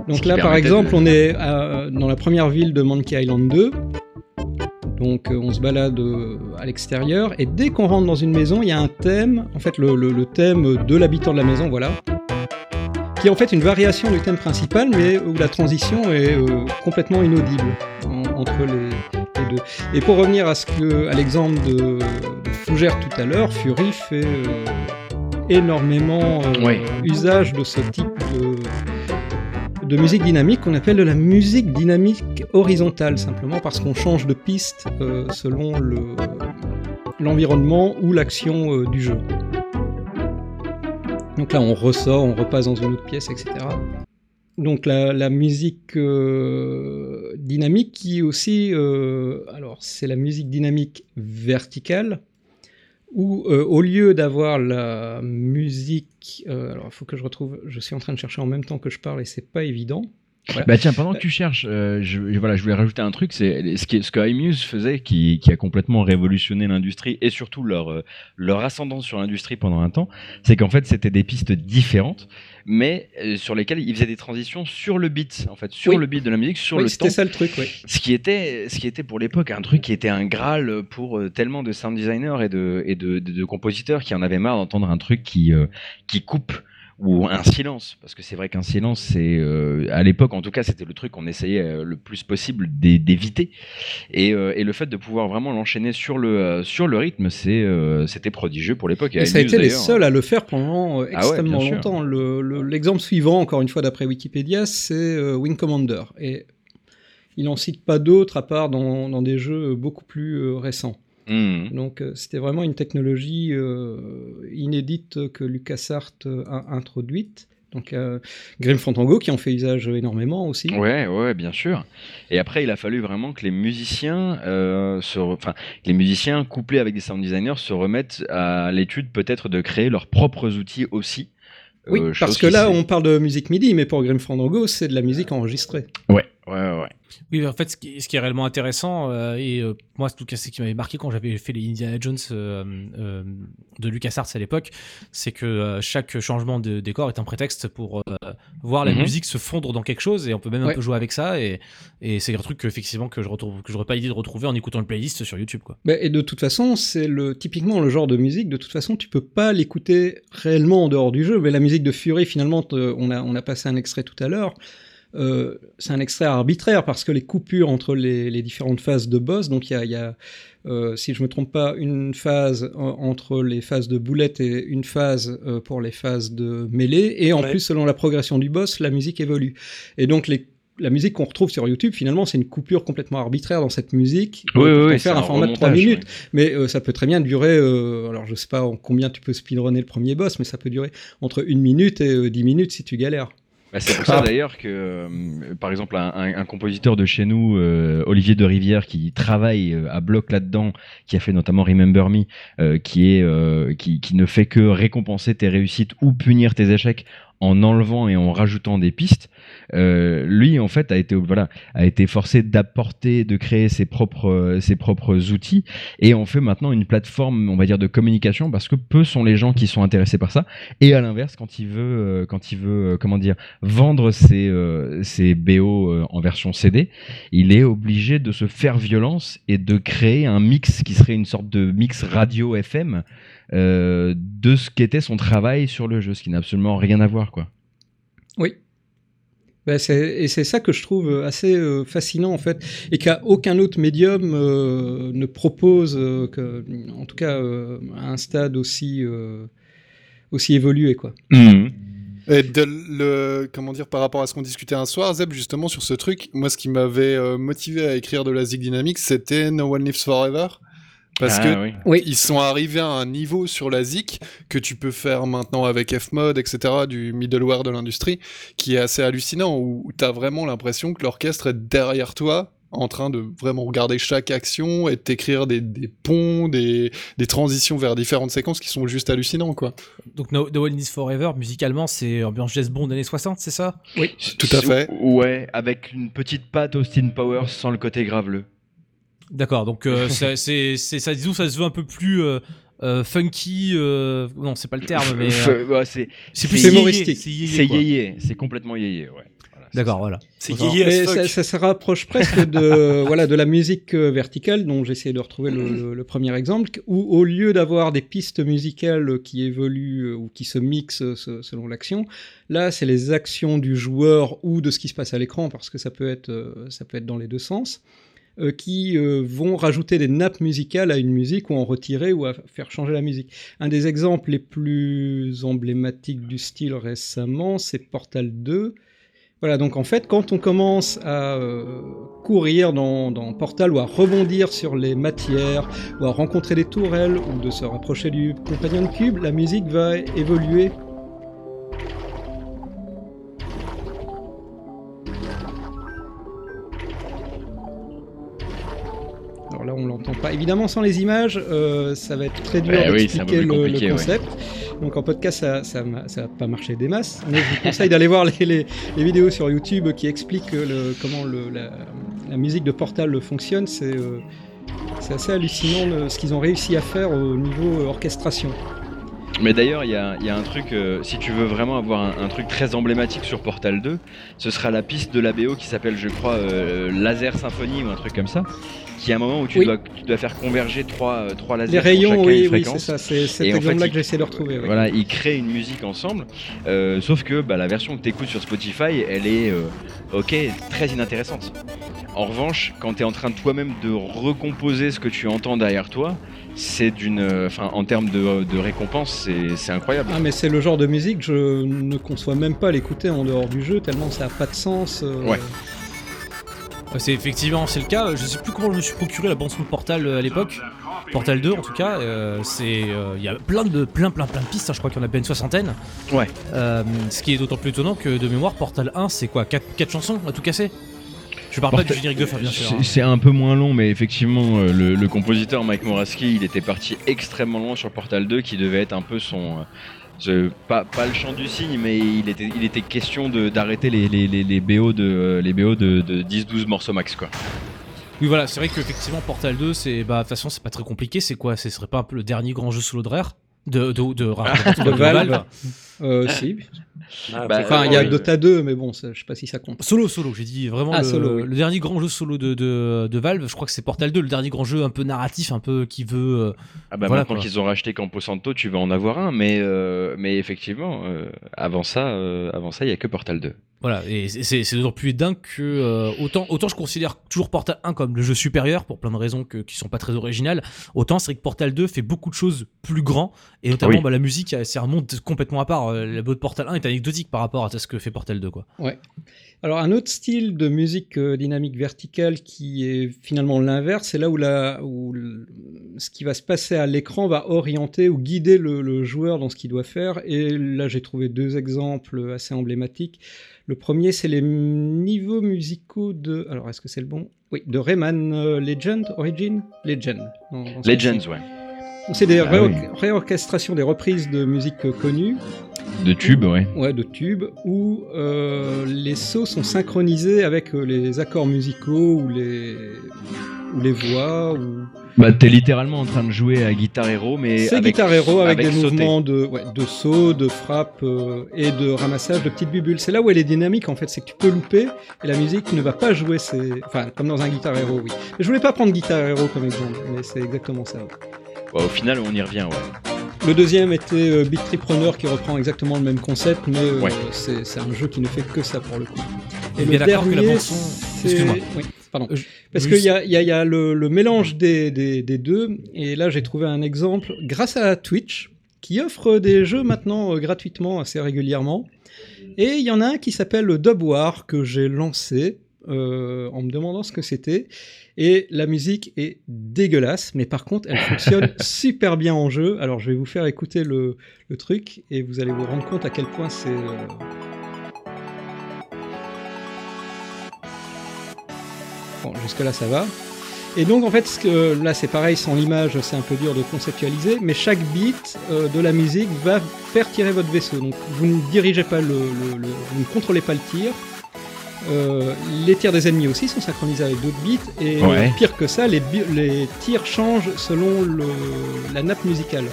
Donc là, par exemple, de- on est à- dans la première ville de Monkey Island 2. Donc euh, on se balade euh, à l'extérieur et dès qu'on rentre dans une maison, il y a un thème, en fait le, le- le thème de l'habitant de la maison, voilà, qui est en fait une variation du thème principal, mais où la transition est euh, complètement inaudible en- entre les, les deux. Et pour revenir à ce que, à l'exemple de, de Fougère tout à l'heure, Fury fait euh, énormément euh, usage de ce type de musique dynamique qu'on appelle de la musique dynamique horizontale, simplement parce qu'on change de piste euh, selon le- l'environnement ou l'action euh, du jeu. Donc là, on ressort, on repasse dans une autre pièce, etc. Donc la, musique euh, dynamique qui aussi, alors c'est la musique dynamique verticale, où euh, au lieu d'avoir la musique, euh, alors il faut que je retrouve, je suis en train de chercher en même temps que je parle et c'est pas évident. Bah tiens, pendant que tu cherches, euh, je, voilà, je voulais rajouter un truc, c'est ce, que iMuse faisait, qui, a complètement révolutionné l'industrie et surtout leur, leur ascendance sur l'industrie pendant un temps, c'est qu'en fait c'était des pistes différentes, mais euh, sur lesquelles ils faisaient des transitions sur le beat, en fait, sur Oui. le beat de la musique, sur oui, le c'était temps. ça le truc, oui. Ce qui était, ce qui était pour l'époque un truc qui était un graal pour euh, tellement de sound designers et de, et de, de- de compositeurs qui en avaient marre d'entendre un truc qui, euh, qui coupe ou un silence, parce que c'est vrai qu'un silence, c'est euh, à l'époque en tout cas, c'était le truc qu'on essayait euh, le plus possible d'é- d'éviter. Et, euh, et le fait de pouvoir vraiment l'enchaîner sur le sur le rythme, c'est c'était prodigieux pour l'époque. Et ça a été les seuls à le faire pendant Ah ouais, extrêmement longtemps. Le- le- L'exemple suivant, encore une fois d'après Wikipédia, c'est Wing Commander. Et il n'en cite pas d'autres à part dans, dans des jeux beaucoup plus récents. Mhm. Donc euh, c'était vraiment une technologie euh, inédite que LucasArts euh, a introduite. Donc euh, Grim Fandango qui en fait usage énormément aussi. Ouais, ouais, bien sûr. Et après, il a fallu vraiment que les musiciens, euh, se re- enfin, que les musiciens couplés avec des sound designers se remettent à l'étude peut-être de créer leurs propres outils aussi. Oui, parce que là on parle de musique MIDI, mais pour Grim Fandango c'est de la musique enregistrée. Ouais, ouais, ouais. Oui, en fait, ce qui, ce qui est réellement intéressant, euh, et euh, moi, en tout cas, ce qui m'avait marqué quand j'avais fait les Indiana Jones euh, euh, de LucasArts à l'époque, c'est que chaque changement de décor est un prétexte pour voir la Mhm. musique se fondre dans quelque chose, et on peut même un peu jouer avec ça, et, et c'est un truc que, effectivement que je retrouve, que j'aurais pas l'idée de retrouver en écoutant le playlist sur YouTube, quoi. Bah, et de toute façon, c'est le typiquement le genre de musique. De toute façon, tu peux pas l'écouter réellement en dehors du jeu. Mais la musique de Fury, finalement, on a on a passé un extrait tout à l'heure. Euh, c'est un extrait arbitraire parce que les coupures entre les, les différentes phases de boss, donc il y a, il y a euh, si je me trompe pas, une phase en- entre les phases de boulette et une phase euh, pour les phases de mêlée, et en Ouais. plus selon la progression du boss, la musique évolue. Et donc les la musique qu'on retrouve sur YouTube, finalement, c'est une coupure complètement arbitraire dans cette musique. Oui, euh, oui, pour oui, faire un un format de 3 remontage, minutes. Mais euh, ça peut très bien durer, euh, alors je sais pas en combien tu peux speedrunner le premier boss, mais ça peut durer entre une minute et euh, 10 minutes si tu galères. Bah, c'est pour ça d'ailleurs que, euh, par exemple, un, un- un compositeur de chez nous, euh, Olivier de Rivière, qui travaille euh, à bloc là-dedans, qui a fait notamment Remember Me, qui est qui, qui ne fait que récompenser tes réussites ou punir tes échecs en enlevant et en rajoutant des pistes. Euh, lui, en fait, a été voilà, a été forcé d'apporter, de créer ses propres ses propres outils et on fait maintenant une plateforme, on va dire, de communication parce que peu sont les gens qui sont intéressés par ça. Et à l'inverse, quand il veut, euh, quand il veut, euh, comment dire, vendre ses, euh, ses BO euh, en version CD, il est obligé de se faire violence et de créer un mix qui serait une sorte de mix radio FM euh, de ce qu'était son travail sur le jeu, ce qui n'a absolument rien à voir, quoi. Oui. Ben, c'est- et c'est ça que je trouve assez euh, fascinant en fait, et qu'à aucun autre médium euh, ne propose, euh, que, en tout cas euh, à un stade aussi, euh, aussi évolué. Quoi. Et de le, comment dire, par rapport à ce qu'on discutait un soir, Zeb, justement, sur ce truc, moi, ce qui m'avait euh, motivé à écrire de la Zig Dynamics, c'était No One Lives Forever. Parce Ah, que oui. Oui. ils sont arrivés à un niveau sur la ZIC que tu peux faire maintenant avec Fmod, etc., du middleware de l'industrie, qui est assez hallucinant, où, où t'as vraiment l'impression que l'orchestre est derrière toi, en train de vraiment regarder chaque action et de t'écrire des, des ponts, des, des transitions vers différentes séquences qui sont juste hallucinants, quoi. Donc No, no One Is Forever, musicalement, c'est ambiance jazz bond années 60, c'est ça? Tout à fait. Ouais, avec une petite patte Austin Powers sans le côté graveleux. D'accord, donc euh, [LAUGHS] ça- c'est, c'est, ça, disons, ça se veut un peu plus euh, euh, funky. euh, non, c'est pas le terme, mais euh, ouais, c'est c'est plus humoristique. C'est yéyé, c'est quoi. yéyé, c'est complètement yéyé, ouais. Voilà, c'est D'accord, voilà. C'est yéyé ça, ça se rapproche presque de, [LAUGHS] voilà, de la musique verticale, dont j'ai essayé de retrouver le, le- le premier exemple, où au lieu d'avoir des pistes musicales qui évoluent ou qui se mixent se- selon l'action, là c'est les actions du joueur ou de ce qui se passe à l'écran, parce que ça peut être, ça peut être dans les deux sens, euh, qui euh, vont rajouter des nappes musicales à une musique ou en retirer ou à faire changer la musique. Un des exemples les plus emblématiques du style récemment, c'est Portal 2. Voilà, donc en fait, quand on commence à euh, courir dans, dans Portal ou à rebondir sur les matières, ou à rencontrer des tourelles, ou de se rapprocher du compagnon de cube, la musique va évoluer. Là, on l'entend pas. Évidemment, sans les images, euh, ça va être très dur Bah d'expliquer le, le compliqué, ouais. concept. Donc en podcast, ça ça ça va pas marcher des masses. Mais je vous conseille d'aller voir les, les- les vidéos sur YouTube qui expliquent le, comment le- la, la musique de Portal fonctionne. C'est euh, assez hallucinant ce qu'ils ont réussi à faire au niveau orchestration. Mais d'ailleurs, il y a, il y a un truc, euh, si tu veux vraiment avoir un, un truc très emblématique sur Portal 2, ce sera la piste de la BO qui s'appelle, je crois, euh, Laser Symphony ou un truc comme ça, qui est un moment où tu, Oui. dois, tu dois faire converger trois, euh, trois lasers Les pour rayons, chacun oui, oui, c'est ça. C'est cet Et en fait, exemple-là que j'essaie de retrouver. Voilà, ils créent une musique ensemble, euh, sauf que bah, la version que tu écoutes sur Spotify, elle est, ok, très inintéressante. En revanche, quand tu es en train toi-même de recomposer ce que tu entends derrière toi, c'est d'une, enfin, en termes de, de récompense, c'est- incroyable. Ah mais c'est le genre de musique, je ne conçois même pas l'écouter en dehors du jeu, tellement ça a pas de sens. euh, Ouais. Euh, C'est effectivement c'est le cas. Je sais plus comment je me suis procuré la bande son de Portal euh, à l'époque. Portal 2 en tout cas. euh, c'est euh, il y a plein de plein plein plein de pistes. hein, je crois qu'il y en a bien une soixantaine. Ouais. Euh, ce qui est d'autant plus étonnant que de mémoire Portal 1 c'est quoi? 4, chansons à tout casser. Je parle pas du générique de fin bien sûr. C'est- hein. Un peu moins long, mais effectivement, euh, le, le compositeur Mike Moraski, il était parti extrêmement loin sur Portal 2, qui devait être un peu son, euh, pas, pas le chant du cygne, mais il était, il était question de- d'arrêter les, les, les, les BO de, les BO de, de 10-12 morceaux max, quoi. Oui, voilà, c'est vrai qu'effectivement, Portal 2, c'est. Bah, de toute façon, c'est pas très compliqué. C'est quoi Ce serait pas un peu le dernier grand jeu solo de Rare De, de, de, de, De Valve. Euh, si. Ah, Bah, Enfin, il y a oui. Dota 2, mais bon, ça, je sais pas si ça compte. Solo, solo, j'ai dit vraiment Ah, le, solo, oui. le dernier grand jeu solo de, de, de Valve. Je crois que c'est Portal 2, le dernier grand jeu un peu narratif, un peu qui veut. euh, Ah bah Voilà, maintenant qu'ils ont racheté Campo Santo, tu vas en avoir un, mais, euh, mais effectivement, euh, avant ça, euh, avant ça, il y a que Portal 2. Voilà, et c'est- d'autant plus dingue que euh, autant, autant je considère toujours Portal 1 comme le jeu supérieur pour plein de raisons que, qui sont pas très originales, autant c'est vrai que Portal 2 fait beaucoup de choses plus grand et notamment Oui. bah, la musique, c'est un monde complètement à part. Euh, La BO de Portal 1 est anecdotique par rapport à ce que fait Portal 2 quoi. Alors un autre style de musique euh, dynamique verticale qui est finalement l'inverse, c'est là où, la, où le- ce qui va se passer à l'écran va orienter ou guider le, le joueur dans ce qu'il doit faire. Et là j'ai trouvé deux exemples assez emblématiques. Le premier c'est les niveaux musicaux de... Alors est-ce que c'est le bon? Oui, de Rayman euh, Legend, Origin? Legend. dans- dans ce Legends, ouais. C'est des Ah réor- oui. réorchestrations des reprises de musique connues De tube, ouais. ouais, de tubes où euh, les sauts sont synchronisés avec euh, les accords musicaux ou les, ou les voix. Ou... Bah, t'es littéralement en train de jouer à Guitar Hero, mais C'est avec, Guitar Hero avec, avec des sauter. mouvements de, ouais, de saut, de frappe euh, et de ramassage de petites bubules. C'est là où elle est dynamique en fait, c'est que tu peux louper et la musique ne va pas jouer ses... Enfin, comme dans un Guitar Hero, oui. Je voulais pas prendre Guitar Hero comme exemple, mais c'est exactement ça. ouais. Ouais, au final, on y revient, ouais. Le deuxième était euh, Beat Trip Runner qui reprend exactement le même concept, mais euh, Ouais. c'est un jeu qui ne fait que ça pour le coup. La bande-son- c'est- Excuse-moi. Oui, pardon. Parce qu'il y a, y a- y a le, le mélange des, des- des deux, et là j'ai trouvé un exemple grâce à Twitch, qui offre des jeux maintenant euh, gratuitement assez régulièrement. Et il y en a un qui s'appelle Dub War, que j'ai lancé euh, en me demandant ce que c'était. Et la musique est dégueulasse, mais par contre elle fonctionne [LAUGHS] super bien en jeu. Alors je vais vous faire écouter le, le truc, et vous allez vous rendre compte à quel point c'est... euh, Bon, jusque-là, ça va. Et donc, en fait, ce que, là, c'est pareil, sans l'image, c'est un peu dur de conceptualiser, mais chaque beat euh, de la musique va faire tirer votre vaisseau. Donc, vous ne dirigez pas le, le- le- vous ne contrôlez pas le tir. Euh, les tirs des ennemis aussi sont synchronisés avec d'autres beats, et Ouais. pire que ça, les, tirs changent selon le, la nappe musicale.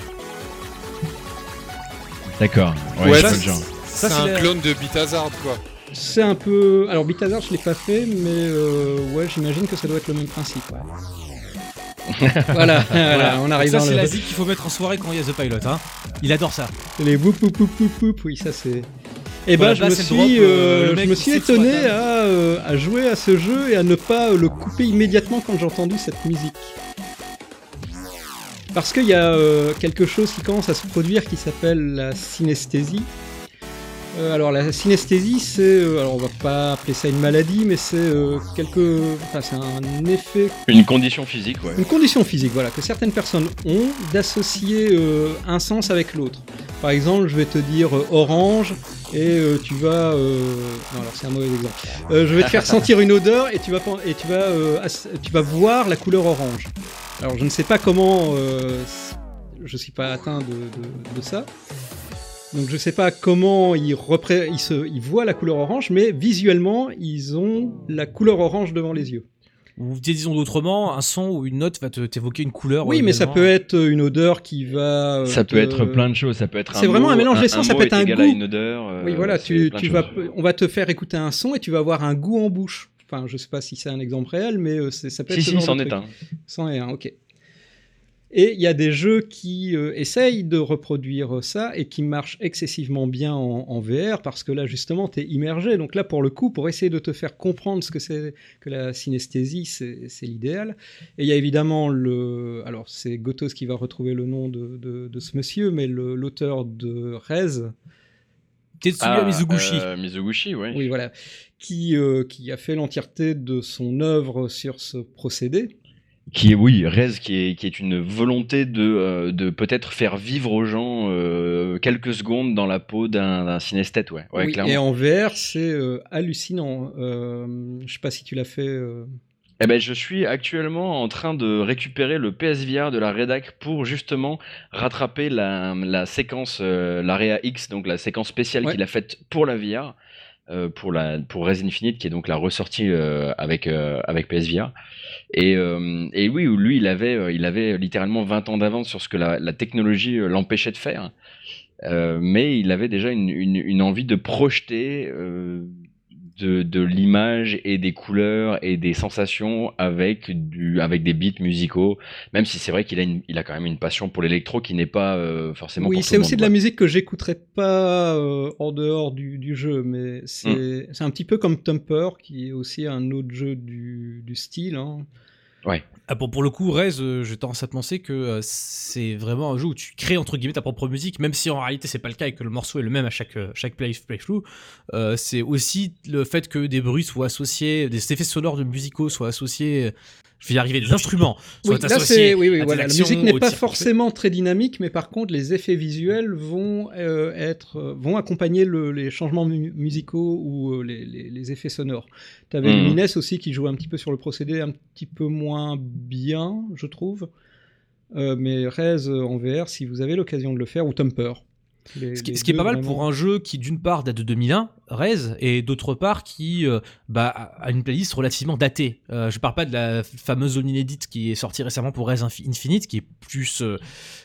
D'accord. Ouais, Ouais, ça, le. C'est c'est un clone de Beat Hazard, quoi. C'est un peu. Alors, Beat Hazard, je l'ai pas fait, mais euh, ouais, j'imagine que ça doit être le même principe. ouais. [LAUGHS] [LAUGHS] voilà, voilà, on arrive ça dans c'est le. la zik qu'il faut mettre en soirée quand il y a The Pilot. Hein. Il adore ça. Les whoop whoop whoop whoop, oui, ça c'est. Et Voilà, ben, je me suis, euh, euh, je me suis étonné à, euh, à jouer à ce jeu et à ne pas le couper immédiatement quand j'ai entendu cette musique. Parce qu'il y a euh, quelque chose qui commence à se produire qui s'appelle la synesthésie. Euh, alors la synesthésie, c'est, euh, alors on va pas appeler ça une maladie, mais c'est euh, quelque, enfin c'est un effet Une condition physique, ouais. une condition physique, voilà, que certaines personnes ont d'associer un sens avec l'autre. Par exemple, je vais te dire orange et tu vas. Non, alors c'est un mauvais exemple. Je vais te faire [LAUGHS] sentir une odeur et tu vas et tu vas euh, tu vas voir la couleur orange. Alors je ne sais pas comment. je suis pas atteint de, de- de ça. Donc je sais pas comment ils, repré- ils, se, ils voient la couleur orange, mais visuellement ils ont la couleur orange devant les yeux. Ou disons d'autrement, un son ou une note va te- t'évoquer une couleur. Oui, mais ça peut être une odeur qui va. euh, Ça peut être plein de choses. Ça peut être. C'est vraiment un mélange des sens, ça peut être un goût. une odeur. euh, Oui, voilà, tu, vas, on va te faire écouter un son et tu vas avoir un goût en bouche. Enfin, je sais pas si c'est un exemple réel, mais euh, c'est- ça peut Si, être ce si, genre c'en est un. C'en est un, ok. Et il y a des jeux qui euh, essayent de reproduire ça et qui marchent excessivement bien en, en VR parce que là, justement, tu es immergé. Donc là, pour le coup, pour essayer de te faire comprendre ce que c'est que la synesthésie, c'est l'idéal. Et il y a évidemment le. Alors, c'est Gotos qui va retrouver le nom de, de- de ce monsieur, mais l'auteur de Rez, Tetsuya Mizuguchi. euh, Mizuguchi, ouais. oui, voilà, qui, euh, qui a fait l'entièreté de son œuvre sur ce procédé. Qui est, oui, Rez, qui est, qui est une volonté de, euh, de peut-être faire vivre aux gens euh, quelques secondes dans la peau d'un synesthète, ouais. ouais Oui, clairement. et en VR, c'est euh, hallucinant. Je sais pas si tu l'as fait. Eh ben, je suis actuellement en train de récupérer le PSVR de la rédac pour justement rattraper la, la séquence, l'Area X, donc la séquence spéciale Ouais. qu'il a faite pour la VR, pour la pour Res Infinite, qui est donc la ressortie avec avec PSVR. Et, euh, et oui, lui, il avait euh, il avait littéralement 20 ans d'avance sur ce que la, la technologie euh, l'empêchait de faire. Euh, mais il avait déjà une, une, une envie de projeter euh, de, de l'image et des couleurs et des sensations avec du avec des beats musicaux même si c'est vrai qu'il a une, il a quand même une passion pour l'électro qui n'est pas euh, forcément Oui, c'est aussi de la musique que j'écouterais pas euh, en dehors du, du jeu, mais c'est Mm. c'est un petit peu comme Thumper, qui est aussi un autre jeu du, du style. hein. Ah, bon, pour le coup, Rez, euh, j'ai tendance à te penser que euh, c'est vraiment un jeu où tu crées entre guillemets ta propre musique, même si en réalité c'est pas le cas et que le morceau est le même à chaque, euh, chaque play, playthrough. Euh, c'est aussi le fait que des bruits soient associés, des effets sonores de musicaux soient associés. Je vais y arriver, des instruments Oui, là, associés. c'est oui, oui, voilà. La musique n'est pas tir. forcément très dynamique, mais par contre, les effets visuels vont euh, être, euh, vont accompagner le- les changements mu- musicaux ou euh, les, les- les effets sonores. Tu avais. Lumines aussi qui jouait un petit peu sur le procédé, un petit peu moins bien, je trouve. Euh, mais Rez en VR, si vous avez l'occasion de le faire, ou Thumper. Les- Ce qui, les ce qui est pas mal vraiment. pour un jeu qui d'une part date de 2001, Rez, et d'autre part qui euh, bah, a une playlist relativement datée. Euh, je parle pas de la fameuse zone inédite qui est sortie récemment pour Rez Infi- Infinite, qui est plus euh,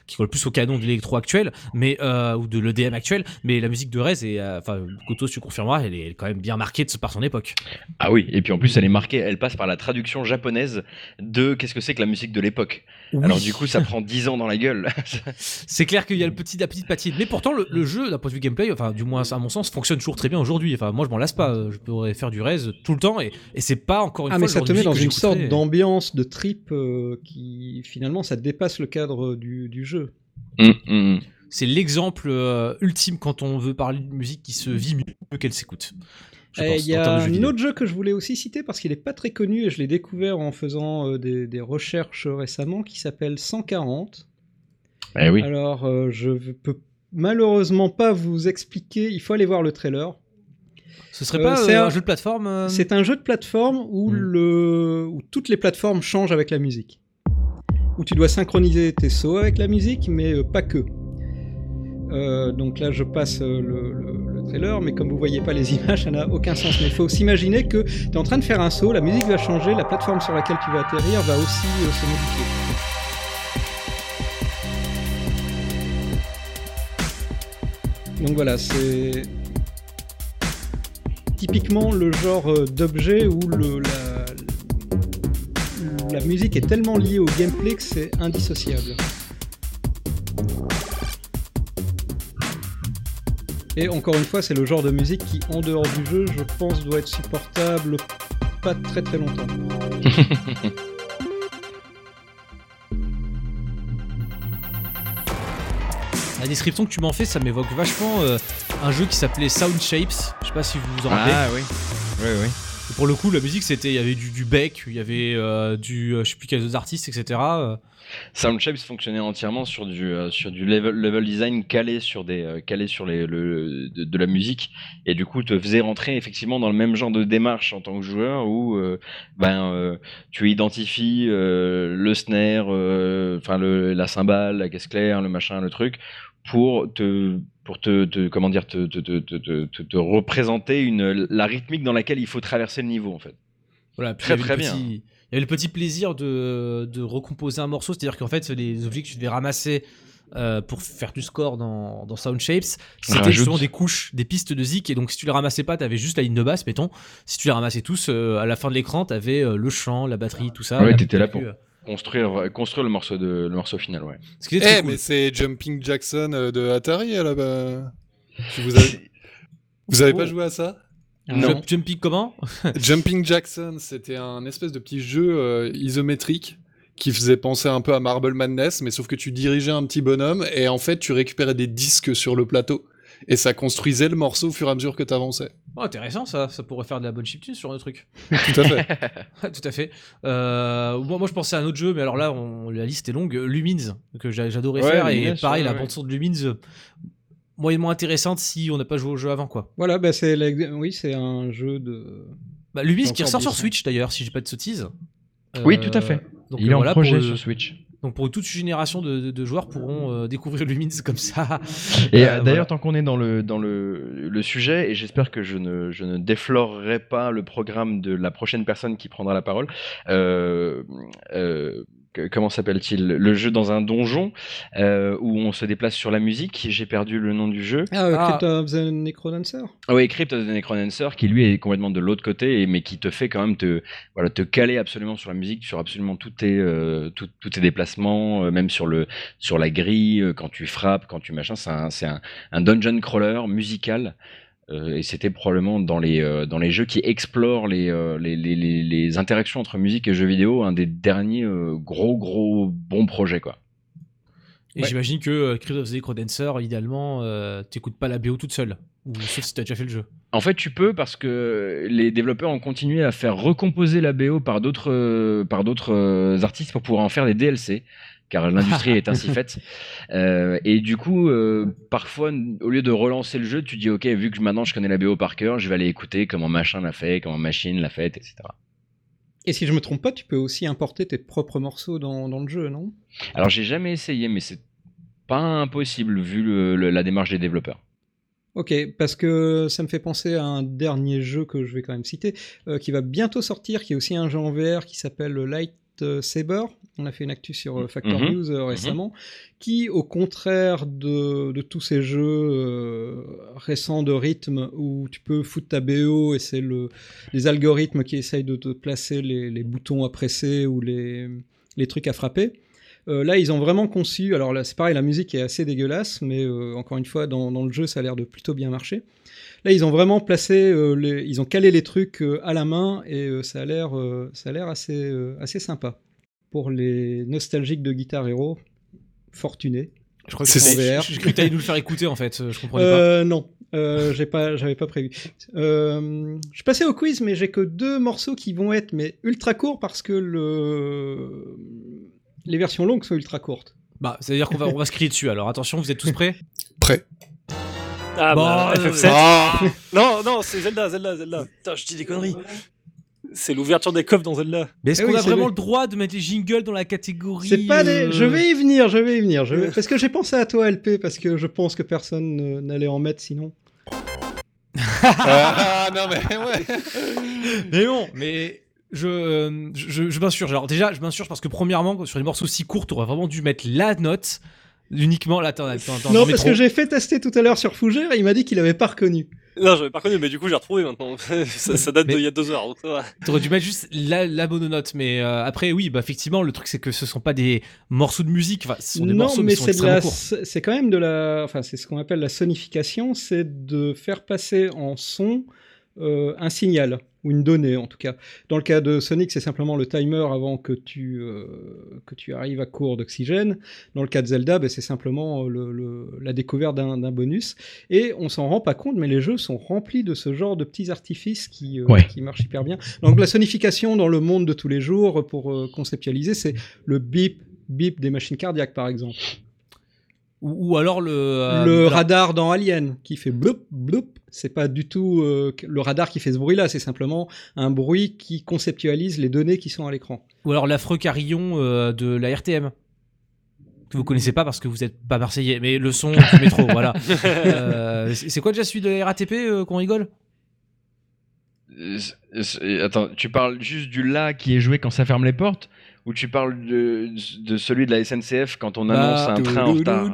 qui colle plus au canon de l'électro actuel, mais euh, ou de l'EDM actuel. Mais la musique de Rez, est, enfin Kotos tu confirmeras, elle est, quand même bien marquée de, par son époque. ah oui et puis en plus elle est marquée elle passe par la traduction japonaise de qu'est-ce que c'est que la musique de l'époque alors du coup ça prend 10 ans dans la gueule [LAUGHS] C'est clair qu'il y a le petit, la petite patine. Mais pourtant, le, le jeu, d'un point de vue gameplay, enfin, du moins à mon sens, fonctionne toujours très bien aujourd'hui. Enfin, moi, je m'en lasse pas. Euh, Je pourrais faire du Rez tout le temps et, et c'est pas encore une Ah, fois mais le ça te met dans une sorte d'ambiance, de trip euh, qui finalement ça dépasse le cadre du, du jeu. Hum, hum, hum. C'est l'exemple euh, ultime quand on veut parler de musique qui se vit mieux qu'elle s'écoute. Pense, Eh, Il y a un vidéo. autre jeu que je voulais aussi citer parce qu'il n'est pas très connu et je l'ai découvert en faisant euh, des, des recherches récemment qui s'appelle 140. Eh oui Alors euh, je peux malheureusement pas vous expliquer, il faut aller voir le trailer. Ce serait Euh, pas c'est euh, un un- jeu de plateforme euh, C'est un jeu de plateforme où, Hmm. le... où toutes les plateformes changent avec la musique. Où tu dois synchroniser tes sauts avec la musique, mais euh, pas que. Euh, donc là, je passe euh, le, le- le trailer, mais comme vous voyez pas les images, ça n'a aucun sens. Mais il faut s'imaginer que tu es en train de faire un saut, la musique va changer, la plateforme sur laquelle tu vas atterrir va aussi euh, se modifier. Donc voilà, c'est typiquement le genre euh, d'objet où la, la musique est tellement liée au gameplay que c'est indissociable. Et encore une fois, c'est le genre de musique qui, en dehors du jeu, je pense, doit être supportable pas très très longtemps. [LAUGHS] La description que tu m'en fais, ça m'évoque vachement euh, un jeu qui s'appelait Sound Shapes. Je sais pas si vous vous en rappelez. ah oui oui oui Et Pour le coup, la musique, c'était, il y avait du, du Beck, il y avait euh, du, euh, je sais plus quels autres artistes, etc. euh. Soundshapes fonctionnait entièrement sur du euh, sur du level, level design calé sur des euh, calé sur les le, de, de la musique et du coup te faisait rentrer effectivement dans le même genre de démarche en tant que joueur où euh, ben tu identifies le snare enfin le la cymbale la caisse claire le machin le truc pour te pour te, te- comment dire te, te, te, te, te- te- te représenter une la rythmique dans laquelle il faut traverser le niveau en fait Voilà, Très, très le bien. petit- Il y avait le petit plaisir de, de recomposer un morceau, c'est-à-dire qu'en fait, les objets que tu devais ramasser euh, pour faire du score dans, dans Sound Shapes, c'était justement des couches, des pistes de zik, et donc si tu les ramassais pas, t'avais juste la ligne de basse, mettons. Si tu les ramassais tous, euh, à la fin de l'écran, t'avais euh, le chant, la batterie, tout ça. Ouais, La- t'étais là pour- construire construire le morceau de le morceau final ouais Ce qui est Eh, cool. mais c'est Jumping Jackson euh, de Atari là-bas. Vous avez, [LAUGHS] vous avez pas Oh. joué à ça? Non. Jump- Jumping comment? [LAUGHS] Jumping Jackson, c'était un espèce de petit jeu euh, isométrique qui faisait penser un peu à Marble Madness, mais sauf que tu dirigeais un petit bonhomme et en fait tu récupérais des disques sur le plateau et ça construisait le morceau au fur et à mesure que tu avançais. Oh, intéressant ça, ça pourrait faire de la bonne chiptune sur un truc. Tout à fait. [LAUGHS] Tout à fait. Euh, moi, moi, je pensais à un autre jeu, mais alors là, on- la liste est longue. Lumines, que j'a- j'adorais Ouais, faire. et pareil, ouais, la ouais. bande-son de Lumines, euh, moyennement intéressante si on n'a pas joué au jeu avant, quoi. Voilà, bah c'est oui, c'est un jeu de. Bah, Lumines qui ressort sur. Switch d'ailleurs, si j'ai pas de sottises. Oui, Euh, tout à fait. Donc, Il est en voilà, projet pour, sur Switch. Donc pour toute une génération de, de- de joueurs pourront euh, découvrir Lumines comme ça. Et Euh, euh, d'ailleurs, voilà. tant qu'on est dans le, dans le, le sujet, et j'espère que je ne, je ne déflorerai pas le programme de la prochaine personne qui prendra la parole, euh, euh, comment s'appelle-t-il? Le jeu dans un donjon euh, où on se déplace sur la musique. J'ai perdu le nom du jeu. Ah, euh, Ah. Crypt of the Necrodancer Ah oui, Crypt of the Necrodancer, qui lui est complètement de l'autre côté, mais qui te fait quand même te, voilà, te caler absolument sur la musique, sur absolument tous tes, euh, tout- tous tes déplacements, euh, même sur, le, sur la grille, quand tu frappes, quand tu machin. C'est un, c'est un, un dungeon crawler musical. Euh, et c'était probablement dans les, euh, dans les jeux qui explorent les, euh, les, les, les, les interactions entre musique et jeux vidéo, un des derniers euh, gros, gros bons projets, quoi. Et Ouais. j'imagine que euh, Crypt of the Necrodancer, idéalement, euh, t'écoutes pas la BO toute seule. Ou sauf si t'as déjà fait le jeu. En fait, tu peux parce que les développeurs ont continué à faire recomposer la BO par d'autres par d'autres euh, artistes pour pouvoir en faire des DLC, car l'industrie est ainsi [LAUGHS] faite. Euh, et du coup, euh, parfois, au lieu de relancer le jeu, tu dis ok, vu que maintenant je connais la BO par cœur, je vais aller écouter comment machin l'a fait, comment machine l'a fait, etc. Et si je me trompe pas, tu peux aussi importer tes propres morceaux dans, dans le jeu, non? Alors j'ai jamais essayé, mais c'est pas impossible vu le- le- la démarche des développeurs. Ok, parce que ça me fait penser à un dernier jeu que je vais quand même citer, euh, qui va bientôt sortir, qui est aussi un jeu en VR qui s'appelle Light Saber. On a fait une actu sur euh, Factor Mhm. News euh, récemment, qui, au contraire de, de tous ces jeux euh, récents de rythme où tu peux foutre ta BO et c'est le, les algorithmes qui essayent de te placer les, les boutons à presser ou les, les trucs à frapper. Euh, là, ils ont vraiment conçu. Alors là, c'est pareil, la musique est assez dégueulasse, mais euh, encore une fois, dans, dans le jeu, ça a l'air de plutôt bien marcher. Là, ils ont vraiment placé, euh, les, ils ont calé les trucs euh, à la main et euh, ça a l'air, euh, ça a l'air assez, euh, assez sympa. Pour les nostalgiques de Guitar Hero, fortunés. Je crois C'est- que c'est VR. Je, je croyais que t'allais nous le faire écouter en fait. Je comprenais pas. Euh, non, euh, j'ai pas, j'avais pas prévu. Euh, je suis passé au quiz, mais j'ai que deux morceaux qui vont être mais ultra courts parce que le... les versions longues sont ultra courtes. Bah, ça veut dire qu'on va, on va se crier dessus. Alors attention, vous êtes tous prêts? Prêt. Ah Bon, bah, euh, FF7. Ah [LAUGHS] Non, non, c'est Zelda, Zelda, Zelda. Putain, je dis des conneries. C'est l'ouverture des coffres dans Zelda. Mais est-ce Eh qu'on oui, a vraiment le droit de mettre les jingles dans la catégorie C'est pas des... euh, Je vais y venir, je vais y venir. Je vais... Parce que j'ai pensé à toi, LP, parce que je pense que personne euh, n'allait en mettre sinon. [LAUGHS] Ah, non mais ouais. Mais non, mais je, euh, je, m'insurge. Alors déjà, je m'insurge parce que premièrement, sur les morceaux si courts, t'aurais vraiment dû mettre la note uniquement. Là, attends, attends, attends, non, parce que j'ai fait tester tout à l'heure sur Fougère et il m'a dit qu'il avait pas reconnu. Non, j'avais pas reconnu, mais du coup, j'ai retrouvé maintenant. [LAUGHS] ça, ça date d'il y a deux heures. T'aurais dû mettre juste la, la mononote. Mais euh, après, oui, bah effectivement, le truc c'est que ce sont pas des morceaux de musique. Enfin, ce sont des non, morceaux, mais, mais ils sont c'est de extrêmement la, courts. c'est quand même de la, enfin c'est ce qu'on appelle la sonification, c'est de faire passer en son euh, un signal ou une donnée en tout cas. Dans le cas de Sonic, c'est simplement le timer avant que tu euh, que tu arrives à court d'oxygène. Dans le cas de Zelda, ben, c'est simplement le- le- la découverte d'un bonus. Et on s'en rend pas compte, mais les jeux sont remplis de ce genre de petits artifices qui euh, Ouais. qui marchent hyper bien. Donc la sonification dans le monde de tous les jours, pour euh, conceptualiser, c'est le bip bip des machines cardiaques par exemple. Ou, ou alors le. euh, le alors- radar dans Alien qui fait bloup bloup, c'est pas du tout euh, le radar qui fait ce bruit-là, c'est simplement un bruit qui conceptualise les données qui sont à l'écran. Ou alors l'affreux carillon euh, de la RTM. Que vous connaissez pas parce que vous êtes pas marseillais, mais le son du métro, voilà. [LAUGHS] Euh, c'est quoi déjà celui de la RATP euh, qu'on rigole? Attends, tu parles juste du là qui est joué quand ça ferme les portes? Ou tu parles de, de celui de la SNCF quand on Bah, annonce un train en retard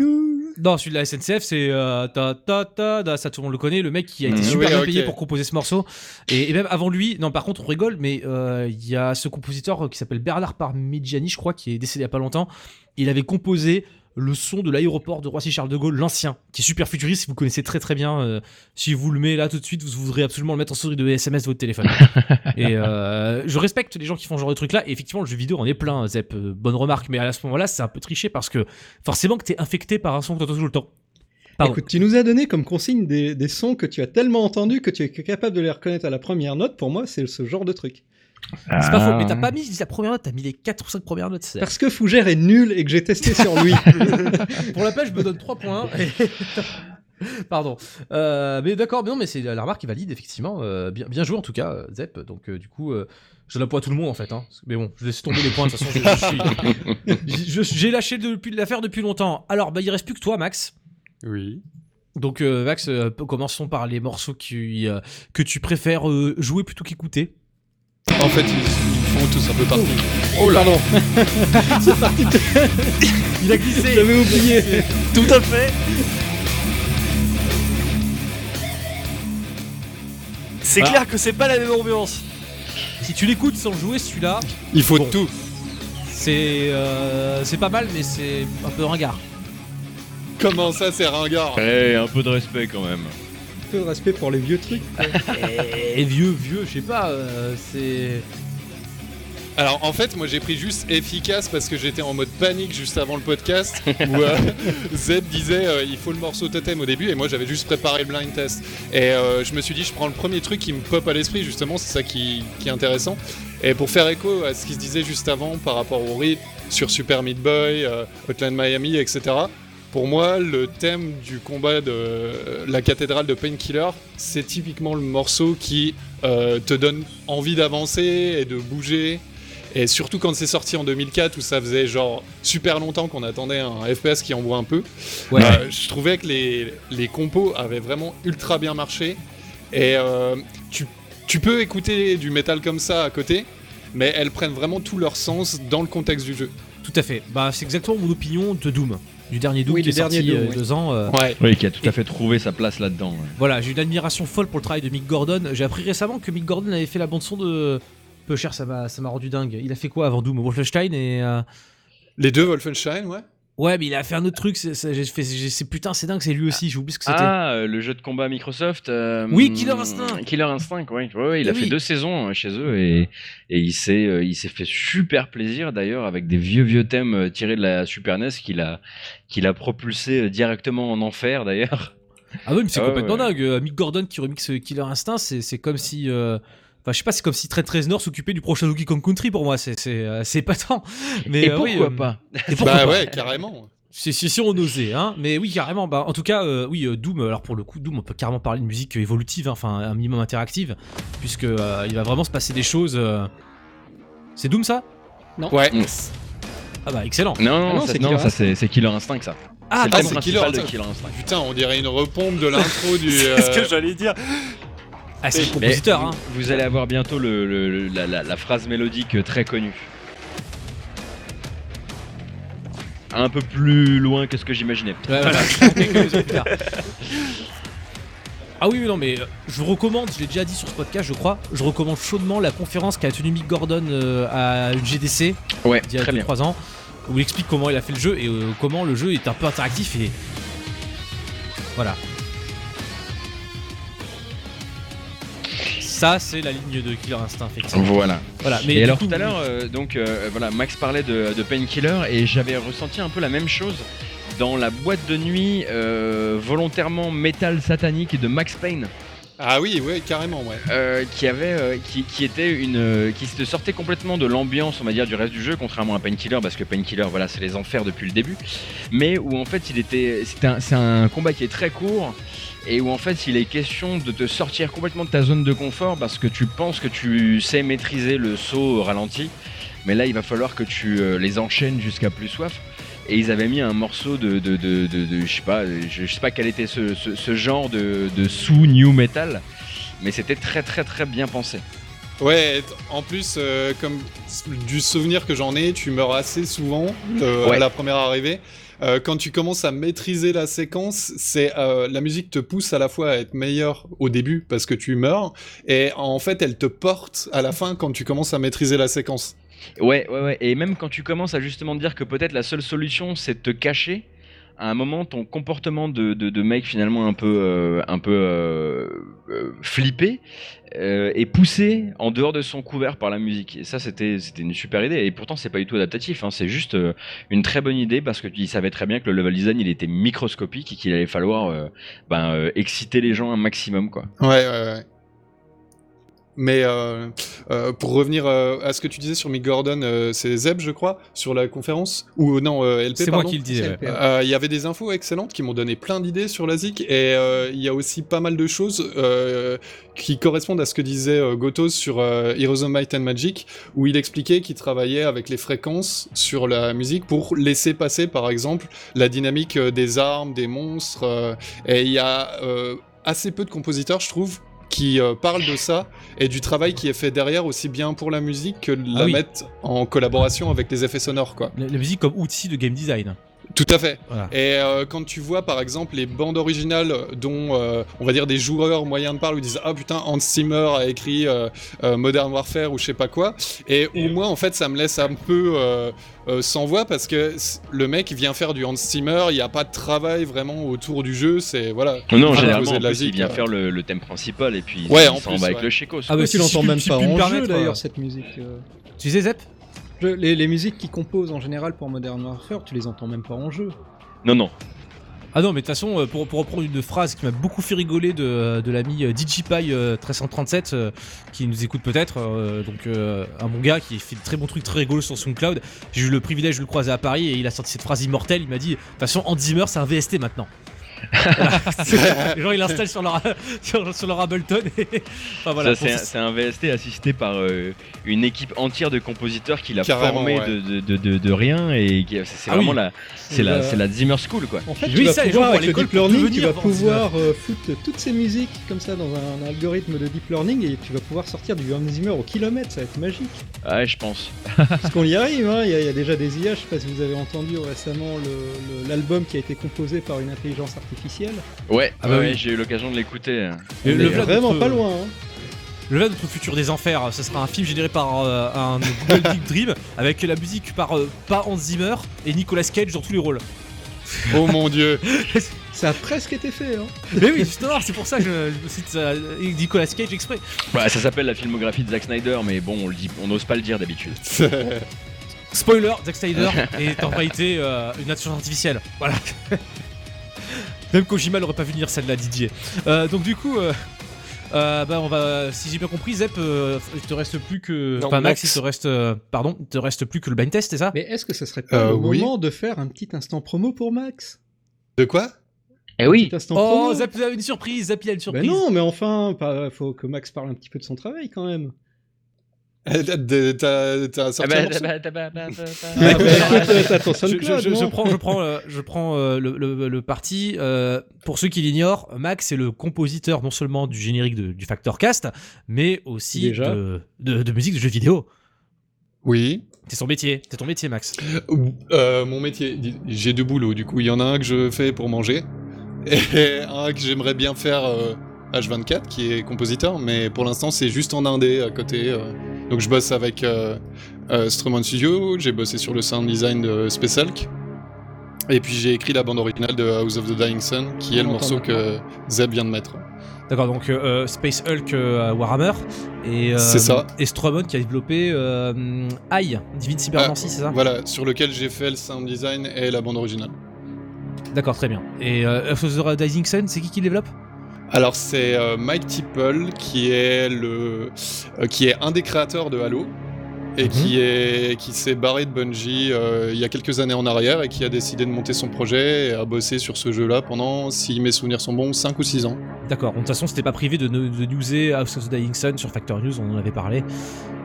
Non, celui de la SNCF, c'est euh, ta ta ta, da, ça tout le monde le connaît, le mec qui a été Mhm. super Oui, bien payé pour composer ce morceau. Et, et même avant lui, non, par contre, on rigole, mais euh, il y a ce compositeur euh, qui s'appelle Bernard Parmigiani, je crois, qui est décédé il y a pas longtemps. Il avait composé le son de l'aéroport de Roissy-Charles de Gaulle, l'ancien, qui est super futuriste, vous connaissez très très bien. euh, si vous le mettez là tout de suite, vous voudrez absolument le mettre en souris de SMS de votre téléphone. [LAUGHS] et euh, je respecte les gens qui font ce genre de truc là. Et effectivement, le jeu vidéo en est plein, Zep. euh, bonne remarque. Mais à ce moment-là, c'est un peu triché parce que forcément que t'es infecté par un son que t'entends tout le temps. Pardon. Écoute, tu nous as donné comme consigne des, des sons que tu as tellement entendus que tu es capable de les reconnaître à la première note. Pour moi, c'est ce genre de truc. C'est pas faux, mais t'as pas mis la première note, t'as mis les 4 ou 5 premières notes. c'est- Parce que Fougère est nul et que j'ai testé sur lui. [LAUGHS] Pour la page, je me donne 3 points. [LAUGHS] Pardon. Euh, mais d'accord, mais non, mais c'est la remarque qui valide, effectivement. Euh, bien, bien joué en tout cas, euh, Zep. Donc, euh, du coup, euh, je donne la à tout le monde en fait. Hein. Mais bon, je laisse tomber les points. De toute façon, je- je suis- je- j'ai lâché depuis l'affaire depuis longtemps. Alors, bah, il reste plus que toi, Max. Oui. Donc, euh, Max, euh, commençons par les morceaux qui, euh, que tu préfères euh, jouer plutôt qu'écouter. En fait, ils, ils font tous un peu partie. Oh là Pardon [LAUGHS] [LAUGHS] Il a glissé J'avais oublié. Tout à fait. C'est Ah. clair que c'est pas la même ambiance. Si tu l'écoutes sans jouer, celui-là, Il faut Bon. tout. c'est euh, c'est pas mal, mais c'est un peu ringard. Comment ça, c'est ringard? Eh, un peu de respect quand même. Un peu de respect pour les vieux trucs. [LAUGHS] Et vieux, vieux, je sais pas, euh, c'est. Alors en fait, moi j'ai pris juste efficace parce que j'étais en mode panique juste avant le podcast où euh, [LAUGHS] Zeb disait euh, il faut le morceau totem au début et moi j'avais juste préparé le blind test. Et euh, je me suis dit je prends le premier truc qui me pop à l'esprit justement, c'est ça qui, qui est intéressant. Et pour faire écho à ce qui se disait juste avant par rapport au rythme sur Super Meat Boy, euh, Hotline Miami, etc. Pour moi, le thème du combat de la cathédrale de Painkiller, c'est typiquement le morceau qui euh, te donne envie d'avancer et de bouger. Et surtout quand c'est sorti en 2004 où ça faisait genre super longtemps qu'on attendait un FPS qui envoie un peu. Ouais. Euh, je trouvais que les, les compos avaient vraiment ultra bien marché. Et euh, tu, tu peux écouter du métal comme ça à côté, mais elles prennent vraiment tout leur sens dans le contexte du jeu. Tout à fait. Bah, c'est exactement mon opinion de Doom. Du dernier Doom Oui, qui est du dernier sorti Doom, euh, il y a oui. deux ans. euh, Ouais. Oui, qui a tout à fait trouvé sa place là-dedans. ouais. Voilà, j'ai une admiration folle pour le travail de Mick Gordon. J'ai appris récemment que Mick Gordon avait fait la bande son de peu cher, ça m'a ça m'a rendu dingue. Il a fait quoi avant Doom? Wolfenstein et euh, Les deux Wolfenstein, ouais. Ouais, mais il a fait un autre truc. c'est- putain, c'est dingue, c'est lui aussi. J'ai oublié ce que c'était. Ah, euh, le jeu de combat Microsoft. euh, Oui, Killer Instinct. Killer Instinct, oui. Ouais, ouais, il Eh a fait deux saisons euh, chez eux et, et il s'est il s'est fait super plaisir d'ailleurs avec des vieux vieux thèmes tirés de la Super NES qu'il a qu'il a propulsé directement en enfer d'ailleurs. Ah oui, mais c'est Ah complètement ouais. dingue. Mick Gordon qui remixe Killer Instinct, c'est c'est comme si. euh, Enfin, je sais pas, c'est comme si Trent Reznor s'occupait du prochain Donkey Kong Country pour moi. C'est c'est euh, c'est épatant. Mais et euh, pourquoi oui, euh, pas et pourquoi bah pas ouais, carrément. C'est si, si on osait, hein. Mais oui, carrément. Bah, en tout cas, euh, oui, Doom. Alors pour le coup, Doom, on peut carrément parler de musique évolutive, hein, enfin un minimum interactive, puisque euh, il va vraiment se passer des choses. euh, C'est Doom ça? Ouais. Mm. Ah bah excellent. Non, non, non, ça, c'est non, ça c'est c'est Killer Instinct ça. Ah, c'est bah, principal Killer de Instinct. Killer Instinct. Putain, on dirait une repompe de l'intro du. [LAUGHS] C'est ce que j'allais dire. Ah, c'est le compositeur. vous, Hein. vous allez avoir bientôt le, la, la- la phrase mélodique euh, très connue. Un peu plus loin que ce que j'imaginais. Ouais, voilà. Ah oui, non, mais euh, je vous recommande, je l'ai déjà dit sur ce podcast, je crois, je recommande chaudement la conférence qu'a tenue Mick Gordon euh, à une GDC Ouais, il y a très bien. 3 ans, où il explique comment il a fait le jeu et comment le jeu est un peu interactif et. Voilà. Ça, c'est la ligne de Killer Instinct, effectivement. Voilà. Voilà, mais et alors coup, tout à l'heure, euh, donc euh, voilà, Max parlait de, de Painkiller et j'avais ressenti un peu la même chose dans la boîte de nuit euh, volontairement métal satanique de Max Payne. Ah oui, ouais, carrément, ouais. euh, qui avait euh, qui, qui était une euh, qui se sortait complètement de l'ambiance on va dire du reste du jeu contrairement à Painkiller parce que Painkiller voilà c'est les enfers depuis le début mais où en fait il était un- c'est un combat qui est très court et où en fait il est question de te sortir complètement de ta zone de confort parce que tu penses que tu sais maîtriser le saut au ralenti mais là il va falloir que tu euh, les enchaînes jusqu'à plus soif et ils avaient mis un morceau de, de, de, je sais pas, je, sais pas quel était ce, ce, ce genre de, de sous new metal, mais c'était très très très bien pensé. Ouais, en plus, euh, comme du souvenir que j'en ai, tu meurs assez souvent euh, Ouais. à la première arrivée. Euh, quand tu commences à maîtriser la séquence, c'est euh, la musique te pousse à la fois à être meilleur au début parce que tu meurs, et en fait elle te porte à la fin quand tu commences à maîtriser la séquence. Ouais, ouais, ouais. Et même quand tu commences à justement dire que peut-être la seule solution c'est de te cacher, à un moment ton comportement de, de, mec finalement un peu, euh, un peu euh, euh, flippé est poussé en dehors de son couvert par la musique. Et ça c'était c'était une super idée. Et pourtant c'est pas du tout adaptatif. Hein. C'est juste une très bonne idée parce que tu savais très bien que le level design il était microscopique et qu'il allait falloir ben, exciter les gens un maximum quoi. Ouais, ouais, ouais. Mais euh, euh, pour revenir euh, à ce que tu disais sur Mick Gordon, euh, c'est Zeb, je crois, sur la conférence Ou non, euh, LP, C'est moi qui le disais. ouais. Euh, Il y avait des infos excellentes qui m'ont donné plein d'idées sur la ZIC et euh, il y a aussi pas mal de choses euh, qui correspondent à ce que disait euh, Gotos sur euh, Heroes of Might and Magic où il expliquait qu'il travaillait avec les fréquences sur la musique pour laisser passer par exemple la dynamique des armes, des monstres euh, et il y a euh, assez peu de compositeurs je trouve qui euh, parlent de ça et du travail qui est fait derrière aussi bien pour la musique que de Ah la oui. mettre en collaboration avec les effets sonores quoi. La, la musique comme outil de game design. Tout à fait. Voilà. Et euh, quand tu vois par exemple les bandes originales dont euh, on va dire des joueurs moyens de parle où ils disent ah putain Hans Zimmer a écrit euh, euh, Modern Warfare ou je sais pas quoi et où moi en fait ça me laisse un peu euh, euh, sans voix parce que le mec vient faire du Hans Zimmer, il n'y a pas de travail vraiment autour du jeu, c'est voilà. Non, non, Ah, généralement, en plus, il vient faire le, le thème principal et puis Ouais, il en s'en plus, va avec le Chekos. Ah bah, tu l'entends même si pas en jeu d'ailleurs cette musique. euh. Tu disais Zep? Je- les, les musiques qui composent en général pour Modern Warfare, tu les entends même pas en jeu. Non, non. Ah non, mais de toute façon, euh, pour, pour reprendre une phrase qui m'a beaucoup fait rigoler de, de l'ami euh, DigiPy euh, 1337, euh, qui nous écoute peut-être, euh, donc euh, un bon gars qui fait de très bons trucs très rigolos sur SoundCloud. J'ai eu le privilège de le croiser à Paris et il a sorti cette phrase immortelle. Il m'a dit, de toute façon, Hans Zimmer, c'est un VST maintenant. [LAUGHS] Les gens, ils l'installent sur leur, [LAUGHS] sur, sur leur Ableton. Et... Enfin, voilà. Ça, c'est un, VST assisté par euh, une équipe entière de compositeurs qu'il a Carrément, formé ouais. de, de, de, de- de rien et qui- c'est Ah vraiment oui. la, c'est la, c'est la Zimmer School quoi. En fait, tu vas ça, pouvoir, avec le deep learning, tu vas pouvoir euh, foutre toutes ces musiques comme ça dans un algorithme de deep learning et tu vas pouvoir sortir du Hans Zimmer au kilomètre, ça va être magique. Ouais, je pense. [LAUGHS] Parce qu'on y arrive, hein, il y, a- il y a déjà des IA, je sais pas si vous avez entendu récemment l'album qui a été composé par une intelligence artificielle. Ouais, Ah bah ouais, oui. j'ai eu l'occasion de l'écouter. Et le Vlad, vraiment notre- pas loin. hein. Le Vlad, notre futur des enfers, ce sera un film généré par euh, un Google Big Dream avec la musique par euh, pas Hans Zimmer et Nicolas Cage dans tous les rôles. Oh mon dieu. [LAUGHS] Ça a presque été fait. Hein. Mais oui, justement, c'est pour ça que je, me cite euh, Nicolas Cage exprès. Bah, ça s'appelle la filmographie de Zack Snyder, mais bon, on le dit, on n'ose pas le dire d'habitude. [LAUGHS] Spoiler, Zack Snyder est en réalité euh, une nature artificielle. Voilà. [LAUGHS] Même Kojima n'aurait pas vu venir celle-là, Didier. Euh, donc du coup, euh, euh, bah on va, si j'ai bien compris, Zep, euh, il te reste plus que, Non, enfin Max, Max. il te reste, euh, pardon, il te reste plus que le blind test, c'est ça? Mais est-ce que ça serait pas Euh, le oui. moment de faire un petit instant promo pour Max? De quoi? Eh oui instant Oh, promo Zep a une surprise, Zep il a une Ben surprise. non, mais enfin, pas- faut que Max parle un petit peu de son travail quand même. T'as sorti [LAUGHS] Je, prends, je prends, euh, je prends euh, le, le- le parti. euh, pour ceux qui l'ignorent, Max est le compositeur non seulement du générique de- du Factor Cast, mais aussi de, de- de musique de jeux vidéo. Oui. C'est son métier, c'est ton métier, Max. Euh, mon métier, j'ai deux boulots. Du coup, il y en a un que je fais pour manger [LAUGHS] et un que j'aimerais bien faire euh, H24, qui est compositeur, mais pour l'instant, c'est juste en indé à côté. Euh. Donc, je bosse avec euh, euh, Strummond Studio, j'ai bossé sur le sound design de Space Hulk. Et puis j'ai écrit la bande originale de House of the Dying Sun, qui est le morceau que Zeb vient de mettre. D'accord, donc euh, Space Hulk euh, Warhammer et, euh, C'est ça. et Stromon qui a développé euh, AI, Divine Cybermancy, c'est ça? Voilà, sur lequel j'ai fait le sound design et la bande originale. D'accord, très bien. Et euh, Earth of the Rising Sun, c'est qui qui le développe? Alors c'est euh, Mike Tipple qui est le euh, qui est un des créateurs de Halo et Mhm. qui est qui s'est barré de Bungie euh, il y a quelques années en arrière et qui a décidé de monter son projet et a bossé sur ce jeu-là pendant, si mes souvenirs sont bons, 5 ou 6 ans. D'accord, de toute façon, c'était pas privé de, de newser House of the Dying Sun sur Factor News, on en avait parlé.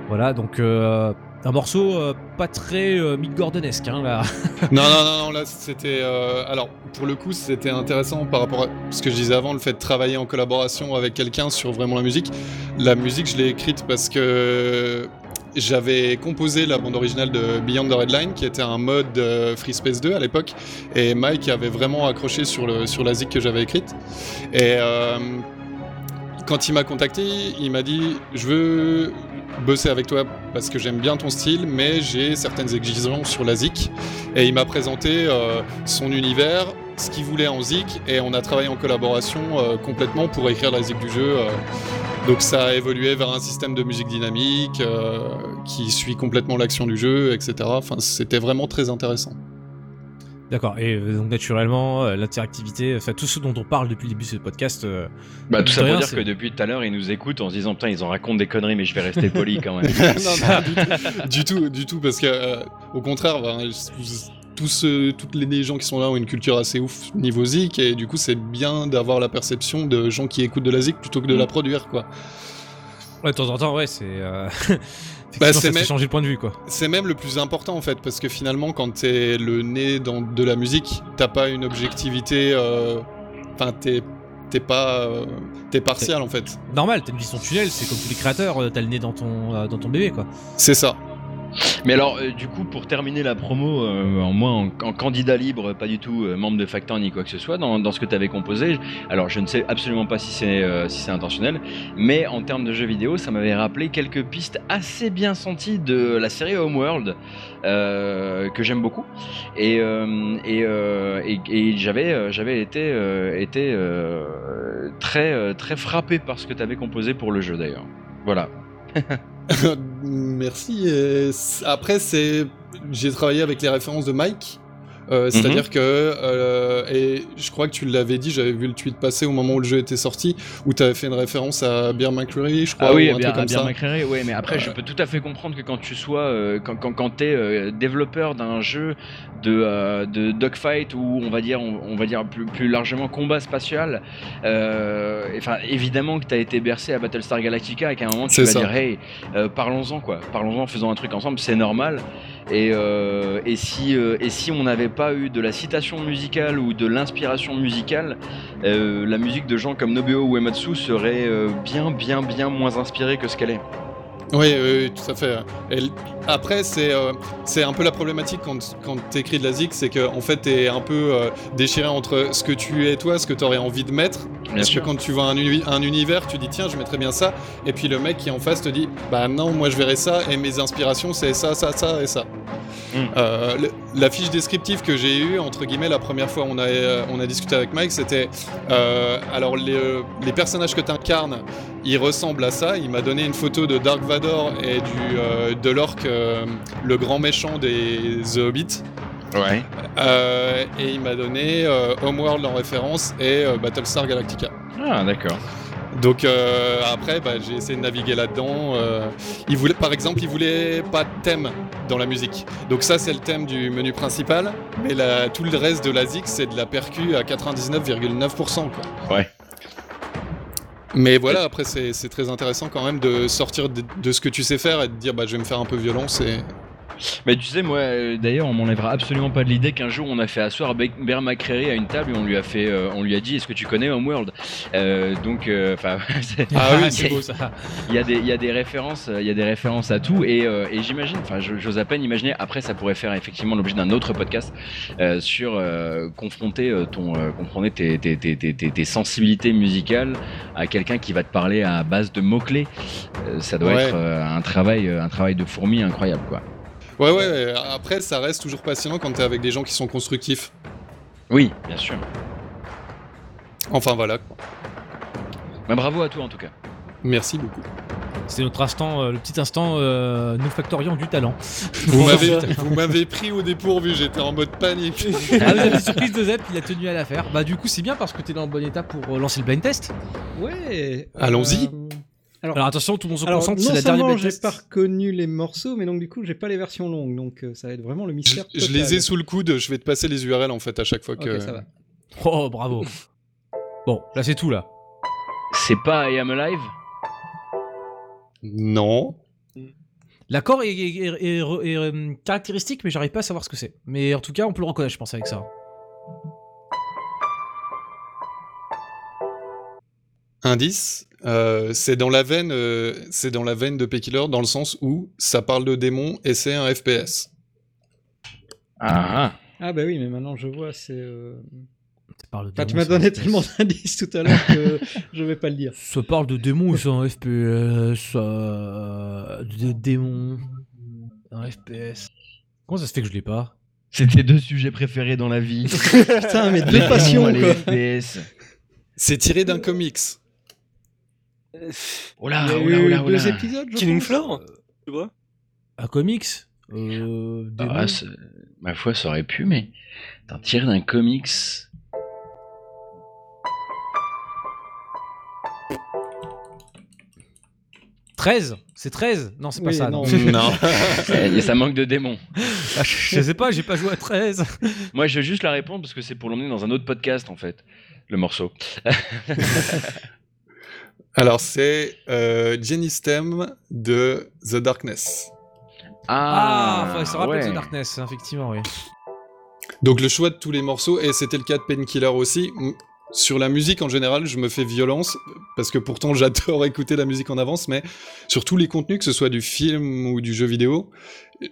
Voilà, donc euh, un morceau euh, pas très euh, Mick Gordonesque, hein, là. [LAUGHS] non, non, non, non, là c'était. euh, alors, pour le coup, c'était intéressant par rapport à ce que je disais avant, le fait de travailler en collaboration avec quelqu'un sur vraiment la musique. La musique, je l'ai écrite parce que j'avais composé la bande originale de Beyond the Red Line, qui était un mode euh, Free Space 2 à l'époque, et Mike avait vraiment accroché sur, la zik que j'avais écrite. Et euh, quand il m'a contacté, il m'a dit Je veux bosser avec toi parce que j'aime bien ton style, mais j'ai certaines exigences sur la zik. Et il m'a présenté euh, son univers, ce qu'il voulait en zik, et on a travaillé en collaboration euh, complètement pour écrire la zik du jeu. euh. donc ça a évolué vers un système de musique dynamique euh, qui suit complètement l'action du jeu, etc. Enfin, c'était vraiment très intéressant. D'accord. Et donc naturellement, l'interactivité, enfin tout ce dont on parle depuis le début de ce podcast. euh, Bah, tout ça De pour rien, dire que depuis tout à l'heure, ils nous écoutent en se disant Putain, ils en racontent des conneries, mais je vais rester [LAUGHS] poli quand même. [LAUGHS] non, non, du tout, du tout, du tout, parce que euh, au contraire, bah, tous, euh, toutes les gens qui sont là ont une culture assez ouf niveau zik, et du coup, c'est bien d'avoir la perception de gens qui écoutent de la zik plutôt que de la Mm. produire, quoi. Ouais, de temps en temps, ouais, c'est. Euh... [LAUGHS] Bah, c'est même- changer le point de vue, quoi. C'est même le plus important en fait, parce que finalement, quand t'es le nez dans de la musique, t'as pas une objectivité. euh, Enfin, t'es t'es pas. euh, T'es partial en fait. Normal, t'as une vision tunnel, c'est comme tous les créateurs, euh, t'as le nez dans ton, euh, dans ton bébé, quoi. C'est ça. Mais alors, euh, du coup, pour terminer la promo, euh, en moi, en, candidat libre, pas du tout euh, membre de Factor ni quoi que ce soit, dans, ce que tu avais composé, alors je ne sais absolument pas si c'est si intentionnel, mais en termes de jeux vidéo, ça m'avait rappelé quelques pistes assez bien senties de la série Homeworld, que j'aime beaucoup. Et, et, j'avais j'avais été, été très, très frappé par ce que tu avais composé pour le jeu d'ailleurs. Voilà. [LAUGHS] [LAUGHS] Merci. Après, c'est. J'ai travaillé avec les références de Mike. Euh, C'est-à-dire que, euh, et je crois que tu l'avais dit, j'avais vu le tweet passer au moment où le jeu était sorti, où tu avais fait une référence à Bear McCreary, je crois, Ah oui, ou un bien, truc comme bien ça. McCreary, ouais, mais après, je peux tout à fait comprendre que quand tu sois, euh, quand, quand, quand euh, développeur d'un jeu de, euh, de dogfight ou on va dire, on, on va dire plus, plus largement combat spatial, euh, enfin, évidemment que t'as été bercé à Battlestar Galactica et qu'à un moment tu vas ça. dire, hey, euh, parlons-en quoi, parlons-en, faisons un truc ensemble, c'est normal. Et, euh, et, si, euh, et si on n'avait pas eu de la citation musicale ou de l'inspiration musicale, euh, la musique de gens comme Nobuo Uematsu serait euh, bien, bien, bien moins inspirée que ce qu'elle est. Oui, oui, tout à fait. Et après, c'est euh, c'est un peu la problématique quand, quand tu écris de la zik, c'est qu'en en fait, tu es un peu euh, déchiré entre ce que tu es toi, ce que tu aurais envie de mettre. Bien Parce sûr. que quand tu vois un, uni- un univers, tu dis tiens, je mettrais bien ça. Et puis le mec qui est en face te dit bah non, moi je verrais ça et mes inspirations c'est ça, ça, ça et ça. Mm. Euh, le- la fiche descriptive que j'ai eue, entre guillemets, la première fois on a, on a discuté avec Mike, c'était alors les, les personnages que tu incarnes, ils ressemblent à ça. Il m'a donné une photo de Dark Vador et du, euh, de l'orc, euh, le grand méchant des The Hobbit. Ouais. Euh, et il m'a donné euh, Homeworld en référence et Battlestar Galactica. Ah, d'accord. Donc après, bah, j'ai essayé de naviguer là-dedans. il voulait, par exemple, il voulait pas de thème dans la musique. Donc ça, c'est le thème du menu principal. Mais la- tout le reste de la c'est de la percu à 99,9%. Quoi. Ouais. Mais voilà, après, c'est très intéressant quand même de sortir de, ce que tu sais faire et de dire, bah, je vais me faire un peu violence. Mais tu sais, moi, euh, d'ailleurs, on m'enlèvera absolument pas de l'idée qu'un jour on a fait asseoir Be- Bear McCreary à une table et on lui a fait, euh, on lui a dit, est-ce que tu connais Homeworld? Euh, Donc, enfin, [LAUGHS] c'est- Ah oui, c'est beau ça. il y a des, il y a des références, il y a des références à tout et, et j'imagine, enfin, j'ose à peine imaginer. Après, ça pourrait faire effectivement l'objet d'un autre podcast sur confronter ton, confronter tes, tes, tes, tes, tes- tes sensibilités musicales à quelqu'un qui va te parler à base de mots clés. ça doit Ouais. être un travail, un travail de fourmi incroyable, quoi. Ouais, ouais, après, ça reste toujours passionnant quand t'es avec des gens qui sont constructifs. Oui, bien sûr. Enfin, voilà. Bah, bravo à toi en tout cas. Merci beaucoup. C'est notre instant, euh, le petit instant, euh, nous factorions du talent. [LAUGHS] Vous m'avez vous m'avez pris au dépourvu, j'étais en mode panique. [LAUGHS] Ah, la surprise de Zep, il a tenu à la faire. Bah, du coup, c'est bien parce que t'es dans le bon état pour euh, lancer le blind test. Ouais. Allons-y. euh, Alors attention, tout le monde se concentre, non c'est la dernière blind j'ai pas reconnu les morceaux, mais donc du coup j'ai pas les versions longues, donc euh, ça va être vraiment le Je, mystère. je les ai sous le coude, je vais te passer les URL en fait à chaque fois que. Ok, ça va. Oh, bravo. [LAUGHS] Bon, là, c'est tout, là. C'est pas I Am Alive? Non. L'accord est, est- est- est- est, euh, caractéristique, mais j'arrive pas à savoir ce que c'est. Mais en tout cas, on peut le reconnaître, je pense, avec ça. Indice, euh, c'est dans la veine, euh, c'est dans la veine de P-Killer dans le sens où ça parle de démons et c'est un FPS. Ah, Ah bah oui, mais maintenant je vois, c'est. euh, parle de tu m'as c'est donné tellement d'indices tout à l'heure que [LAUGHS] je vais pas le dire. Ça parle de démons, c'est un FPS. euh, De démons. Un FPS. Comment ça se fait que je l'ai pas? C'est tes deux sujets préférés dans la vie. [LAUGHS] Putain, mais deux passions les quoi. FPS. C'est tiré d'un comics. Euh, Oh là, Il y a oh là, oh eu là, oh deux là. épisodes, je Killing pense. Floor Tu vois Un comics Euh, Ah, c'est- ma foi, ça aurait pu, mais t'en tires d'un comics. 13 C'est 13 Non, c'est pas Oui, ça. non. non. [LAUGHS] Non. [LAUGHS] Et ça manque de démons. Ah, [LAUGHS] je sais pas, j'ai pas joué à 13. Moi, je vais juste la répondre parce que c'est pour l'emmener dans un autre podcast, en fait, le morceau. Alors, c'est euh, Jenny Stem de The Darkness. Ah, faudrait se rappeler ouais. de Darkness, effectivement, oui. Donc, le choix de tous les morceaux, et c'était le cas de Painkiller aussi. Sur la musique en général, je me fais violence, parce que pourtant [LAUGHS] j'adore écouter la musique en avance, mais sur tous les contenus, que ce soit du film ou du jeu vidéo,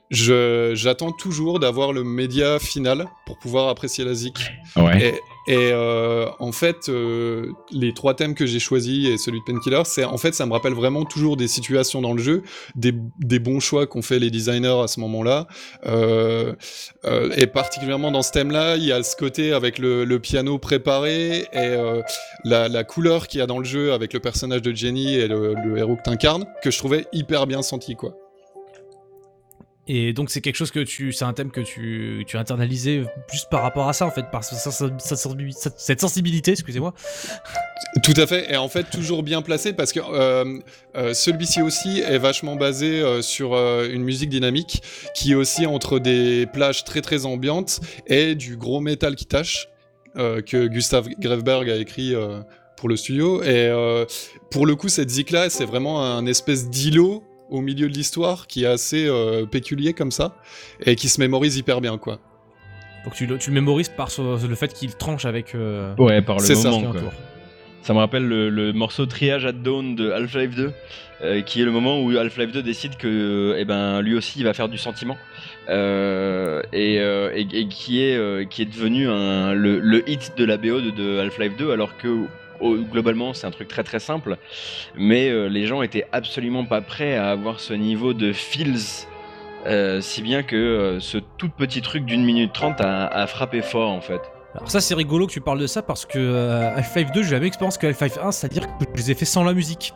j'attends toujours d'avoir le média final pour pouvoir apprécier la zik. Ouais. Et, et, euh, en fait, euh, les trois thèmes que j'ai choisis et celui de Painkiller, c'est en fait, ça me rappelle vraiment toujours des situations dans le jeu, des, des bons choix qu'ont fait les designers à ce moment-là. Euh, euh, et particulièrement dans ce thème-là, il y a ce côté avec le, le piano préparé et euh, la, la couleur qu'il y a dans le jeu avec le personnage de Jenny et le, le héros que t'incarnes, que je trouvais hyper bien senti, quoi. Et donc c'est quelque chose que tu, c'est un thème que tu, tu as juste par rapport à ça en fait, par cette sensibilité, excusez-moi. Tout à fait, et en fait toujours bien placé parce que euh, euh, celui-ci aussi est vachement basé euh, sur une musique dynamique qui est aussi entre des plages très très ambiantes et du gros métal qui tâche que Gustav Grefberg a écrit pour le studio. Et pour le coup, cette zik-là, c'est vraiment un espèce d'îlot au milieu de l'histoire qui est assez euh, péculier comme ça et qui se mémorise hyper bien quoi. Donc tu le, tu le mémorises par ce- le fait qu'il tranche avec. euh, Ouais, par le ça. moment, quoi. Ça me rappelle le, le morceau Triage at Dawn de Half-Life 2, euh, qui est le moment où Half-Life 2 décide que, eh ben, lui aussi, il va faire du sentiment, Euh, et, euh, et- et qui est euh, qui est devenu un, le, le hit de la BO de, de Half-Life 2, alors que globalement c'est un truc très très simple, mais euh, les gens étaient absolument pas prêts à avoir ce niveau de feels. euh, si bien que euh, ce tout petit truc d'une minute trente a, a frappé fort en fait. Alors ça c'est rigolo que tu parles de ça parce que euh, Half-Life 2 j'ai la même expérience que Half-Life 1, c'est-à-dire que je les ai fait sans la musique.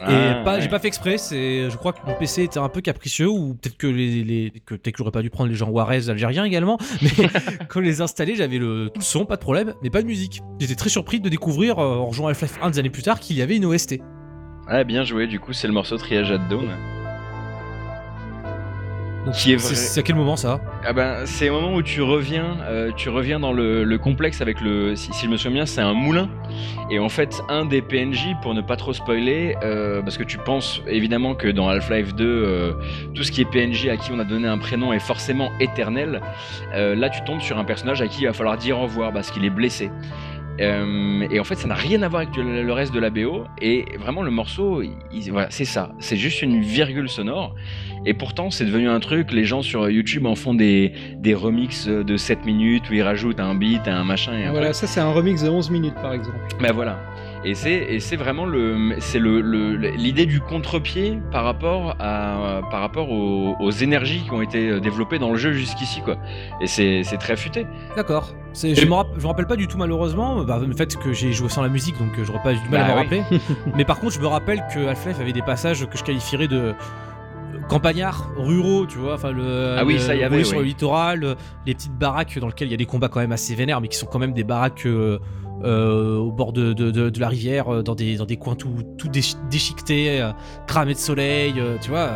et Ah, pas, ouais. j'ai pas fait exprès, c'est, je crois que mon PC était un peu capricieux ou peut-être que les, les- que peut-être que j'aurais pas dû prendre les gens Juarez algériens également, [LAUGHS] mais [LAUGHS] quand les installés j'avais le tout le son, pas de problème, mais pas de musique. J'étais très surpris de découvrir euh, en jouant à Half-Life 1 des années plus tard qu'il y avait une OST. Ah, bien joué, du coup, c'est le morceau Triage at Dawn. Donc, Qui est c'est, vrai. c'est à quel moment ça Ah ben, c'est au moment où tu reviens, euh, tu reviens dans le, le complexe avec le. Si, si je me souviens bien, c'est un moulin. Et en fait, un des PNJ, pour ne pas trop spoiler, euh, parce que tu penses évidemment que dans Half-Life 2, euh, tout ce qui est PNJ à qui on a donné un prénom est forcément éternel. Là, tu tombes sur un personnage à qui il va falloir dire au revoir parce qu'il est blessé. Euh, et en fait, ça n'a rien à voir avec le reste de la BO. Et vraiment, le morceau, il- il- voilà, c'est ça. C'est juste une virgule sonore. Et pourtant, c'est devenu un truc. Les gens sur YouTube en font des, des remixes de 7 minutes où ils rajoutent un beat, un machin et Voilà, ça c'est un remix de 11 minutes par exemple. Ben voilà. Et c'est et c'est vraiment le c'est le le- l'idée du contre-pied par rapport à par rapport aux, aux énergies qui ont été euh, développées dans le jeu jusqu'ici quoi. Et c'est c'est très futé. D'accord. C'est, je me rapp- je me rappelle pas du tout malheureusement bah, le fait que j'ai joué sans la musique donc euh, j'aurais pas eu du mal Bah à me oui. rappeler. [LAUGHS] Mais par contre je me rappelle que Half-Life avait des passages que je qualifierais de euh, campagnards ruraux, tu vois, enfin le, Ah oui, le- ça y avait, sur oui. le littoral, les petites baraques dans lesquelles il y a des combats quand même assez vénères, mais qui sont quand même des baraques euh, euh, au bord de, de- de- de la rivière, euh, dans des, dans des coins tout, tout déchi- déchiquetés, euh, cramés de soleil, euh, tu vois.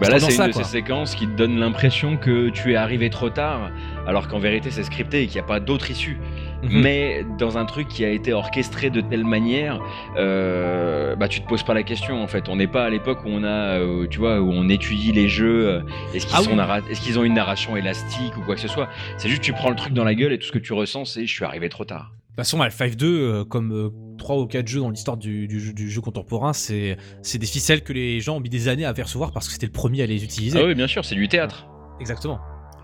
Bah C'est là c'est ça, une de quoi. ces séquences qui te donne l'impression que tu es arrivé trop tard alors qu'en vérité c'est scripté et qu'il n'y a pas d'autre issue. Mhm. mais dans un truc qui a été orchestré de telle manière, euh, bah tu te poses pas la question en fait. On n'est pas à l'époque où on a, tu vois, où on étudie les jeux. est-ce qu'ils Ah oui. est-ce qu'ils ont une narration élastique ou quoi que ce soit. C'est juste tu prends le truc dans la gueule et tout ce que tu ressens c'est je suis arrivé trop tard. De toute façon, Half-Life 2, euh, comme 3 ou 4 jeux dans l'histoire du, du jeu- du jeu contemporain, c'est c'est des ficelles que les gens ont mis des années à percevoir parce que c'était le premier à les utiliser. Ah oui bien sûr c'est du théâtre. Exactement.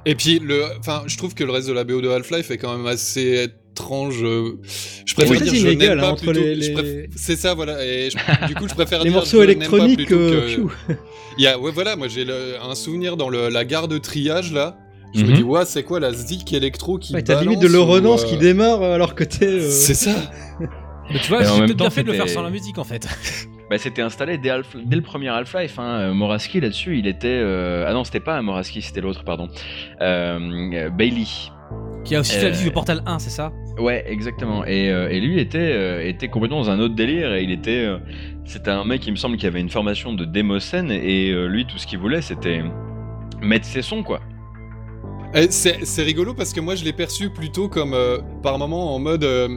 Et puis, le, enfin, je trouve que le reste de la BO de Half-Life est quand même assez étrange. euh, Je préfère dire je inégal, n'aime pas entre plutôt. les- C'est ça, voilà. Et je- [LAUGHS] du coup, je préfère Les dire morceaux je pas électroniques, plutôt euh, que- pfiou. Il y a, ouais, voilà, moi j'ai le- un souvenir dans le- la gare de triage là. Je me Mhm. dis, ouais, c'est quoi la zik électro qui Ouais, T'as limite de l'euronance euh, qui démarre alors que t'es. euh, C'est ça. [LAUGHS] Mais tu vois, j'ai peut-être bien fait de le faire sans la musique en fait. [LAUGHS] Bah, c'était installé dès, le premier Half-Life. Hein. Euh, Moraski là-dessus, il était. euh, Ah non, c'était pas Moraski, c'était l'autre, pardon. Euh, euh, Bailey. Qui a aussi fait la Euh, musique de Portal 1, c'est ça? Ouais, exactement. Et, euh, et lui était, euh, était complètement dans un autre délire. Et il était. euh, c'était un mec, il me semble, qui avait une formation de démocène. Et euh, lui, tout ce qu'il voulait, c'était mettre ses sons, quoi. Eh, C'est rigolo parce que moi je l'ai perçu plutôt comme euh, par moment en mode euh,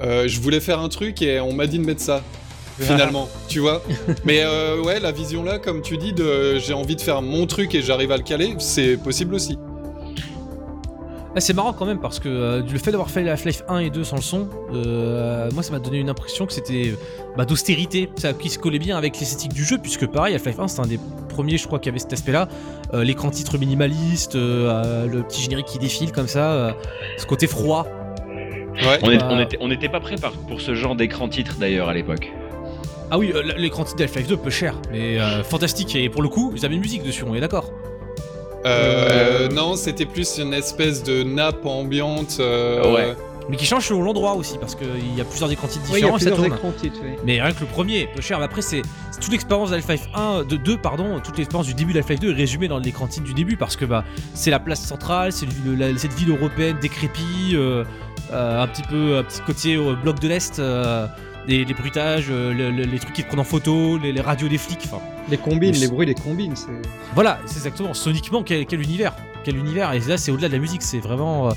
euh, je voulais faire un truc et on m'a dit de mettre ça. [LAUGHS] Finalement, tu vois. Mais euh, ouais, la vision là, comme tu dis, de j'ai envie de faire mon truc et j'arrive à le caler, c'est possible aussi. Ah, c'est marrant quand même parce que euh, le fait d'avoir fait Half-Life 1 et 2 sans le son, euh, moi ça m'a donné une impression que c'était bah, d'austérité, ça qui se collait bien avec l'esthétique du jeu, puisque pareil, Half-Life 1 c'était un des premiers, je crois, qui avait cet aspect-là. Euh, L'écran titre minimaliste, euh, euh, le petit générique qui défile comme ça, euh, ce côté froid. Ouais. On, Bah- on était, on n'était pas prêt par- pour ce genre d'écran titre d'ailleurs à l'époque. Ah oui, euh, l'écran titre d'Half-Life 2 peu cher, mais euh, fantastique. Et pour le coup, ils avaient une musique dessus, on est d'accord. Euh, non, c'était plus une espèce de nappe ambiante. euh, Ouais. Mais qui change selon l'endroit aussi, parce qu'il y a plusieurs écrans titres Oui, il y a différents et ça plusieurs tourne. titres. Mais rien que le premier, peu cher. Mais après, c'est c'est toute l'expérience d'Half-Life 1, de 2, pardon, toute l'expérience du début d'Half-Life 2 est résumée dans l'écran titre du début parce que bah, c'est la place centrale, c'est cette ville européenne décrépie, euh, euh, un petit peu, un petit côté euh, bloc de l'Est, euh, les, les bruitages, euh, le- le- les trucs qui te prennent en photo, les, les radios des flics, enfin. Les combines, les bruits des combines, c'est. Voilà, c'est exactement. Soniquement, quel, quel univers Quel univers Et là, c'est au-delà de la musique, c'est vraiment. euh,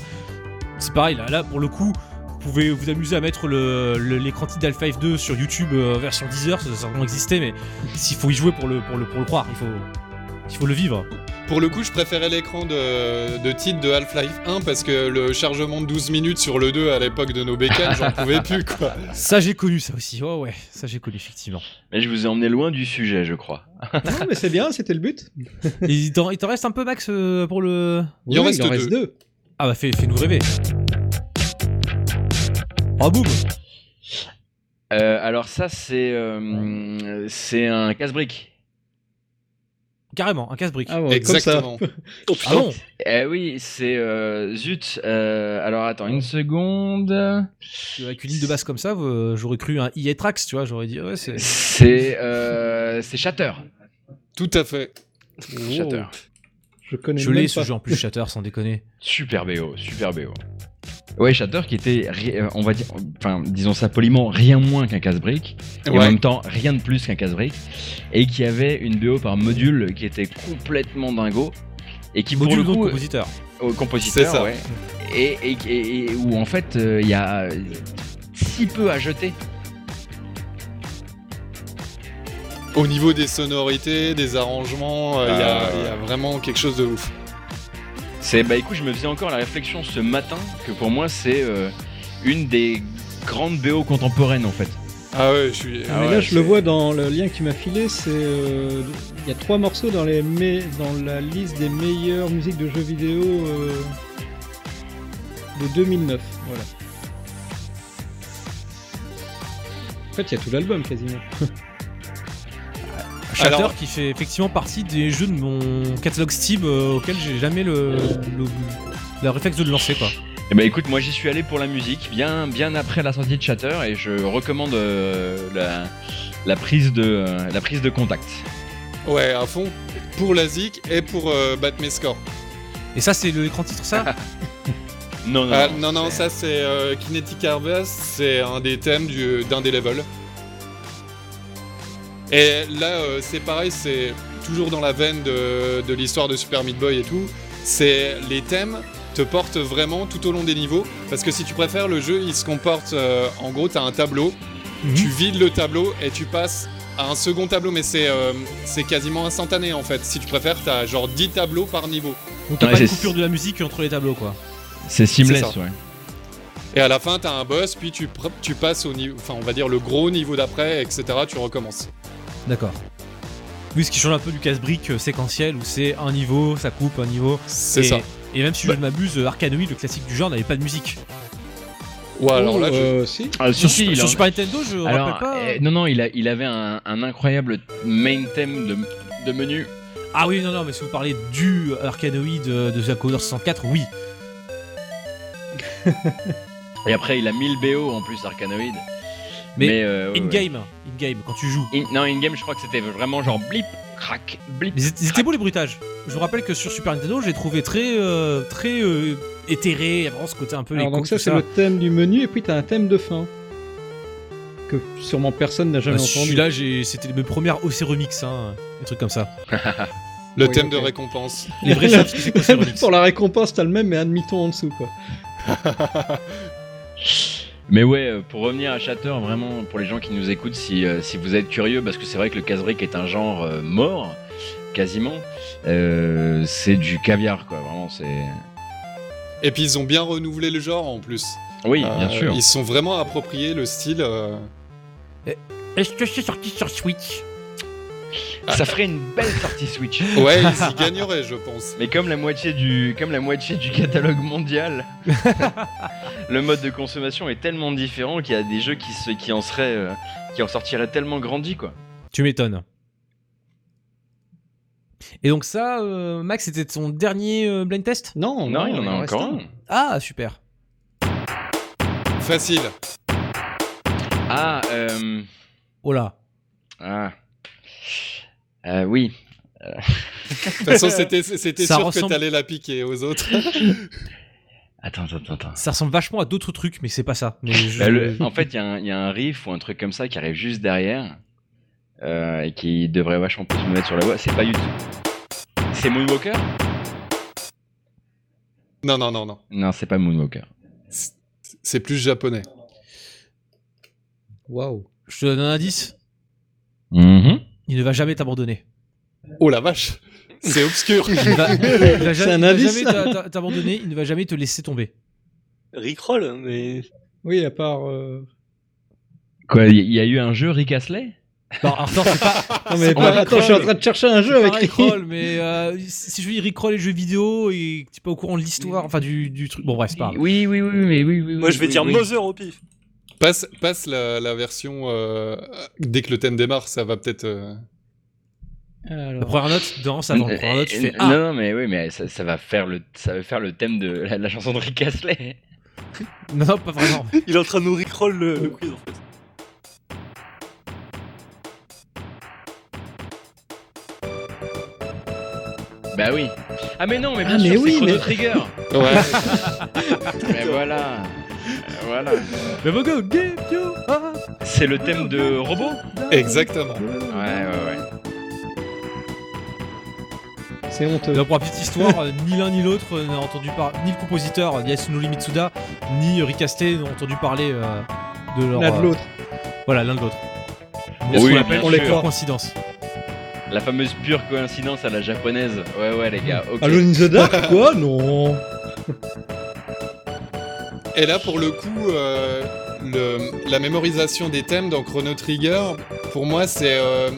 c'est pareil, là, là, pour le coup, vous pouvez vous amuser à mettre le- l'écran titre d'Half-Life 2 sur YouTube euh, version 10 heures, ça doit certainement exister, mais s'il faut y jouer pour le, pour le, pour le croire, il faut, il faut le vivre. Pour le coup, je préférais l'écran de, de titre de Half-Life 1 parce que le chargement de 12 minutes sur le 2 à l'époque de nos bécanes, j'en pouvais plus quoi. [LAUGHS] Ça, j'ai connu ça aussi. Ouais, ouais, ça, j'ai connu, effectivement. Mais je vous ai emmené loin du sujet, je crois. Non, mais c'est bien, c'était le but. [LAUGHS] Et il t'en reste un peu, Max, euh, pour le. Il en reste deux. Ah bah, fais- fais-nous rêver. Oh, boum Euh, alors ça, c'est euh, c'est un casse-brique. Carrément, un casse-brique. Ah, ouais, comme ça. Exactement. [LAUGHS] Ah bon Eh oui, c'est euh, zut. euh, alors attends une seconde. Avec une ligne de basse comme ça, euh, j'aurais cru un EA Trax, tu vois, j'aurais dit, ouais, c'est. C'est euh, c'est Shatter. Tout à fait. Shatter. Je connais Je l'ai ce jeu en plus, Shatter, sans déconner. Super BO, super BO. Ouais, Shatter qui était, euh, on va dire, enfin, disons ça poliment, rien moins qu'un casse-brique, et en même temps rien de plus qu'un casse-brique, et qui avait une BO par module qui était complètement dingo, et qui Module pour le coup, compositeur. au compositeur, C'est ça. ouais, et, et, et- et où en fait euh, il y a si peu à jeter. Au niveau des sonorités, des arrangements, euh, il y, y a vraiment quelque chose de ouf. C'est bah écoute, je me faisais encore la réflexion ce matin que pour moi c'est euh, une des grandes BO contemporaines en fait. Ah ouais, je suis. Ah mais ouais, là, je le vois dans le lien que tu m'as filé, c'est euh, il y a trois morceaux dans les me- dans la liste des meilleures musiques de jeux vidéo euh, de 2009. Voilà. En fait, il y a tout l'album quasiment. [LAUGHS] Shatter Alors- qui fait effectivement partie des jeux de mon catalogue Steam euh, auquel j'ai jamais le, le, le réflexe de le lancer quoi. Et bah écoute, moi j'y suis allé pour la musique, bien, bien après la sortie de Shatter, et je recommande euh, la, la, prise de, euh, la prise de contact. Ouais, à fond. Pour la zik et pour euh, battre mes scores. Et ça c'est l'écran titre ça [LAUGHS] Non, non, Ah, non, non, non, c'est- ça c'est euh, Kinetic Harvest, c'est un des thèmes du- d'un des levels. Et là, euh, c'est pareil, c'est toujours dans la veine de, de l'histoire de Super Meat Boy et tout. C'est les thèmes te portent vraiment tout au long des niveaux. Parce que si tu préfères, le jeu il se comporte euh, en gros, t'as un tableau, Mhm. tu vides le tableau et tu passes à un second tableau, mais c'est euh, c'est quasiment instantané en fait. Si tu préfères, t'as genre 10 tableaux par niveau. Donc t'as Ouais, pas de coupure de la musique entre les tableaux quoi. C'est seamless, ouais. Et à la fin, t'as un boss, puis tu, pr- tu passes au niveau, enfin on va dire le gros niveau d'après, etc. Tu recommences. D'accord. Oui, ce qui change un peu du casse-brique euh, séquentiel où c'est un niveau, ça coupe un niveau. C'est et, ça. Et même si je ne m'abuse, euh, Arkanoid, le classique du genre, n'avait pas de musique. Ouais, alors là, je- euh, si. Ah, Sur, si, sur a- Super Nintendo, je Alors, rappelle pas. euh, non, non, il, a, il avait un, un incroyable main theme de, de menu. Ah oui, non, non, mais si vous parlez du Arkanoid de The Commodore 64, oui. Et après, il a 1000 BO en plus, Arkanoid. Mais euh, ouais, In ouais. game, in game, quand tu joues. In- non, in-game, je crois que c'était vraiment genre blip, crac, blip. Mais ils étaient beaux les bruitages. Je vous rappelle que sur Super Nintendo, j'ai trouvé très, euh, très euh, éthéré, il y a vraiment ce côté un peu Alors donc ça c'est le thème du menu et puis t'as un thème de fin que sûrement personne n'a jamais Bah, entendu. Celui-là, j'ai- c'était mes premières OC Remix, hein, des trucs comme ça. Le Oui, thème de récompense. Les vrais [LAUGHS] c'est. Pour la récompense t'as le même mais un demi-ton en dessous quoi. [LAUGHS] Mais ouais, euh, pour revenir à Shatter, vraiment, pour les gens qui nous écoutent, si, euh, si vous êtes curieux, parce que c'est vrai que le casse-brique est un genre euh, mort, quasiment, euh, c'est du caviar, quoi. Vraiment, c'est. Et puis ils ont bien renouvelé le genre en plus. Oui, Euh, bien sûr. Ils se sont vraiment appropriés le style. euh, Est-ce que c'est sorti sur Switch? Ça ferait une belle sortie Switch. Ouais, [LAUGHS] ils y gagneraient, je pense. Mais comme la moitié du, comme la moitié du catalogue mondial, [LAUGHS] le mode de consommation est tellement différent qu'il y a des jeux qui, se, qui en seraient, euh, qui en sortiraient tellement grandis, quoi. Tu m'étonnes. Et donc ça, euh, Max, c'était ton dernier euh, blind test? Non, Non, il y en a encore un. un. Ah, super. Facile. Ah, euh, Oh là. ah, Euh, oui. De toute façon, c'était sûr ressemble- que t'allais la piquer aux autres. [LAUGHS] Attends, attends, attends. Ça ressemble vachement à d'autres trucs, mais c'est pas ça. Mais [LAUGHS] je- Bah, le- en fait, il y, a un- il y a un riff ou un truc comme ça qui arrive juste derrière euh, et qui devrait vachement plus me mettre sur la voie. C'est pas YouTube. C'est Moonwalker? Non, non, non, non. Non, c'est pas Moonwalker. C'est plus japonais. Waouh. je te donne un indice. Mhm. Il ne va jamais t'abandonner. Oh la vache C'est obscur Il va, il va [LAUGHS] C'est jamais, un il va indice, jamais t'a- t'a- t'abandonner. Il ne va jamais te laisser tomber. Rickroll, mais. Oui, à part. euh, Quoi, il y, a eu un jeu Rick Astley? Non, alors, attends, c'est pas. Non mais c'est pas- pas attends, je suis en train de chercher un jeu avec Rickroll, mais euh, si je dis Rickroll et jeux vidéo et que tu es pas au courant de l'histoire, enfin du, du truc. Bon, bref, c'est pas grave. Oui, oui, oui, mais oui, oui. Moi, je vais oui, dire oui. Mother au pif. Passe, passe la, la version euh, dès que le thème démarre, ça va peut-être. euh, La Alors, première note, dans ça, dans la première note, tu fais Euh, Ah Non, non, mais oui, mais ça, ça va faire le, ça va faire le thème de la, la chanson de Rick Astley. Non, non, pas vraiment. [LAUGHS] Il est en train de nous Rickroll le, le quiz en fait. Bah oui. Ah mais non, mais bien Ah, sûr, mais c'est oui, Chrono mais- Trigger. Ouais. [LAUGHS] mais voilà. Euh, Voilà. Mais bon, go, give you up. C'est le thème de robot Exactement. Ouais, ouais, ouais. c'est honteux. Donc, pour la petite histoire, euh, ni l'un ni l'autre euh, n'a entendu parler, ni le compositeur Yasunori Mitsuda, ni Rick Astley n'ont entendu parler euh, de leur. L'un de euh, l'autre. Voilà, l'un de l'autre. Oui, ce qu'on bien appelle sûr. les pure coïncidence. La fameuse pure coïncidence à la japonaise. Ouais, ouais, les gars. Ok. Alone in the Dark Quoi? Non. [LAUGHS] Et là, pour le coup, euh, le- la mémorisation des thèmes dans Chrono Trigger, pour moi, c'est euh,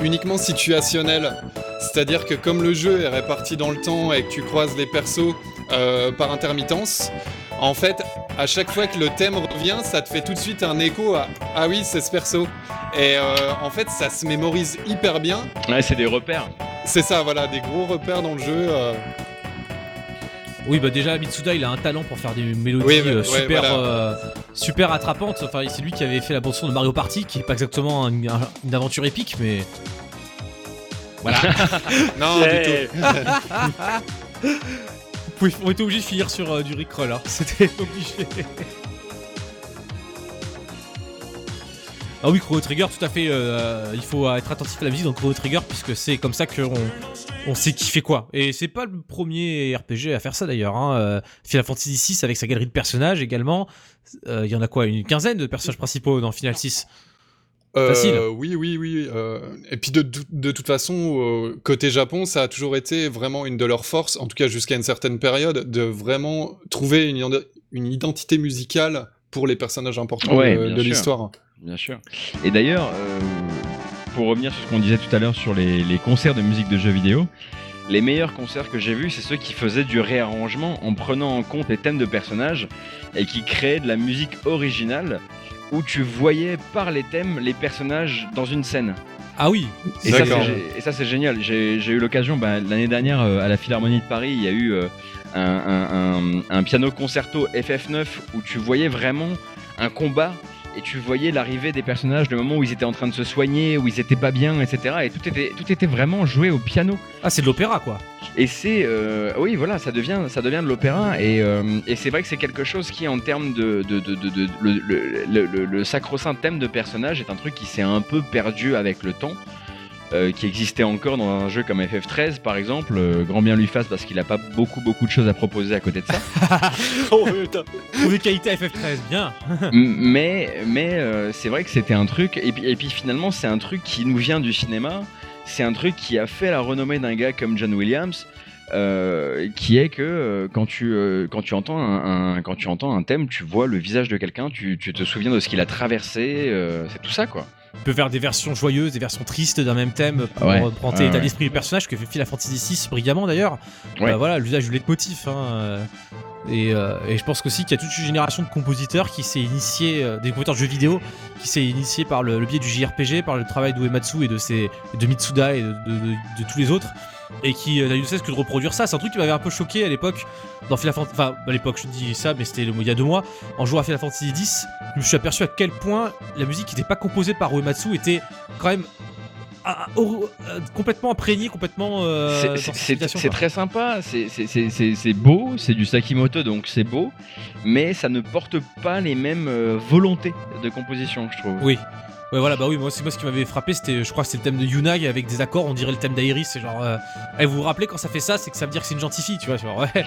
uniquement situationnel. C'est-à-dire que comme le jeu est réparti dans le temps et que tu croises les persos euh, par intermittence, en fait, à chaque fois que le thème revient, ça te fait tout de suite un écho à Ah oui, c'est ce perso. Et en fait, ça se mémorise hyper bien. Ouais, c'est des repères. C'est ça, voilà, des gros repères dans le jeu. Oui, bah déjà, Mitsuda, il a un talent pour faire des mélodies Oui, euh, ouais, super, voilà. euh, super attrapantes. Enfin, c'est lui qui avait fait la bande son de Mario Party, qui est pas exactement un- un- une aventure épique, mais. Voilà. [LAUGHS] Non, du tout. [LAUGHS] On était obligé de finir sur euh, du Rickroll, hein. C'était obligé. Ah oui, Chrono Trigger, tout à fait. euh, il faut être attentif à la musique dans Chrono Trigger, puisque c'est comme ça qu'on on sait qui fait quoi. Et c'est pas le premier RPG à faire ça d'ailleurs. Hein. Euh, Final Fantasy VI avec sa galerie de personnages également. Euh, Il y en a quoi Une quinzaine de personnages principaux dans Final 6 Euh, Facile. Oui, oui, oui. euh, et puis de, de, de toute façon, euh, côté Japon, ça a toujours été vraiment une de leurs forces, en tout cas jusqu'à une certaine période, de vraiment trouver une, une identité musicale pour les personnages importants Ouais, de, l'histoire. Bien sûr. Et d'ailleurs, euh, pour revenir sur ce qu'on disait tout à l'heure sur les, les concerts de musique de jeux vidéo, les meilleurs concerts que j'ai vus, c'est ceux qui faisaient du réarrangement en prenant en compte les thèmes de personnages et qui créaient de la musique originale où tu voyais par les thèmes les personnages dans une scène. Ah oui Et ça, D'accord. c'est gé- et ça, c'est génial. J'ai j'ai eu l'occasion, bah, l'année dernière, euh, à la Philharmonie de Paris, il y a eu euh, un, un- un- un piano concerto FF9 où tu voyais vraiment un combat et tu voyais l'arrivée des personnages, le moment où ils étaient en train de se soigner, où ils étaient pas bien, etc. Et tout était, tout était vraiment joué au piano. Ah, c'est de l'opéra, quoi. Et c'est, euh, oui, voilà, ça devient, ça devient de l'opéra. Et, euh, et c'est vrai que c'est quelque chose qui, en termes de, de, de, de- de- le, le, le, le- le sacro-saint thème de personnage, est un truc qui s'est un peu perdu avec le temps. Euh, qui existait encore dans un jeu comme FF13 par exemple, euh, grand bien lui fasse parce qu'il a pas beaucoup beaucoup de choses à proposer à côté de ça. [LAUGHS] Oh putain. Trouver qualité à FF13, bien. [LAUGHS] Mais mais euh, c'est vrai que c'était un truc et puis, et puis finalement c'est un truc qui nous vient du cinéma c'est un truc qui a fait la renommée d'un gars comme John Williams euh, qui est que euh, quand tu euh, quand tu entends un, un- quand tu entends un thème tu vois le visage de quelqu'un tu, tu te souviens de ce qu'il a traversé euh, c'est tout ça quoi On peut faire des versions joyeuses, des versions tristes d'un même thème pour Ouais. prendre l'état ouais. d'esprit du personnage que fait Final Fantasy VI brillamment d'ailleurs. Ouais. Bah voilà, l'usage du leitmotiv. Hein, euh, et, euh, et je pense aussi qu'il y a toute une génération de compositeurs qui s'est initiée, euh, des compositeurs de jeux vidéo, qui s'est initiée par le, le biais du JRPG, par le travail d'Uematsu et de, ses, de Mitsuda et de, de- de- de tous les autres, et qui n'a eu de cesse que de reproduire ça. C'est un truc qui m'avait un peu choqué à l'époque, dans Final Fantasy. Enfin, à l'époque, je dis ça, mais c'était il y a deux mois, en jouant à Final Fantasy X, je me suis aperçu à quel point la musique qui n'était pas composée par Uematsu était quand même ah, oh, euh, complètement imprégnée, complètement. euh, C'est- très sympa, c'est beau, c'est du Sakimoto donc c'est beau, mais ça ne porte pas les mêmes euh, volontés de composition, je trouve. Oui. Ouais, voilà, bah oui, moi, c'est moi ce qui m'avait frappé, c'était, je crois que c'était le thème de Yunag avec des accords, on dirait le thème d'Airis, c'est genre. euh, eh, vous vous rappelez quand ça fait ça, c'est que ça veut dire que c'est une gentille fille, tu vois, genre, ouais.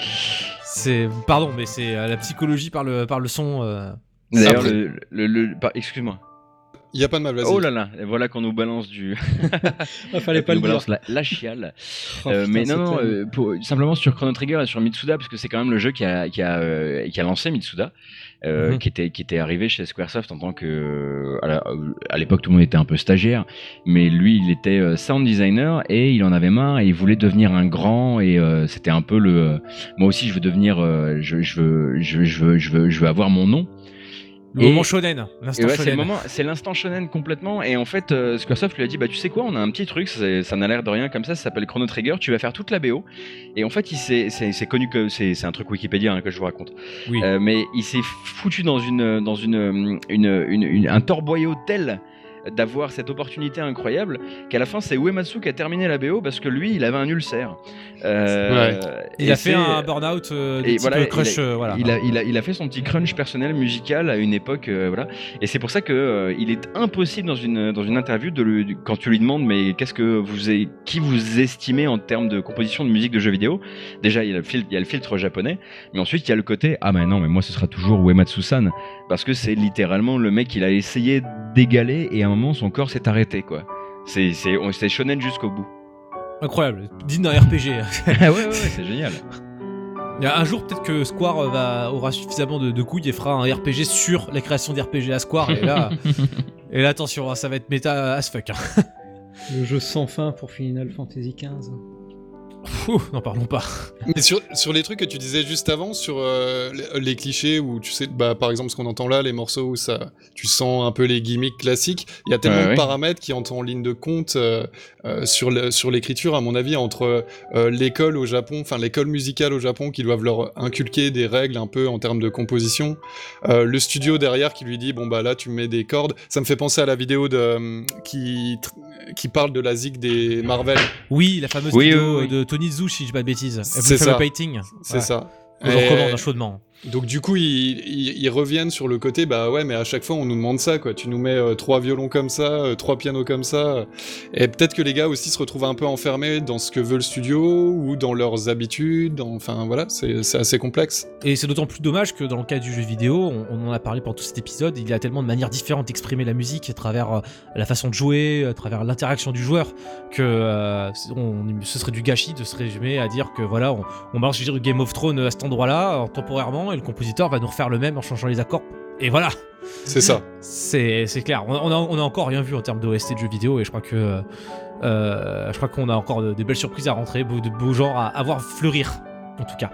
C'est. Pardon, mais c'est euh, la psychologie par le, par le son. euh, D'ailleurs, Après- le, le- le- par- excuse-moi. Il y a pas de mal, vas-y. Oh là là, et voilà qu'on nous balance du. [LAUGHS] Ah, fallait [LAUGHS] pas qu'on le nous dire. balance la, la chiale. Oh, Euh, putain, mais c'est non, non, terrible. euh, pour- simplement sur Chrono Trigger et sur Mitsuda, parce que c'est quand même le jeu qui a, qui a, euh, qui a lancé Mitsuda, euh, Mhm. qui, était, qui était arrivé chez Squaresoft en tant que. euh, à l'époque, tout le monde était un peu stagiaire, mais lui, il était euh, sound designer et il en avait marre et il voulait devenir un grand et euh, c'était un peu le. euh, moi aussi, je veux devenir. euh, je, je, veux, je, veux, je, veux, je, veux, je veux avoir mon nom. Le Et- moment shonen, l'instant ouais, c'est le shonen. moment, c'est l'instant shonen complètement. Et en fait, euh, Squaresoft lui a dit bah tu sais quoi, on a un petit truc, ça n'a l'air de rien comme ça, ça s'appelle Chrono Trigger. Tu vas faire toute la BO. Et en fait, il s'est, c'est, connu que c'est, c'est un truc Wikipédia hein, que je vous raconte. Oui. Euh, mais il s'est foutu dans une, dans une, une, une- une- un torboyau tel d'avoir cette opportunité incroyable qu'à la fin c'est Uematsu qui a terminé la BO parce que lui il avait un ulcère. Euh, Il a fait un burn-out euh, et voilà, euh, crush, il a, euh, voilà. il, a, il, a, il a fait son petit crunch personnel musical à une époque, euh, voilà. Et c'est pour ça que il est impossible dans une dans une interview de le, quand tu lui demandes mais qu'est-ce que vous est, qui vous estimez en termes de composition de musique de jeux vidéo? Déjà il y a le filtre, il y a le filtre japonais, mais ensuite il y a le côté ah mais non mais moi ce sera toujours Uematsu-san parce que c'est littéralement le mec il a essayé d'égaler et à un moment son corps s'est arrêté quoi. C'est c'est on- c'est shonen jusqu'au bout. Incroyable, digne d'un RPG. Ah [LAUGHS] ouais ouais, ouais c'est génial. Il y a un jour, peut-être que Square euh, va, aura suffisamment de, de couilles et fera un RPG sur la création d'RPG à Square. Et là, [LAUGHS] et là attention, hein, ça va être méta as fuck. hein. Le jeu sans fin pour Final Fantasy XV. N'en parlons pas. Mais sur, sur les trucs que tu disais juste avant, sur euh, les, les clichés où tu sais, bah, par exemple, ce qu'on entend là, les morceaux où ça, tu sens un peu les gimmicks classiques, il y a tellement Ouais, de paramètres qui entrent en ligne de compte euh, euh, sur le- sur l'écriture, à mon avis, entre euh, l'école au Japon, enfin l'école musicale au Japon qui doivent leur inculquer des règles un peu en termes de composition, euh, le studio derrière qui lui dit bon bah là tu mets des cordes, ça me fait penser à la vidéo de euh, qui qui parle de la zig des Marvel, Oui, la fameuse Oui, vidéo oui, oui. de Tony Zhu, si je dis pas de bêtises. C'est ça. Painting. c'est Ouais. ça. Et- recommande chaudement. Donc du coup, ils, reviennent sur le côté, bah ouais, mais à chaque fois on nous demande ça, quoi. Tu nous mets euh, trois violons comme ça, euh, trois pianos comme ça, euh, et peut-être que les gars aussi se retrouvent un peu enfermés dans ce que veut le studio ou dans leurs habitudes. Enfin voilà, c'est assez complexe. Et c'est d'autant plus dommage que dans le cas du jeu vidéo, on, en a parlé pendant tout cet épisode, il y a tellement de manières différentes d'exprimer la musique à travers la façon de jouer, à travers l'interaction du joueur, que ce serait du gâchis de se résumer à dire que voilà, on, on veux dire, Game of Thrones à cet endroit-là, temporairement, et le compositeur va nous refaire le même en changeant les accords. Et voilà, C'est ça. c'est clair. On, on a, on a encore rien vu en termes d'OST de jeux vidéo, et je crois que euh, je crois qu'on a encore de- des belles surprises à rentrer, de beaux genres à, à voir fleurir, en tout cas.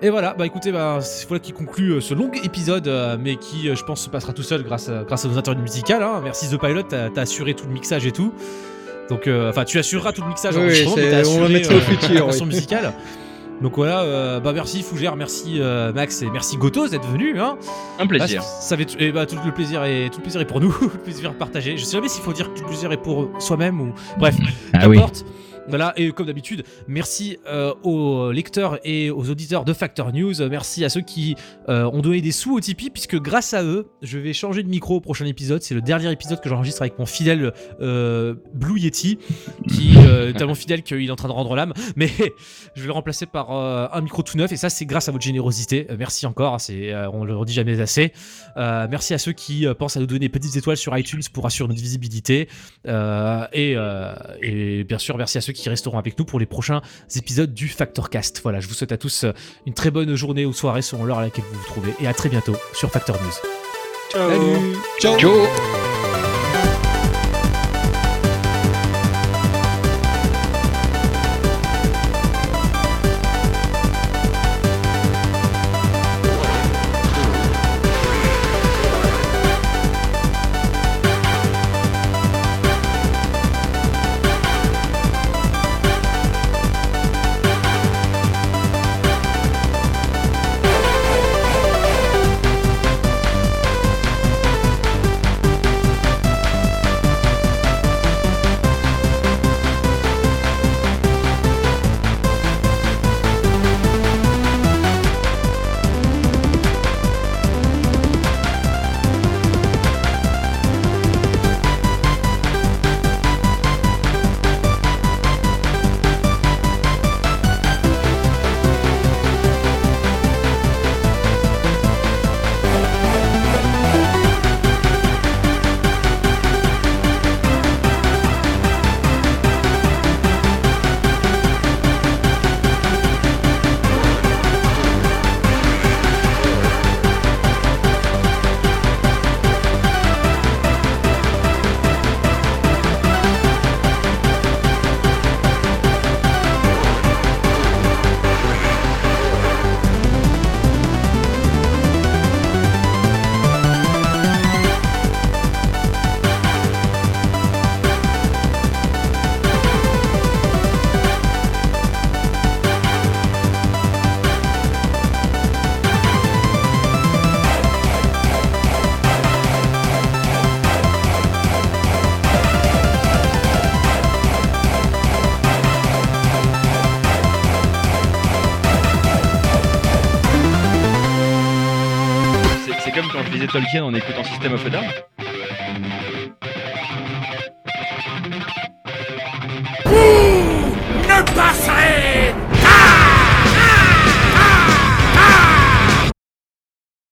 Et voilà, bah écoutez, bah, c'est voilà qui conclut euh, ce long épisode, euh, mais qui, euh, je pense, se passera tout seul grâce à, grâce à nos interviews musicales. hein. Merci The Pilot, t'as assuré tout le mixage et tout. Donc, euh, enfin, tu assureras tout le mixage Oui, en oui, mais t'as on assuré mettra au euh, futur, oui. musicale. Donc voilà, euh, bah merci Fougère, merci euh, Max et merci Gotos d'être venu. Hein. Un plaisir. Ah, ça fait et bah, tout le plaisir est tout le plaisir est pour nous, [LAUGHS] tout le plaisir est partagé. Je sais jamais s'il faut dire que tout le plaisir est pour soi-même ou bref. Ah oui. Qu'importe. Voilà, et comme d'habitude, merci euh, aux lecteurs et aux auditeurs de Factor News. Merci à ceux qui euh, ont donné des sous au Tipeee, puisque grâce à eux, je vais changer de micro au prochain épisode. C'est le dernier épisode que j'enregistre avec mon fidèle euh, Blue Yeti, qui est tellement [LAUGHS] fidèle qu'il est en train de rendre l'âme. Mais [LAUGHS] je vais le remplacer par un micro tout neuf, et ça, c'est grâce à votre générosité. Merci encore, c'est, euh, on le redit jamais assez. Merci à ceux qui pensent à nous donner des petites étoiles sur iTunes pour assurer notre visibilité. Et, et bien sûr, merci à ceux qui resteront avec nous pour les prochains épisodes du Factorcast. Voilà, je vous souhaite à tous euh, une très bonne journée ou soirée selon l'heure à laquelle vous vous trouvez. Et à très bientôt sur Factor News. Ciao. Salut. Ciao. Ciao. Tolkien en écoutant System of a.